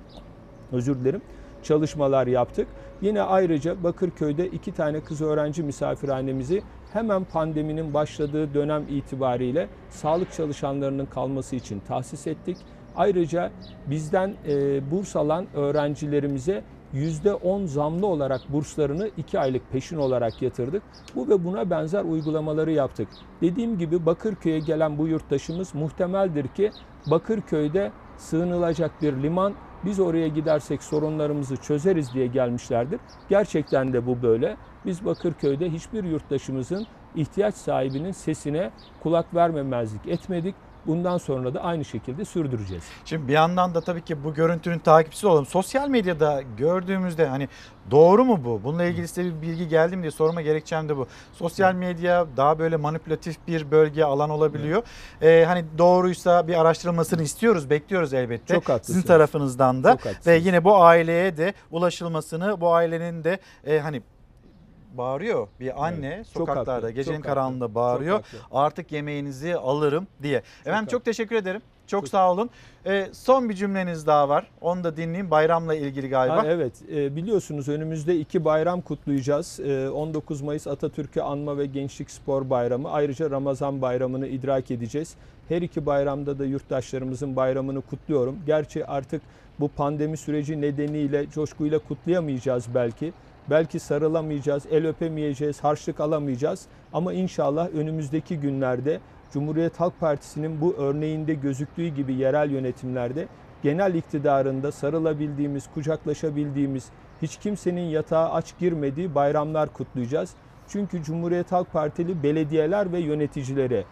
Özür dilerim çalışmalar yaptık. Yine ayrıca Bakırköy'de iki tane kız öğrenci misafirhanemizi hemen pandeminin başladığı dönem itibariyle sağlık çalışanlarının kalması için tahsis ettik. Ayrıca bizden e, burs alan öğrencilerimize %10 zamlı olarak burslarını 2 aylık peşin olarak yatırdık. Bu ve buna benzer uygulamaları yaptık. Dediğim gibi Bakırköy'e gelen bu yurttaşımız muhtemeldir ki Bakırköy'de sığınılacak bir liman, biz oraya gidersek sorunlarımızı çözeriz diye gelmişlerdir. Gerçekten de bu böyle. Biz Bakırköy'de hiçbir yurttaşımızın ihtiyaç sahibinin sesine kulak vermemezlik etmedik. Bundan sonra da aynı şekilde sürdüreceğiz. Şimdi bir yandan da tabii ki bu görüntünün takipçisi olalım. Sosyal medyada gördüğümüzde hani doğru mu bu? Bununla ilgili size bir bilgi geldi mi diye sorma gerekçem de bu. Sosyal medya daha böyle manipülatif bir bölge alan olabiliyor. Ee, hani doğruysa bir araştırılmasını istiyoruz, bekliyoruz elbette. Çok haklısınız. Sizin tarafınızdan da. Ve yine bu aileye de ulaşılmasını, bu ailenin de e, hani bağırıyor bir anne Evet, çok sokaklarda haklı, gecenin çok karanlığında haklı, bağırıyor. çok. Artık yemeğinizi alırım diye. Efendim haklı. çok teşekkür ederim. Çok, sağ olun. Ee, son bir cümleniz daha var. Onu da dinleyeyim. Bayramla ilgili galiba. Ha, evet e, biliyorsunuz önümüzde iki bayram kutlayacağız. E, 19 Mayıs Atatürk'ü Anma ve Gençlik Spor Bayramı. Ayrıca Ramazan Bayramı'nı idrak edeceğiz. Her iki bayramda da yurttaşlarımızın bayramını kutluyorum. Gerçi artık bu pandemi süreci nedeniyle coşkuyla kutlayamayacağız belki. Belki sarılamayacağız, el öpemeyeceğiz, harçlık alamayacağız. Ama inşallah önümüzdeki günlerde Cumhuriyet Halk Partisi'nin bu örneğinde gözüktüğü gibi yerel yönetimlerde genel iktidarında sarılabildiğimiz, kucaklaşabildiğimiz, hiç kimsenin yatağa aç girmediği bayramlar kutlayacağız. Çünkü Cumhuriyet Halk Partili belediyeler ve yöneticileri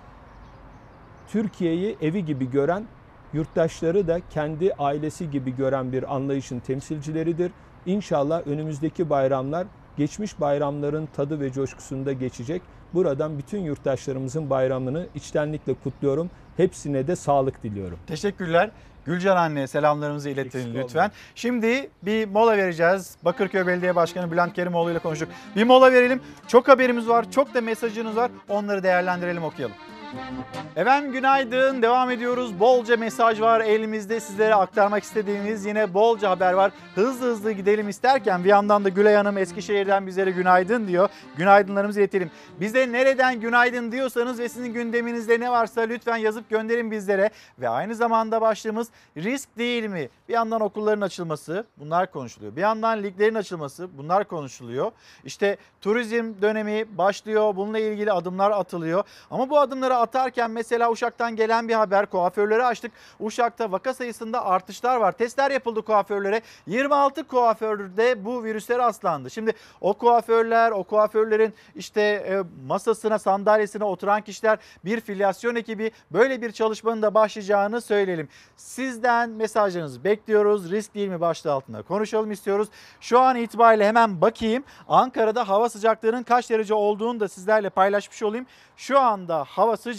Türkiye'yi evi gibi gören, yurttaşları da kendi ailesi gibi gören bir anlayışın temsilcileridir. İnşallah önümüzdeki bayramlar geçmiş bayramların tadı ve coşkusunda geçecek. Buradan bütün yurttaşlarımızın bayramını içtenlikle kutluyorum. Hepsine de sağlık diliyorum. Teşekkürler. Gülcan anne selamlarımızı iletin Eksik lütfen. olmayın. Şimdi bir mola vereceğiz. Bakırköy Belediye Başkanı Bülent Kerimoğlu ile konuştuk. Bir mola verelim. Çok haberimiz var, çok da mesajınız var. Onları değerlendirelim, okuyalım. Efendim günaydın. Devam ediyoruz. Bolca mesaj var elimizde. Sizlere aktarmak istediğimiz yine bolca haber var. Hızlı hızlı gidelim isterken bir yandan da Gülay Hanım Eskişehir'den bizlere günaydın diyor. Günaydınlarımızı iletelim. Bize nereden günaydın diyorsanız ve sizin gündeminizde ne varsa lütfen yazıp gönderin bizlere. Ve aynı zamanda başlığımız risk değil mi? Bir yandan okulların açılması bunlar konuşuluyor. Bir yandan liglerin açılması bunlar konuşuluyor. İşte turizm dönemi başlıyor. Bununla ilgili adımlar atılıyor. Ama bu adımları atarken mesela Uşak'tan gelen bir haber kuaförleri açtık. Uşak'ta vaka sayısında artışlar var. Testler yapıldı kuaförlere. 26 kuaförde bu virüse rastlandı. Şimdi o kuaförler, o kuaförlerin işte e, masasına, sandalyesine oturan kişiler bir filyasyon ekibi böyle bir çalışmanın da başlayacağını söyleyelim. Sizden mesajlarınızı bekliyoruz. Risk değil mi başlığı altında konuşalım istiyoruz. Şu an itibariyle hemen bakayım. Ankara'da hava sıcaklığının kaç derece olduğunu da sizlerle paylaşmış olayım. Şu anda hava sıcaklığı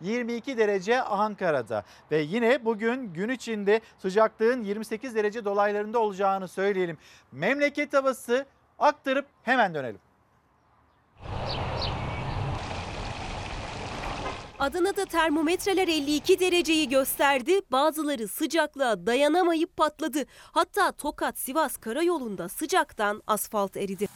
22 derece Ankara'da ve yine bugün gün içinde sıcaklığın 28 derece dolaylarında olacağını söyleyelim. Memleket havası aktarıp hemen dönelim. Adana'da termometreler 52 dereceyi gösterdi. Bazıları sıcaklığa dayanamayıp patladı. Hatta Tokat-Sivas karayolunda sıcaktan asfalt eridi.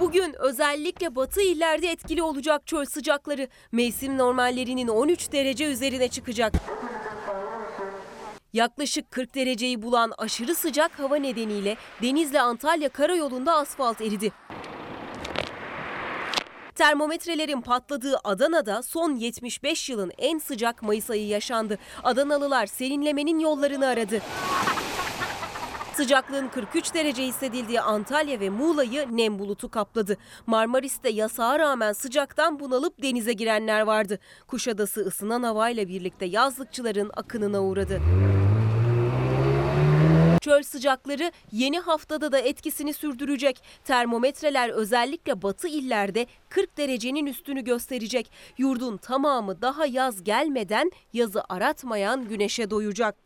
Bugün özellikle batı illerde etkili olacak çöl sıcakları. Mevsim normallerinin 13 derece üzerine çıkacak. Yaklaşık 40 dereceyi bulan aşırı sıcak hava nedeniyle Denizli Antalya karayolunda asfalt eridi. Termometrelerin patladığı Adana'da son 75 yılın en sıcak Mayıs ayı yaşandı. Adanalılar serinlemenin yollarını aradı. Sıcaklığın 43 derece hissedildiği Antalya ve Muğla'yı nem bulutu kapladı. Marmaris'te yasağa rağmen sıcaktan bunalıp denize girenler vardı. Kuşadası ısınan havayla birlikte yazlıkçıların akınına uğradı. Çöl sıcakları yeni haftada da etkisini sürdürecek. Termometreler özellikle batı illerde 40 derecenin üstünü gösterecek. Yurdun tamamı daha yaz gelmeden yazı aratmayan güneşe doyacak.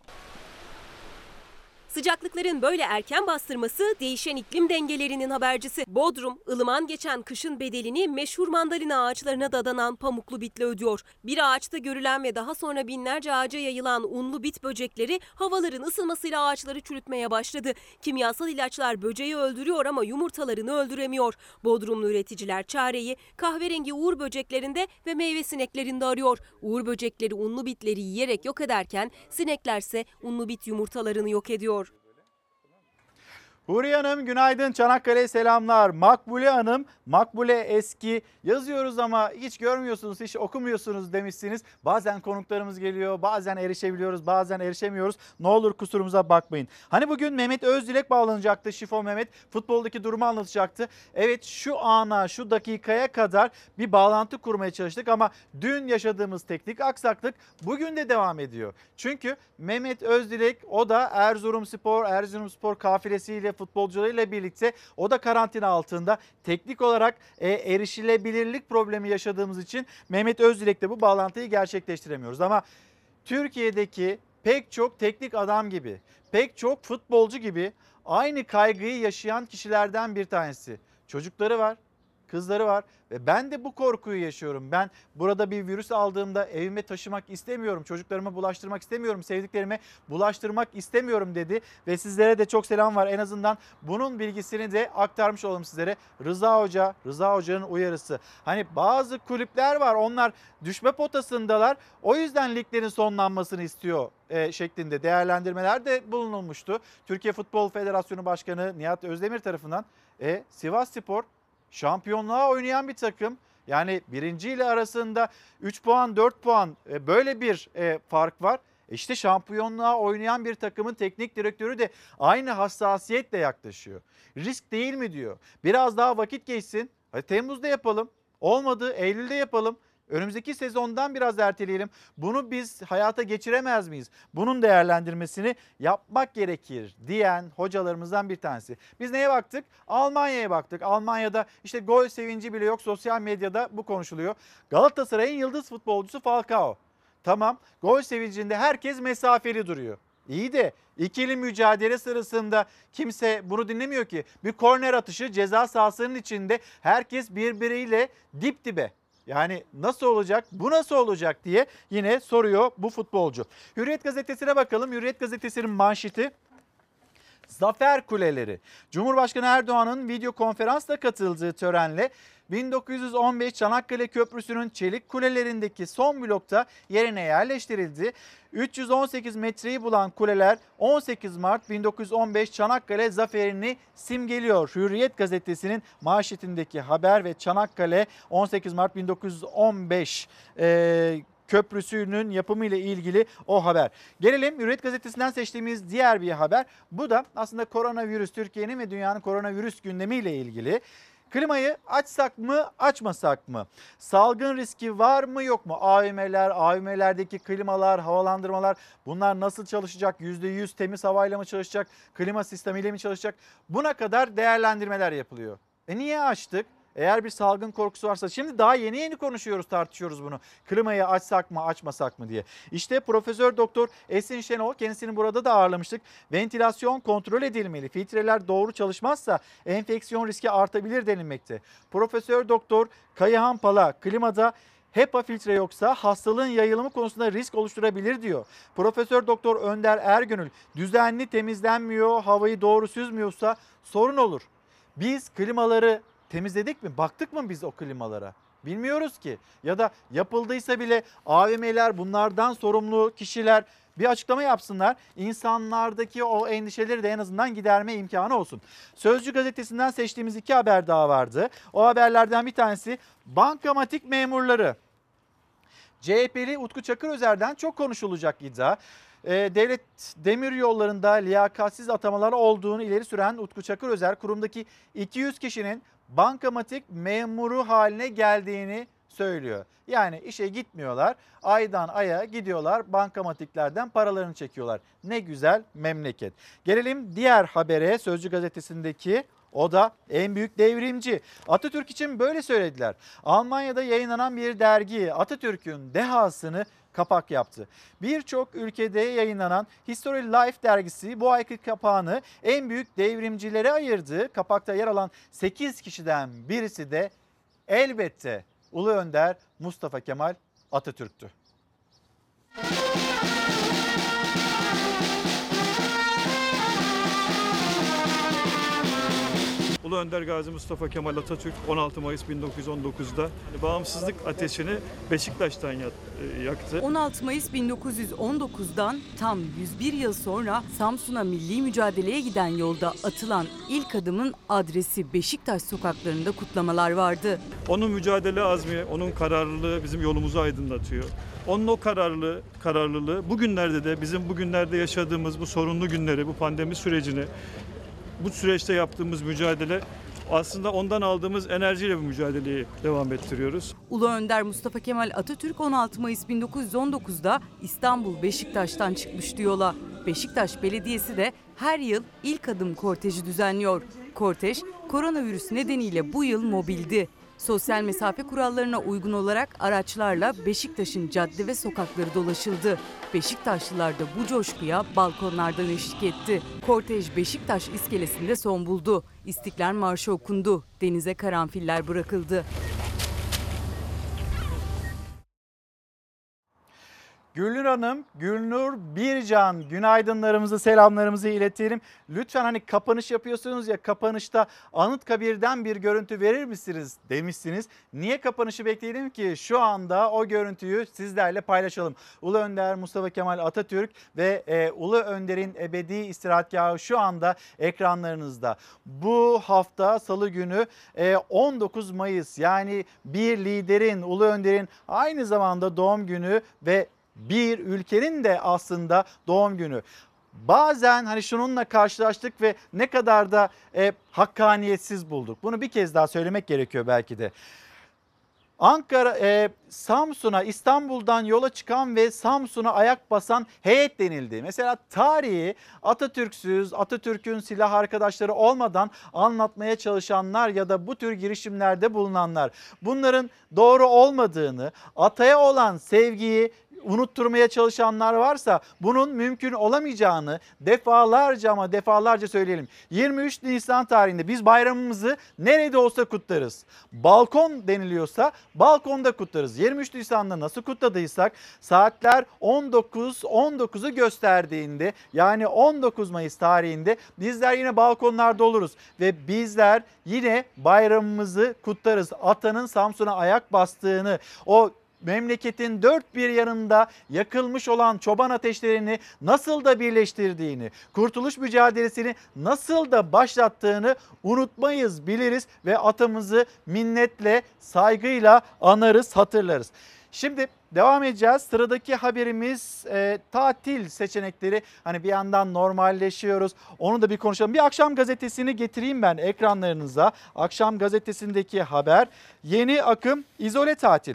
Sıcaklıkların böyle erken bastırması değişen iklim dengelerinin habercisi. Bodrum, ılıman geçen kışın bedelini meşhur mandalina ağaçlarına dadanan pamuklu bitle ödüyor. Bir ağaçta görülen ve daha sonra binlerce ağaca yayılan unlu bit böcekleri havaların ısınmasıyla ağaçları çürütmeye başladı. Kimyasal ilaçlar böceği öldürüyor ama yumurtalarını öldüremiyor. Bodrumlu üreticiler çareyi kahverengi uğur böceklerinde ve meyve sineklerinde arıyor. Uğur böcekleri unlu bitleri yiyerek yok ederken sineklerse unlu bit yumurtalarını yok ediyor. Huriye Hanım günaydın Çanakkale selamlar. Makbule Hanım, Makbule eski yazıyoruz ama hiç görmüyorsunuz, hiç okumuyorsunuz demişsiniz. Bazen konuklarımız geliyor, bazen erişebiliyoruz, bazen erişemiyoruz. Ne olur kusurumuza bakmayın. Hani bugün Mehmet Özdilek bağlanacaktı, Şifo Mehmet futboldaki durumu anlatacaktı. Evet şu ana, şu dakikaya kadar bir bağlantı kurmaya çalıştık ama dün yaşadığımız teknik aksaklık bugün de devam ediyor. Çünkü Mehmet Özdilek o da Erzurumspor, Erzurumspor kafilesiyle futbolcularıyla birlikte o da karantina altında teknik olarak e, erişilebilirlik problemi yaşadığımız için Mehmet Özdilek'le bu bağlantıyı gerçekleştiremiyoruz. Ama Türkiye'deki pek çok teknik adam gibi, pek çok futbolcu gibi aynı kaygıyı yaşayan kişilerden bir tanesi. Çocukları var, kızları var ve ben de bu korkuyu yaşıyorum. Ben burada bir virüs aldığımda evime taşımak istemiyorum. Çocuklarıma bulaştırmak istemiyorum. Sevdiklerime bulaştırmak istemiyorum dedi. Ve sizlere de çok selam var. En azından bunun bilgisini de aktarmış olalım sizlere. Rıza Hoca, Rıza Hoca'nın uyarısı. Hani bazı kulüpler var onlar düşme potasındalar. O yüzden liglerin sonlanmasını istiyor e, şeklinde değerlendirmeler de bulunulmuştu. Türkiye Futbol Federasyonu Başkanı Nihat Özdemir tarafından e, Sivas Spor şampiyonluğa oynayan bir takım. Yani birinci ile arasında 3 puan 4 puan e, böyle bir e, fark var. İşte şampiyonluğa oynayan bir takımın teknik direktörü de aynı hassasiyetle yaklaşıyor. Risk değil mi diyor. Biraz daha vakit geçsin. Hadi Temmuz'da yapalım. Olmadı Eylül'de yapalım. Önümüzdeki sezondan biraz erteleyelim. Bunu biz hayata geçiremez miyiz? Bunun değerlendirmesini yapmak gerekir diyen hocalarımızdan bir tanesi. Biz neye baktık? Almanya'ya baktık. Almanya'da işte gol sevinci bile yok. Sosyal medyada bu konuşuluyor. Galatasaray'ın yıldız futbolcusu Falcao. Tamam gol sevincinde herkes mesafeli duruyor. İyi de ikili mücadele sırasında kimse bunu dinlemiyor ki. Bir korner atışı ceza sahasının içinde herkes birbiriyle dip dibe. Yani nasıl olacak, bu nasıl olacak diye yine soruyor bu futbolcu. Hürriyet gazetesine bakalım. Hürriyet gazetesinin manşeti Zafer Kuleleri. Cumhurbaşkanı Erdoğan'ın video konferansla katıldığı törenle 1915 Çanakkale Köprüsü'nün çelik kulelerindeki son blokta yerine yerleştirildi. 318 metreyi bulan kuleler 18 Mart 1915 Çanakkale zaferini simgeliyor. Hürriyet gazetesinin manşetindeki haber ve Çanakkale 18 Mart 1915 e, köprüsünün yapımı ile ilgili o haber. Gelelim Hürriyet gazetesinden seçtiğimiz diğer bir haber. Bu da aslında koronavirüs Türkiye'nin ve dünyanın koronavirüs gündemiyle ilgili. Klimayı açsak mı açmasak mı? Salgın riski var mı yok mu? AVM'ler, AVM'lerdeki klimalar, havalandırmalar bunlar nasıl çalışacak? %100 temiz havayla mı çalışacak? Klima sistemiyle mi çalışacak? Buna kadar değerlendirmeler yapılıyor. E niye açtık? Eğer bir salgın korkusu varsa şimdi daha yeni yeni konuşuyoruz tartışıyoruz bunu. Klimayı açsak mı açmasak mı diye. İşte Profesör Doktor Esin Şenol kendisini burada da ağırlamıştık. Ventilasyon kontrol edilmeli. Filtreler doğru çalışmazsa enfeksiyon riski artabilir denilmekte. Profesör Doktor Kayahan Pala klimada HEPA filtre yoksa hastalığın yayılımı konusunda risk oluşturabilir diyor. Profesör Doktor Önder Ergönül düzenli temizlenmiyor, havayı doğru süzmüyorsa sorun olur. Biz klimaları temizledik mi? Baktık mı biz o klimalara? Bilmiyoruz ki. Ya da yapıldıysa bile AVM'ler bunlardan sorumlu kişiler bir açıklama yapsınlar. İnsanlardaki o endişeleri de en azından giderme imkanı olsun. Sözcü gazetesinden seçtiğimiz iki haber daha vardı. O haberlerden bir tanesi bankamatik memurları. CHP'li Utku Çakırözer'den çok konuşulacak iddia. Ee, devlet demir yollarında liyakatsiz atamalar olduğunu ileri süren Utku Çakırözer kurumdaki 200 kişinin bankamatik memuru haline geldiğini söylüyor. Yani işe gitmiyorlar, aydan aya gidiyorlar, bankamatiklerden paralarını çekiyorlar. Ne güzel memleket. Gelelim diğer habere Sözcü gazetesindeki o da en büyük devrimci. Atatürk için böyle söylediler. Almanya'da yayınlanan bir dergi Atatürk'ün dehasını kapak yaptı. Birçok ülkede yayınlanan History Life dergisi bu ayki kapağını en büyük devrimcilere ayırdı. Kapakta yer alan 8 kişiden birisi de elbette Ulu Önder Mustafa Kemal Atatürk'tü. Ulu Önder Gazi Mustafa Kemal Atatürk 16 Mayıs 1919'da bağımsızlık ateşini Beşiktaş'tan e, yaktı. 16 Mayıs 1919'dan tam 101 yıl sonra Samsun'a milli mücadeleye giden yolda atılan ilk adımın adresi Beşiktaş sokaklarında kutlamalar vardı. Onun mücadele azmi, onun kararlılığı bizim yolumuzu aydınlatıyor. Onun o kararlı, kararlılığı bugünlerde de bizim bugünlerde yaşadığımız bu sorunlu günleri, bu pandemi sürecini bu süreçte yaptığımız mücadele aslında ondan aldığımız enerjiyle bu mücadeleyi devam ettiriyoruz. Ulu Önder Mustafa Kemal Atatürk 16 Mayıs 1919'da İstanbul Beşiktaş'tan çıkmıştı yola. Beşiktaş Belediyesi de her yıl ilk adım korteji düzenliyor. Kortej koronavirüs nedeniyle bu yıl mobildi. Sosyal mesafe kurallarına uygun olarak araçlarla Beşiktaş'ın cadde ve sokakları dolaşıldı. Beşiktaşlılar da bu coşkuya balkonlardan eşlik etti. Kortej Beşiktaş iskelesinde son buldu. İstiklal Marşı okundu. Denize karanfiller bırakıldı. Gülnur Hanım, Gülnur Bircan günaydınlarımızı, selamlarımızı iletelim. Lütfen hani kapanış yapıyorsunuz ya kapanışta Anıtkabir'den bir görüntü verir misiniz demişsiniz. Niye kapanışı bekleyelim ki? Şu anda o görüntüyü sizlerle paylaşalım. Ulu Önder Mustafa Kemal Atatürk ve e, Ulu Önder'in ebedi istirahatgahı şu anda ekranlarınızda. Bu hafta salı günü e, 19 Mayıs yani bir liderin, Ulu Önder'in aynı zamanda doğum günü ve bir ülkenin de aslında doğum günü. Bazen hani şununla karşılaştık ve ne kadar da e, hakkaniyetsiz bulduk. Bunu bir kez daha söylemek gerekiyor belki de. Ankara, e, Samsun'a İstanbul'dan yola çıkan ve Samsun'a ayak basan heyet denildi. Mesela tarihi Atatürk'süz, Atatürk'ün silah arkadaşları olmadan anlatmaya çalışanlar ya da bu tür girişimlerde bulunanlar. Bunların doğru olmadığını, ataya olan sevgiyi unutturmaya çalışanlar varsa bunun mümkün olamayacağını defalarca ama defalarca söyleyelim. 23 Nisan tarihinde biz bayramımızı nerede olsa kutlarız. Balkon deniliyorsa balkonda kutlarız. 23 Nisan'da nasıl kutladıysak saatler 19 19'u gösterdiğinde yani 19 Mayıs tarihinde bizler yine balkonlarda oluruz ve bizler yine bayramımızı kutlarız. Atanın Samsun'a ayak bastığını, o memleketin dört bir yanında yakılmış olan çoban ateşlerini nasıl da birleştirdiğini, kurtuluş mücadelesini nasıl da başlattığını unutmayız, biliriz ve atamızı minnetle, saygıyla anarız, hatırlarız. Şimdi devam edeceğiz. Sıradaki haberimiz e, tatil seçenekleri. Hani bir yandan normalleşiyoruz. Onu da bir konuşalım. Bir akşam gazetesini getireyim ben ekranlarınıza. Akşam gazetesindeki haber yeni akım izole tatil.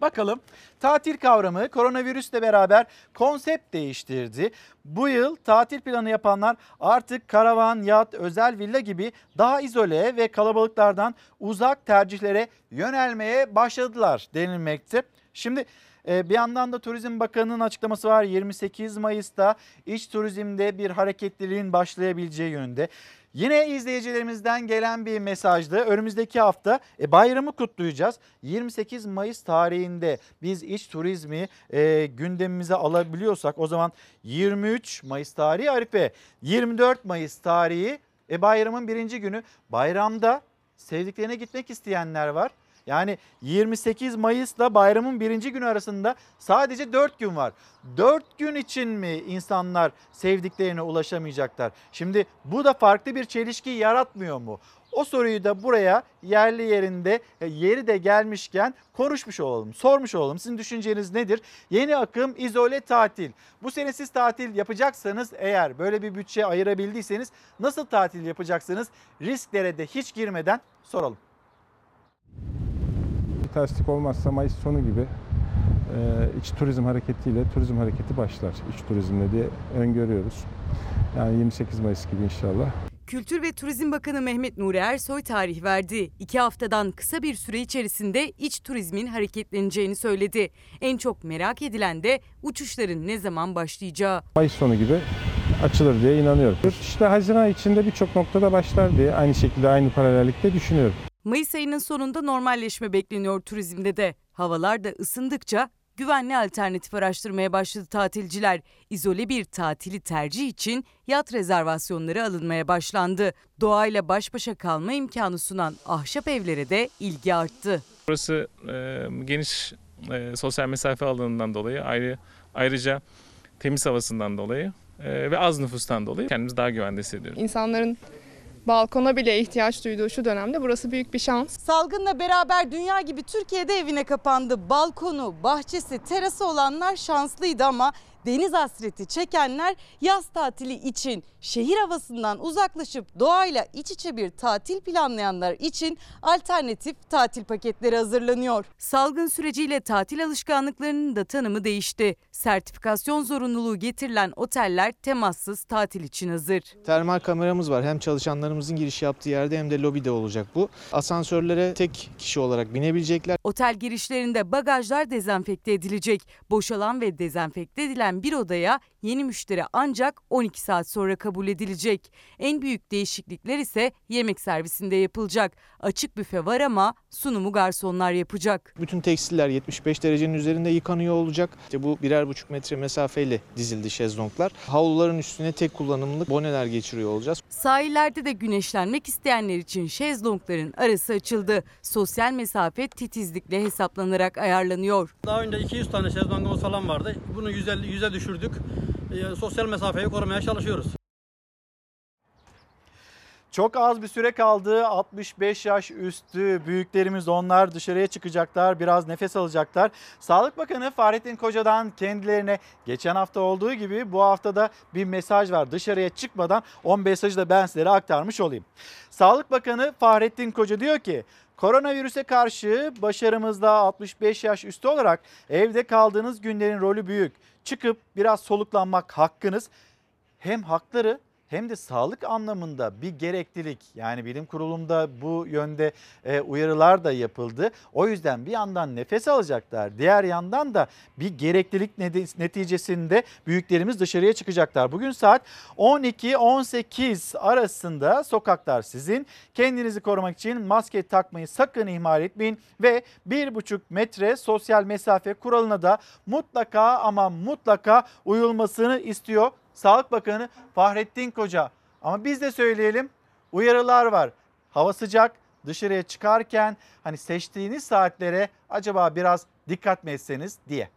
Bakalım tatil kavramı koronavirüsle beraber konsept değiştirdi. Bu yıl tatil planı yapanlar artık karavan, yat, özel villa gibi daha izole ve kalabalıklardan uzak tercihlere yönelmeye başladılar denilmekte. Şimdi e, bir yandan da Turizm Bakanı'nın açıklaması var 28 Mayıs'ta iç turizmde bir hareketliliğin başlayabileceği yönünde. Yine izleyicilerimizden gelen bir mesajdı. Önümüzdeki hafta e, bayramı kutlayacağız. 28 Mayıs tarihinde biz iç turizmi e, gündemimize alabiliyorsak o zaman 23 Mayıs tarihi Arife, 24 Mayıs tarihi e, bayramın birinci günü. Bayramda sevdiklerine gitmek isteyenler var. Yani 28 Mayıs'la bayramın birinci günü arasında sadece 4 gün var. 4 gün için mi insanlar sevdiklerine ulaşamayacaklar? Şimdi bu da farklı bir çelişki yaratmıyor mu? O soruyu da buraya yerli yerinde e, yeri de gelmişken konuşmuş olalım, sormuş olalım. Sizin düşünceniz nedir? Yeni akım izole tatil. Bu sene siz tatil yapacaksanız eğer böyle bir bütçe ayırabildiyseniz nasıl tatil yapacaksınız? Risklere de hiç girmeden soralım. Terslik olmazsa Mayıs sonu gibi e, iç turizm hareketiyle turizm hareketi başlar. İç turizmle diye öngörüyoruz. Yani 28 Mayıs gibi inşallah. Kültür ve Turizm Bakanı Mehmet Nuri Ersoy tarih verdi. İki haftadan kısa bir süre içerisinde iç turizmin hareketleneceğini söyledi. En çok merak edilen de uçuşların ne zaman başlayacağı. Mayıs sonu gibi açılır diye inanıyorum. İşte Haziran içinde birçok noktada başlar diye aynı şekilde aynı paralellikte düşünüyorum. Mayıs ayının sonunda normalleşme bekleniyor turizmde de. Havalar da ısındıkça güvenli alternatif araştırmaya başladı tatilciler. İzole bir tatili tercih için yat rezervasyonları alınmaya başlandı. Doğayla baş başa kalma imkanı sunan ahşap evlere de ilgi arttı. Burası e, geniş e, sosyal mesafe alanından dolayı ayrı ayrıca temiz havasından dolayı e, ve az nüfustan dolayı kendimizi daha güvende hissediyoruz. İnsanların balkona bile ihtiyaç duyduğu şu dönemde burası büyük bir şans. Salgınla beraber dünya gibi Türkiye'de evine kapandı. Balkonu, bahçesi, terası olanlar şanslıydı ama deniz hasreti çekenler yaz tatili için şehir havasından uzaklaşıp doğayla iç içe bir tatil planlayanlar için alternatif tatil paketleri hazırlanıyor. Salgın süreciyle tatil alışkanlıklarının da tanımı değişti. Sertifikasyon zorunluluğu getirilen oteller temassız tatil için hazır. Termal kameramız var. Hem çalışanlarımızın giriş yaptığı yerde hem de lobide olacak bu. Asansörlere tek kişi olarak binebilecekler. Otel girişlerinde bagajlar dezenfekte edilecek. Boşalan ve dezenfekte edilen bir odaya yeni müşteri ancak 12 saat sonra kabul edilecek. En büyük değişiklikler ise yemek servisinde yapılacak. Açık büfe var ama sunumu garsonlar yapacak. Bütün tekstiller 75 derecenin üzerinde yıkanıyor olacak. İşte bu birer buçuk metre mesafeyle dizildi şezlonglar. Havluların üstüne tek kullanımlık boneler geçiriyor olacağız. Sahillerde de güneşlenmek isteyenler için şezlongların arası açıldı. Sosyal mesafe titizlikle hesaplanarak ayarlanıyor. Daha önce 200 tane şezlongumuz falan vardı. Bunu 150 100'e düşürdük. Ee, sosyal mesafeyi korumaya çalışıyoruz. Çok az bir süre kaldı. 65 yaş üstü büyüklerimiz onlar dışarıya çıkacaklar. Biraz nefes alacaklar. Sağlık Bakanı Fahrettin Koca'dan kendilerine geçen hafta olduğu gibi bu haftada bir mesaj var. Dışarıya çıkmadan o mesajı da ben sizlere aktarmış olayım. Sağlık Bakanı Fahrettin Koca diyor ki Koronavirüse karşı başarımızda 65 yaş üstü olarak evde kaldığınız günlerin rolü büyük. Çıkıp biraz soluklanmak hakkınız. Hem hakları hem de sağlık anlamında bir gereklilik. Yani bilim kurulunda bu yönde e, uyarılar da yapıldı. O yüzden bir yandan nefes alacaklar. Diğer yandan da bir gereklilik neticesinde büyüklerimiz dışarıya çıkacaklar. Bugün saat 12-18 arasında sokaklar sizin. Kendinizi korumak için maske takmayı sakın ihmal etmeyin ve 1,5 metre sosyal mesafe kuralına da mutlaka ama mutlaka uyulmasını istiyor Sağlık Bakanı Fahrettin Koca. Ama biz de söyleyelim uyarılar var. Hava sıcak dışarıya çıkarken hani seçtiğiniz saatlere acaba biraz dikkat mi etseniz diye.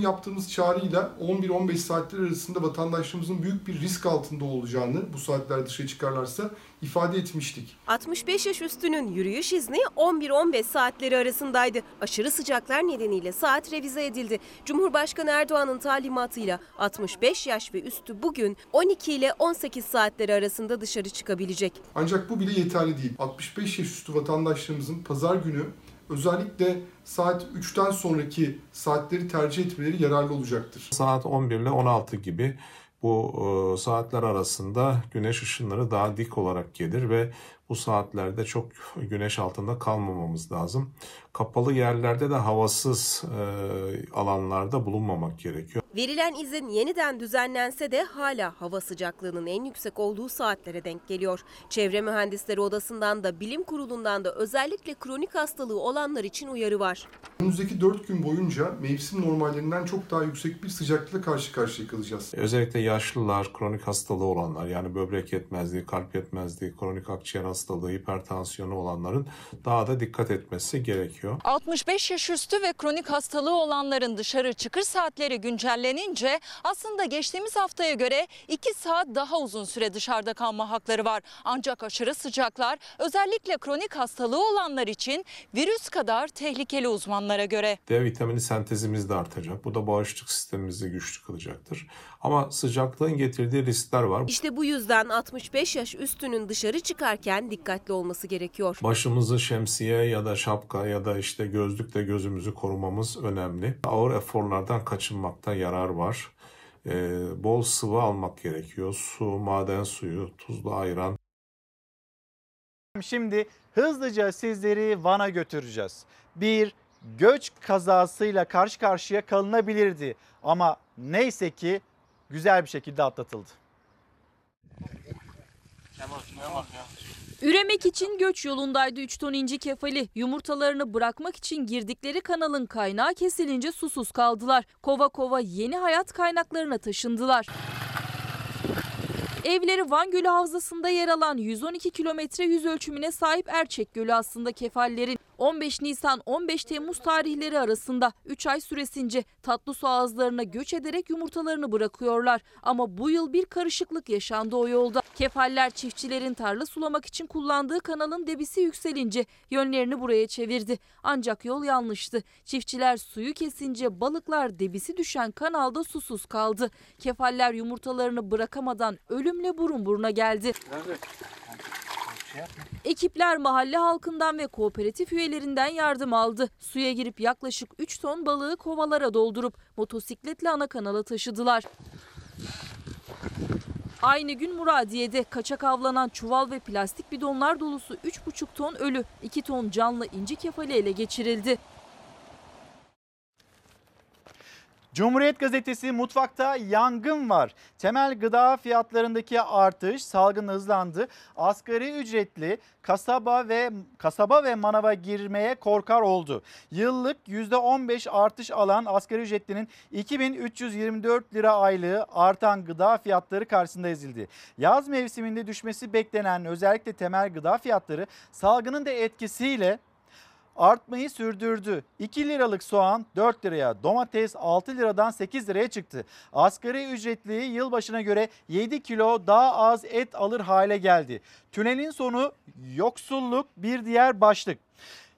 Yaptığımız çağrıyla 11-15 saatler arasında vatandaşlarımızın büyük bir risk altında olacağını bu saatler dışarı çıkarlarsa ifade etmiştik. 65 yaş üstünün yürüyüş izni 11-15 saatleri arasındaydı. Aşırı sıcaklar nedeniyle saat revize edildi. Cumhurbaşkanı Erdoğan'ın talimatıyla 65 yaş ve üstü bugün 12 ile 18 saatleri arasında dışarı çıkabilecek. Ancak bu bile yeterli değil. 65 yaş üstü vatandaşlarımızın pazar günü özellikle saat 3'ten sonraki saatleri tercih etmeleri yararlı olacaktır. Saat 11 ile 16 gibi bu e, saatler arasında güneş ışınları daha dik olarak gelir ve bu saatlerde çok güneş altında kalmamamız lazım. Kapalı yerlerde de havasız e, alanlarda bulunmamak gerekiyor. Verilen izin yeniden düzenlense de hala hava sıcaklığının en yüksek olduğu saatlere denk geliyor. Çevre Mühendisleri Odası'ndan da Bilim Kurulu'ndan da özellikle kronik hastalığı olanlar için uyarı var. Önümüzdeki 4 gün boyunca mevsim normallerinden çok daha yüksek bir sıcaklıkla karşı karşıya kalacağız. Özellikle yaşlılar, kronik hastalığı olanlar yani böbrek yetmezliği, kalp yetmezliği, kronik akciğer hastalığı, hipertansiyonu olanların daha da dikkat etmesi gerekiyor. 65 yaş üstü ve kronik hastalığı olanların dışarı çıkış saatleri güncellenince aslında geçtiğimiz haftaya göre 2 saat daha uzun süre dışarıda kalma hakları var. Ancak aşırı sıcaklar özellikle kronik hastalığı olanlar için virüs kadar tehlikeli uzmanlara göre. D vitamini sentezimiz de artacak. Bu da bağışıklık sistemimizi güçlü kılacaktır. Ama sıcaklığın getirdiği riskler var. İşte bu yüzden 65 yaş üstünün dışarı çıkarken dikkatli olması gerekiyor. Başımızı şemsiye ya da şapka ya da işte gözlükle gözümüzü korumamız önemli. Ağır eforlardan kaçınmakta yarar var. Ee, bol sıvı almak gerekiyor. Su, maden suyu, tuzlu ayran. Şimdi hızlıca sizleri Van'a götüreceğiz. Bir göç kazasıyla karşı karşıya kalınabilirdi ama neyse ki güzel bir şekilde atlatıldı. Üremek için göç yolundaydı 3 ton inci kefali. Yumurtalarını bırakmak için girdikleri kanalın kaynağı kesilince susuz kaldılar. Kova kova yeni hayat kaynaklarına taşındılar. Evleri Van Gölü Havzası'nda yer alan 112 kilometre yüz ölçümüne sahip Erçek Gölü aslında kefallerin. 15 Nisan 15 Temmuz tarihleri arasında 3 ay süresince tatlı su ağızlarına göç ederek yumurtalarını bırakıyorlar. Ama bu yıl bir karışıklık yaşandı o yolda. Kefaller çiftçilerin tarla sulamak için kullandığı kanalın debisi yükselince yönlerini buraya çevirdi. Ancak yol yanlıştı. Çiftçiler suyu kesince balıklar debisi düşen kanalda susuz kaldı. Kefaller yumurtalarını bırakamadan ölümle burun buruna geldi. Ekipler mahalle halkından ve kooperatif üyelerinden yardım aldı. Suya girip yaklaşık 3 ton balığı kovalara doldurup motosikletle ana kanala taşıdılar. Aynı gün Muradiye'de kaçak avlanan çuval ve plastik bidonlar dolusu 3,5 ton ölü, 2 ton canlı inci kefali ele geçirildi. Cumhuriyet Gazetesi mutfakta yangın var. Temel gıda fiyatlarındaki artış salgın hızlandı. Asgari ücretli kasaba ve kasaba ve manava girmeye korkar oldu. Yıllık %15 artış alan asgari ücretlinin 2324 lira aylığı artan gıda fiyatları karşısında ezildi. Yaz mevsiminde düşmesi beklenen özellikle temel gıda fiyatları salgının da etkisiyle artmayı sürdürdü. 2 liralık soğan 4 liraya, domates 6 liradan 8 liraya çıktı. Asgari ücretli yılbaşına göre 7 kilo daha az et alır hale geldi. Tünelin sonu yoksulluk bir diğer başlık.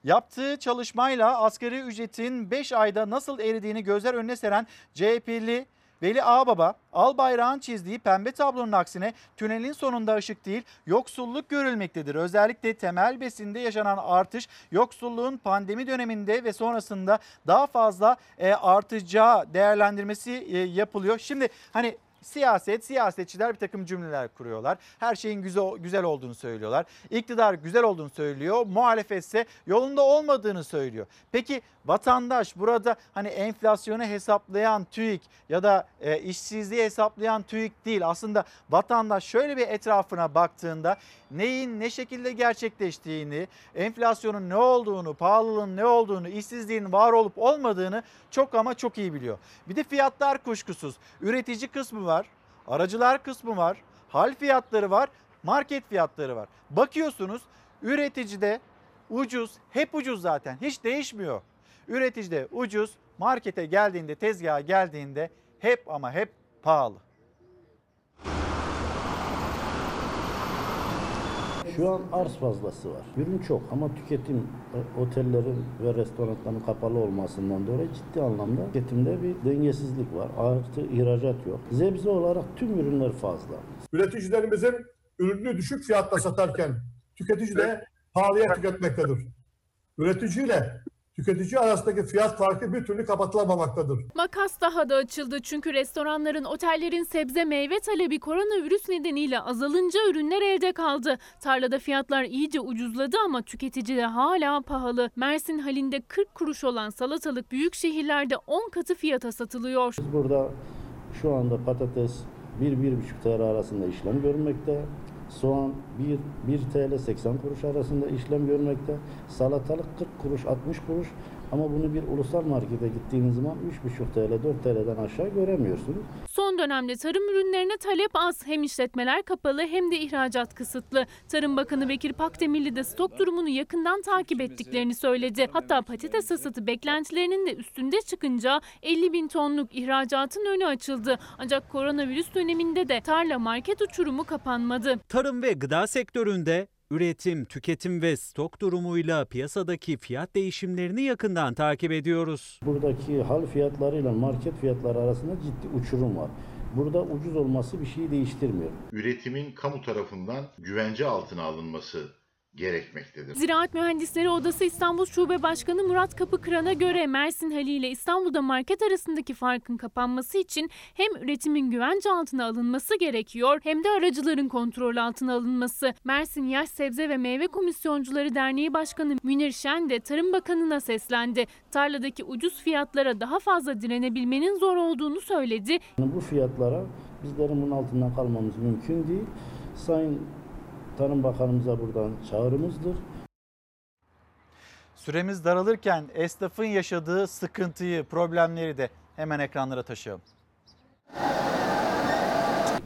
Yaptığı çalışmayla asgari ücretin 5 ayda nasıl eridiğini gözler önüne seren CHP'li Veli Ağbaba, al bayrağın çizdiği pembe tablonun aksine tünelin sonunda ışık değil yoksulluk görülmektedir. Özellikle temel besinde yaşanan artış yoksulluğun pandemi döneminde ve sonrasında daha fazla e, artacağı değerlendirmesi e, yapılıyor. Şimdi hani Siyaset, siyasetçiler bir takım cümleler kuruyorlar. Her şeyin güzel, güzel olduğunu söylüyorlar. İktidar güzel olduğunu söylüyor. Muhalefet ise yolunda olmadığını söylüyor. Peki vatandaş burada hani enflasyonu hesaplayan TÜİK ya da e, işsizliği hesaplayan TÜİK değil. Aslında vatandaş şöyle bir etrafına baktığında neyin ne şekilde gerçekleştiğini, enflasyonun ne olduğunu, pahalılığın ne olduğunu, işsizliğin var olup olmadığını çok ama çok iyi biliyor. Bir de fiyatlar kuşkusuz. Üretici kısmı var, aracılar kısmı var, hal fiyatları var, market fiyatları var. Bakıyorsunuz üreticide ucuz, hep ucuz zaten hiç değişmiyor. Üreticide ucuz, markete geldiğinde, tezgaha geldiğinde hep ama hep pahalı. Şu an arz fazlası var. Ürün çok ama tüketim e, otellerin ve restoranların kapalı olmasından dolayı ciddi anlamda tüketimde bir dengesizlik var. Artı ihracat yok. Zebze olarak tüm ürünler fazla. Üreticilerimizin ürünü düşük fiyatla satarken tüketici de pahalıya tüketmektedir. Üreticiyle tüketici arasındaki fiyat farkı bir türlü kapatılamamaktadır. Makas daha da açıldı çünkü restoranların, otellerin sebze meyve talebi koronavirüs nedeniyle azalınca ürünler elde kaldı. Tarlada fiyatlar iyice ucuzladı ama tüketicide hala pahalı. Mersin halinde 40 kuruş olan salatalık büyük şehirlerde 10 katı fiyata satılıyor. Biz burada şu anda patates 1-1,5 TL arasında işlem görmekte. Soğan 1, 1 TL 80 kuruş arasında işlem görmekte. Salatalık 40 kuruş 60 kuruş ama bunu bir ulusal markete gittiğiniz zaman 3,5 TL 4 TL'den aşağı göremiyorsunuz. Son dönemde tarım ürünlerine talep az. Hem işletmeler kapalı hem de ihracat kısıtlı. Tarım Bakanı Bekir Pakdemirli de stok durumunu yakından takip ettiklerini söyledi. Hatta patates hasatı beklentilerinin de üstünde çıkınca 50 bin tonluk ihracatın önü açıldı. Ancak koronavirüs döneminde de tarla market uçurumu kapanmadı. Tarım ve gıda sektöründe üretim, tüketim ve stok durumuyla piyasadaki fiyat değişimlerini yakından takip ediyoruz. Buradaki hal fiyatlarıyla market fiyatları arasında ciddi uçurum var. Burada ucuz olması bir şeyi değiştirmiyor. Üretimin kamu tarafından güvence altına alınması gerekmektedir. Ziraat Mühendisleri Odası İstanbul Şube Başkanı Murat Kapıkıran'a göre Mersin Hali ile İstanbul'da market arasındaki farkın kapanması için hem üretimin güvence altına alınması gerekiyor hem de aracıların kontrol altına alınması. Mersin Yaş Sebze ve Meyve Komisyoncuları Derneği Başkanı Münir Şen de Tarım Bakanı'na seslendi. Tarladaki ucuz fiyatlara daha fazla direnebilmenin zor olduğunu söyledi. Bu fiyatlara bizlerin bunun altından kalmamız mümkün değil. Sayın Tarım Bakanımıza buradan çağrımızdır. Süremiz daralırken esnafın yaşadığı sıkıntıyı, problemleri de hemen ekranlara taşıyalım.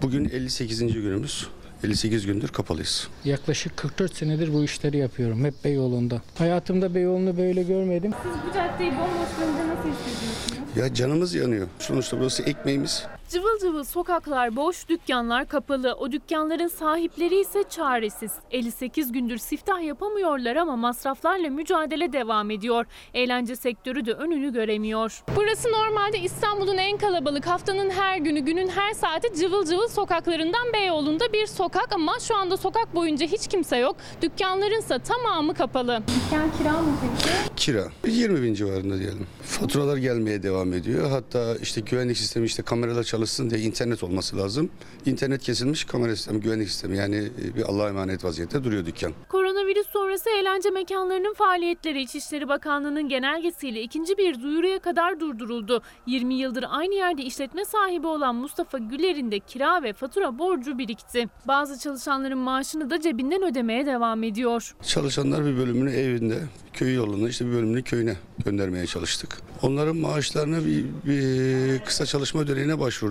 Bugün 58. günümüz. 58 gündür kapalıyız. Yaklaşık 44 senedir bu işleri yapıyorum. Hep Beyoğlu'nda. Hayatımda Beyoğlu'nu böyle görmedim. Siz bu caddeyi bomboş görünce nasıl hissediyorsunuz? Ya canımız yanıyor. Sonuçta burası ekmeğimiz. Cıvıl cıvıl sokaklar boş, dükkanlar kapalı. O dükkanların sahipleri ise çaresiz. 58 gündür siftah yapamıyorlar ama masraflarla mücadele devam ediyor. Eğlence sektörü de önünü göremiyor. Burası normalde İstanbul'un en kalabalık haftanın her günü, günün her saati cıvıl cıvıl sokaklarından Beyoğlu'nda bir sokak ama şu anda sokak boyunca hiç kimse yok. Dükkanlarınsa tamamı kapalı. Dükkan kira mı peki? Kira 20 bin civarında diyelim. Faturalar gelmeye devam ediyor. Hatta işte güvenlik sistemi işte kameralar çalışsın diye internet olması lazım. İnternet kesilmiş kamera sistemi, güvenlik sistemi yani bir Allah'a emanet vaziyette duruyor dükkan. Koronavirüs sonrası eğlence mekanlarının faaliyetleri İçişleri Bakanlığı'nın genelgesiyle ikinci bir duyuruya kadar durduruldu. 20 yıldır aynı yerde işletme sahibi olan Mustafa Güler'in de kira ve fatura borcu birikti. Bazı çalışanların maaşını da cebinden ödemeye devam ediyor. Çalışanlar bir bölümünü evinde, köy yolunda işte bir bölümünü köyüne göndermeye çalıştık. Onların maaşlarını bir, bir kısa çalışma ödeneğine başvurduk.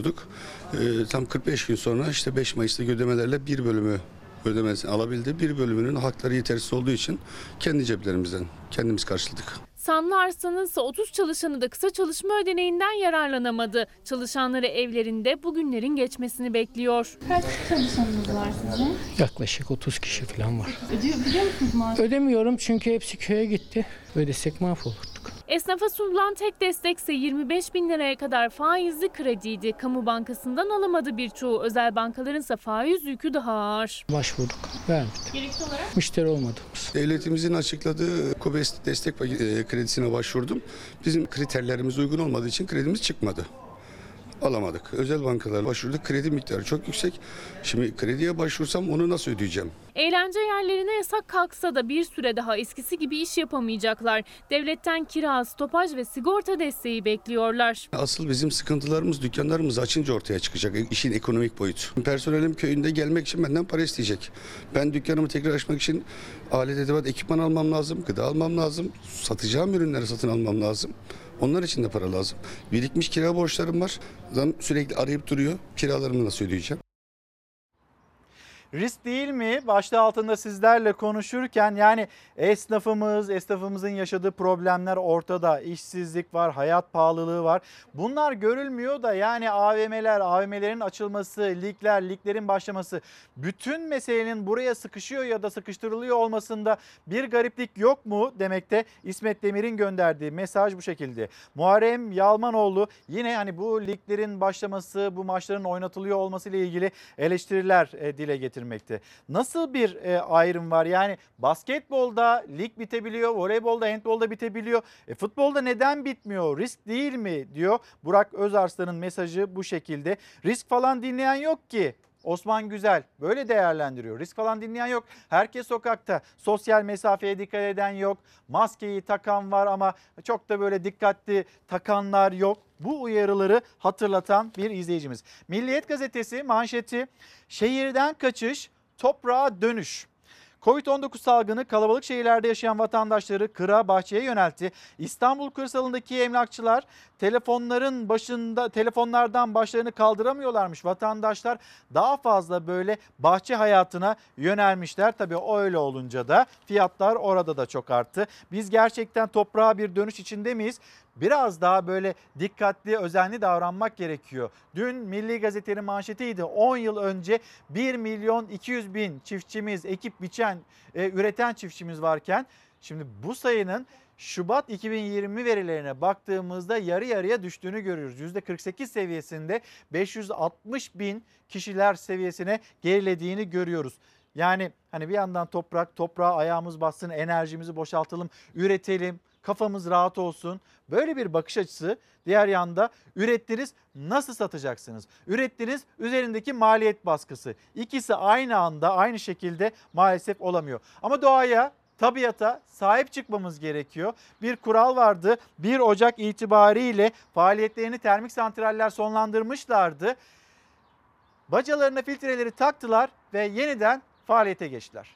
Ee, tam 45 gün sonra işte 5 Mayıs'ta ödemelerle bir bölümü ödemesini alabildi. Bir bölümünün hakları yetersiz olduğu için kendi ceplerimizden kendimiz karşıladık. Sanlı Arslan'ın ise 30 çalışanı da kısa çalışma ödeneğinden yararlanamadı. Çalışanları evlerinde bugünlerin geçmesini bekliyor. Kaç çalışanınız var sizin? Yaklaşık 30 kişi falan var. Ödüyor, biliyor musunuz maaş? Ödemiyorum çünkü hepsi köye gitti. Ödesek mahvolurduk. Esnafa sunulan tek destekse 25 bin liraya kadar faizli krediydi. Kamu bankasından alamadı birçoğu. Özel bankaların ise faiz yükü daha ağır. Başvurduk, vermedik. Gerekli olarak Müşteri olmadığımız. Devletimizin açıkladığı KOBES destek e, kredisine başvurdum. Bizim kriterlerimiz uygun olmadığı için kredimiz çıkmadı. Alamadık. Özel bankalara başvurduk. Kredi miktarı çok yüksek. Şimdi krediye başvursam onu nasıl ödeyeceğim? Eğlence yerlerine yasak kalksa da bir süre daha eskisi gibi iş yapamayacaklar. Devletten kira, stopaj ve sigorta desteği bekliyorlar. Asıl bizim sıkıntılarımız dükkanlarımız açınca ortaya çıkacak işin ekonomik boyutu. Personelim köyünde gelmek için benden para isteyecek. Ben dükkanımı tekrar açmak için alet edevat ekipman almam lazım, gıda almam lazım, satacağım ürünleri satın almam lazım. Onlar için de para lazım. Birikmiş kira borçlarım var. Adam sürekli arayıp duruyor. Kiralarımı nasıl ödeyeceğim? Risk değil mi? Başta altında sizlerle konuşurken yani esnafımız, esnafımızın yaşadığı problemler ortada. İşsizlik var, hayat pahalılığı var. Bunlar görülmüyor da yani AVM'ler, AVM'lerin açılması, ligler, liglerin başlaması bütün meselenin buraya sıkışıyor ya da sıkıştırılıyor olmasında bir gariplik yok mu demekte İsmet Demir'in gönderdiği mesaj bu şekilde. Muharrem Yalmanoğlu yine hani bu liglerin başlaması, bu maçların oynatılıyor olması ile ilgili eleştiriler e, dile getirmekte. Nasıl bir e, ayrım var? Yani basketbolda lig bitebiliyor, voleybolda, handbolda bitebiliyor. E, futbolda neden bitmiyor? Risk değil mi diyor. Burak Özarslan'ın mesajı bu şekilde. Risk falan dinleyen yok ki. Osman Güzel böyle değerlendiriyor. Risk falan dinleyen yok. Herkes sokakta. Sosyal mesafeye dikkat eden yok. Maskeyi takan var ama çok da böyle dikkatli takanlar yok. Bu uyarıları hatırlatan bir izleyicimiz. Milliyet gazetesi manşeti şehirden kaçış, toprağa dönüş. Covid-19 salgını kalabalık şehirlerde yaşayan vatandaşları kıra bahçeye yöneltti. İstanbul kırsalındaki emlakçılar telefonların başında telefonlardan başlarını kaldıramıyorlarmış. Vatandaşlar daha fazla böyle bahçe hayatına yönelmişler. Tabii öyle olunca da fiyatlar orada da çok arttı. Biz gerçekten toprağa bir dönüş içinde miyiz? Biraz daha böyle dikkatli, özenli davranmak gerekiyor. Dün Milli Gazete'nin manşetiydi. 10 yıl önce 1 milyon 200 bin çiftçimiz, ekip biçen, e, üreten çiftçimiz varken şimdi bu sayının Şubat 2020 verilerine baktığımızda yarı yarıya düştüğünü görüyoruz. %48 seviyesinde 560 bin kişiler seviyesine gerilediğini görüyoruz. Yani hani bir yandan toprak, toprağa ayağımız bassın, enerjimizi boşaltalım, üretelim, kafamız rahat olsun. Böyle bir bakış açısı diğer yanda ürettiniz nasıl satacaksınız? Ürettiniz üzerindeki maliyet baskısı. İkisi aynı anda aynı şekilde maalesef olamıyor. Ama doğaya tabiata sahip çıkmamız gerekiyor. Bir kural vardı. 1 Ocak itibariyle faaliyetlerini termik santraller sonlandırmışlardı. Bacalarına filtreleri taktılar ve yeniden faaliyete geçtiler.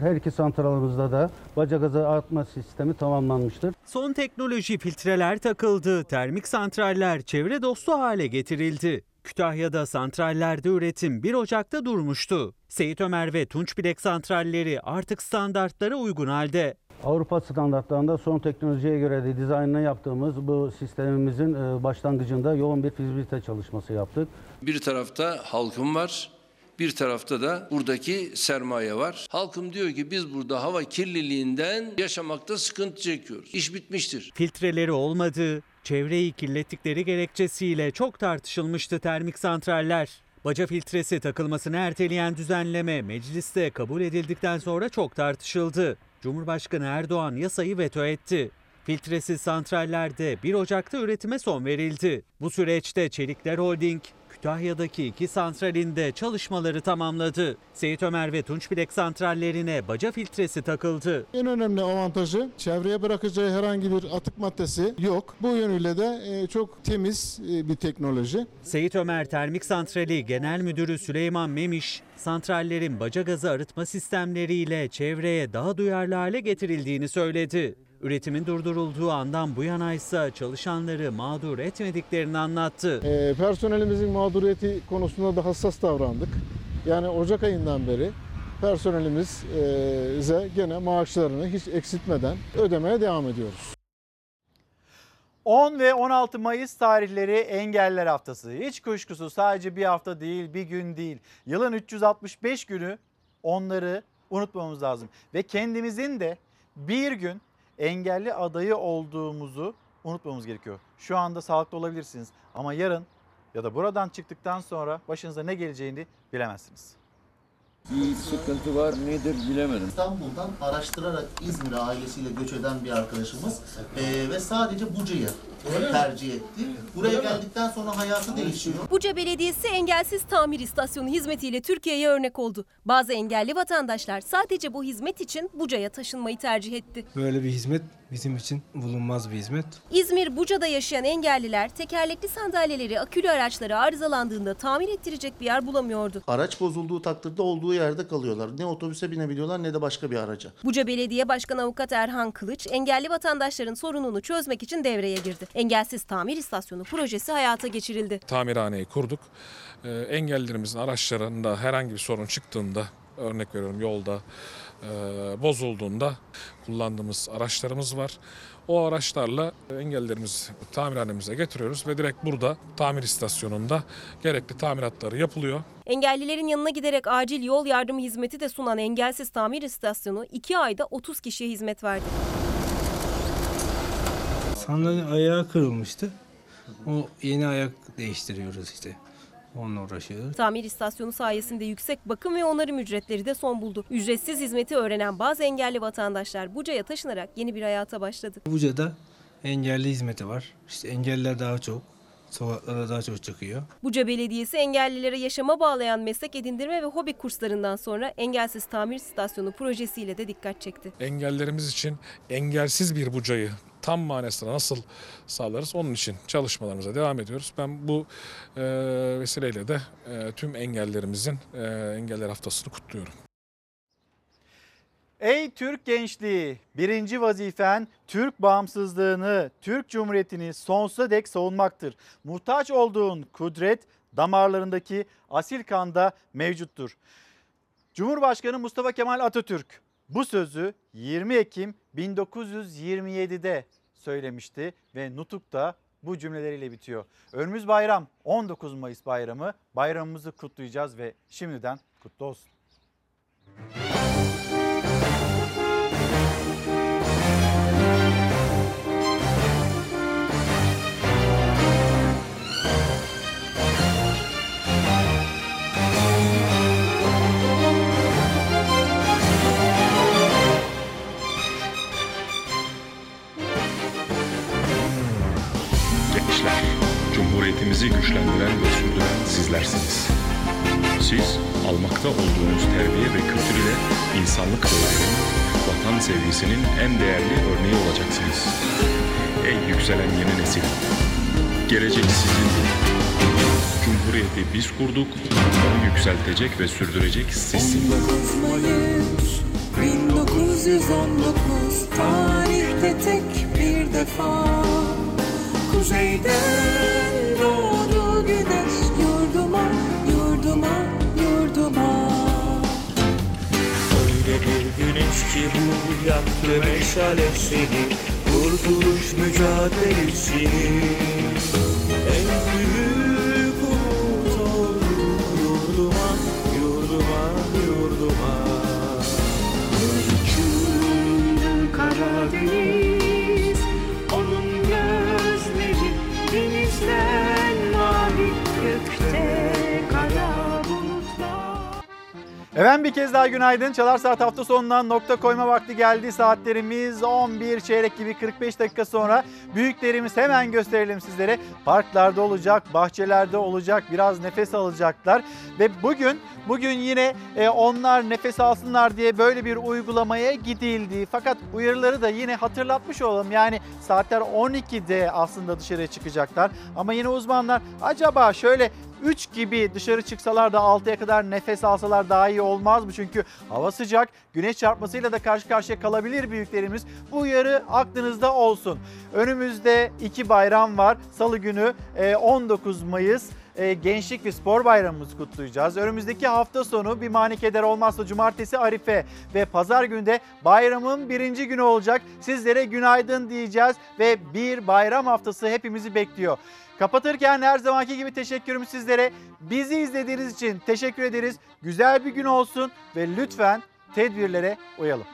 Her iki santralımızda da baca gazı artma sistemi tamamlanmıştır. Son teknoloji filtreler takıldı, termik santraller çevre dostu hale getirildi. Kütahya'da santrallerde üretim 1 Ocak'ta durmuştu. Seyit Ömer ve Tunçbilek santralleri artık standartlara uygun halde. Avrupa standartlarında son teknolojiye göre de dizaynını yaptığımız bu sistemimizin e, başlangıcında yoğun bir fizibilite çalışması yaptık. Bir tarafta halkım var, bir tarafta da buradaki sermaye var. Halkım diyor ki biz burada hava kirliliğinden yaşamakta sıkıntı çekiyoruz. İş bitmiştir. Filtreleri olmadığı, çevreyi kirlettikleri gerekçesiyle çok tartışılmıştı termik santraller. Baca filtresi takılmasını erteleyen düzenleme mecliste kabul edildikten sonra çok tartışıldı. Cumhurbaşkanı Erdoğan yasayı veto etti. Filtresiz santrallerde 1 Ocak'ta üretime son verildi. Bu süreçte Çelikler Holding, Kütahya'daki iki santralinde çalışmaları tamamladı. Seyit Ömer ve Tunçbilek santrallerine baca filtresi takıldı. En önemli avantajı çevreye bırakacağı herhangi bir atık maddesi yok. Bu yönüyle de e, çok temiz e, bir teknoloji. Seyit Ömer Termik Santrali Genel Müdürü Süleyman Memiş, santrallerin baca gazı arıtma sistemleriyle çevreye daha duyarlı hale getirildiğini söyledi. Üretimin durdurulduğu andan bu yana ise çalışanları mağdur etmediklerini anlattı. E, personelimizin mağduriyeti konusunda da hassas davrandık. Yani Ocak ayından beri personelimize gene maaşlarını hiç eksiltmeden ödemeye devam ediyoruz. 10 ve 16 Mayıs tarihleri Engeller Haftası. Hiç kuşkusuz sadece bir hafta değil, bir gün değil. Yılın 365 günü onları unutmamamız lazım. Ve kendimizin de bir gün engelli adayı olduğumuzu unutmamamız gerekiyor. Şu anda sağlıklı olabilirsiniz ama yarın ya da buradan çıktıktan sonra başınıza ne geleceğini bilemezsiniz. Bir sıkıntı var nedir bilemedim. İstanbul'dan araştırarak İzmir'e ailesiyle göç eden bir arkadaşımız eee, ve sadece Buca'yı tercih etti. Buraya geldikten sonra hayatı değişiyor. Buca Belediyesi engelsiz tamir istasyonu hizmetiyle Türkiye'ye örnek oldu. Bazı engelli vatandaşlar sadece bu hizmet için Buca'ya taşınmayı tercih etti. Böyle bir hizmet bizim için bulunmaz bir hizmet. İzmir Buca'da yaşayan engelliler tekerlekli sandalyeleri, akülü araçları arızalandığında tamir ettirecek bir yer bulamıyordu. Araç bozulduğu takdirde olduğu yerde kalıyorlar. Ne otobüse binebiliyorlar ne de başka bir araca. Buca Belediye Başkanı Avukat Erhan Kılıç, engelli vatandaşların sorununu çözmek için devreye girdi. Engelsiz Tamir İstasyonu projesi hayata geçirildi. tamirhaneyi kurduk. Ee, engellilerimizin araçlarında herhangi bir sorun çıktığında, örnek veriyorum yolda bozulduğunda kullandığımız araçlarımız var. O araçlarla engellilerimizi tamirhanemize getiriyoruz ve direkt burada tamir istasyonunda gerekli tamiratları yapılıyor. Engellilerin yanına giderek acil yol yardımı hizmeti de sunan Engelsiz Tamir İstasyonu 2 ayda 30 kişiye hizmet verdi. Sandalye ayağı kırılmıştı. O yeni ayak değiştiriyoruz işte. Onunla uğraşıyoruz. Tamir istasyonu sayesinde yüksek bakım ve onarım ücretleri de son buldu. Ücretsiz hizmeti öğrenen bazı engelli vatandaşlar Buca'ya taşınarak yeni bir hayata başladı. Buca'da engelli hizmeti var. İşte engelliler daha çok. Sokaklara daha çok çıkıyor. Buca Belediyesi engellilere yaşama bağlayan meslek edindirme ve hobi kurslarından sonra Engelsiz Tamir İstasyonu projesiyle de dikkat çekti. Engellerimiz için engelsiz bir bucayı tam manasıyla nasıl sağlarız onun için çalışmalarımıza devam ediyoruz. Ben bu e, vesileyle de e, tüm engellerimizin e, engeller haftasını kutluyorum. Ey Türk gençliği, birinci vazifen Türk bağımsızlığını, Türk Cumhuriyeti'ni sonsuza dek savunmaktır. Muhtaç olduğun kudret damarlarındaki asil kanda mevcuttur. Cumhurbaşkanı Mustafa Kemal Atatürk bu sözü 20 Ekim 1927'de söylemişti ve nutuk da bu cümleleriyle bitiyor. Önümüz bayram 19 Mayıs bayramı. Bayramımızı kutlayacağız ve şimdiden kutlu olsun. Gençler, Cumhuriyetimizi güçlendiren ve sürdüren sizlersiniz. Siz, almakta olduğunuz terbiye ve kültür ile insanlık değerinin, vatan sevgisinin en değerli örneği olacaksınız. Ey yükselen yeni nesil, gelecek sizindir. Cumhuriyeti biz kurduk, onu yükseltecek ve sürdürecek sizsiniz. 19 Mayıs 1919 tarihte tek bir defa Kuzeyden doğdu güneş yurduma, yurduma, yurduma. Öyle bir güneş ki bu yaktı meşalesini Kurtuluş mücadelesini En büyük umut oldu yurduma, yurduma, yurduma. Uçurdu Karadeniz Efendim bir kez daha günaydın. Çalar Saat hafta sonundan nokta koyma vakti geldi. Saatlerimiz 11 çeyrek gibi 45 dakika sonra büyüklerimiz hemen gösterelim sizlere. Parklarda olacak, bahçelerde olacak, biraz nefes alacaklar. Ve bugün bugün yine e, onlar nefes alsınlar diye böyle bir uygulamaya gidildi. Fakat uyarıları da yine hatırlatmış olalım. Yani saatler 12'de aslında dışarıya çıkacaklar. Ama yine uzmanlar acaba şöyle 3 gibi dışarı çıksalar da 6'ya kadar nefes alsalar daha iyi olmaz mı? Çünkü hava sıcak, güneş çarpmasıyla da karşı karşıya kalabilir büyüklerimiz. Bu uyarı aklınızda olsun. Önümüzde iki bayram var. Salı günü e, 19 Mayıs e, Gençlik ve Spor Bayramımızı kutlayacağız. Önümüzdeki hafta sonu bir mani keder olmazsa Cumartesi Arife ve Pazar günde bayramın birinci günü olacak. Sizlere günaydın diyeceğiz ve bir bayram haftası hepimizi bekliyor. Kapatırken her zamanki gibi teşekkürüm sizlere. Bizi izlediğiniz için teşekkür ederiz. Güzel bir gün olsun ve lütfen tedbirlere uyalım.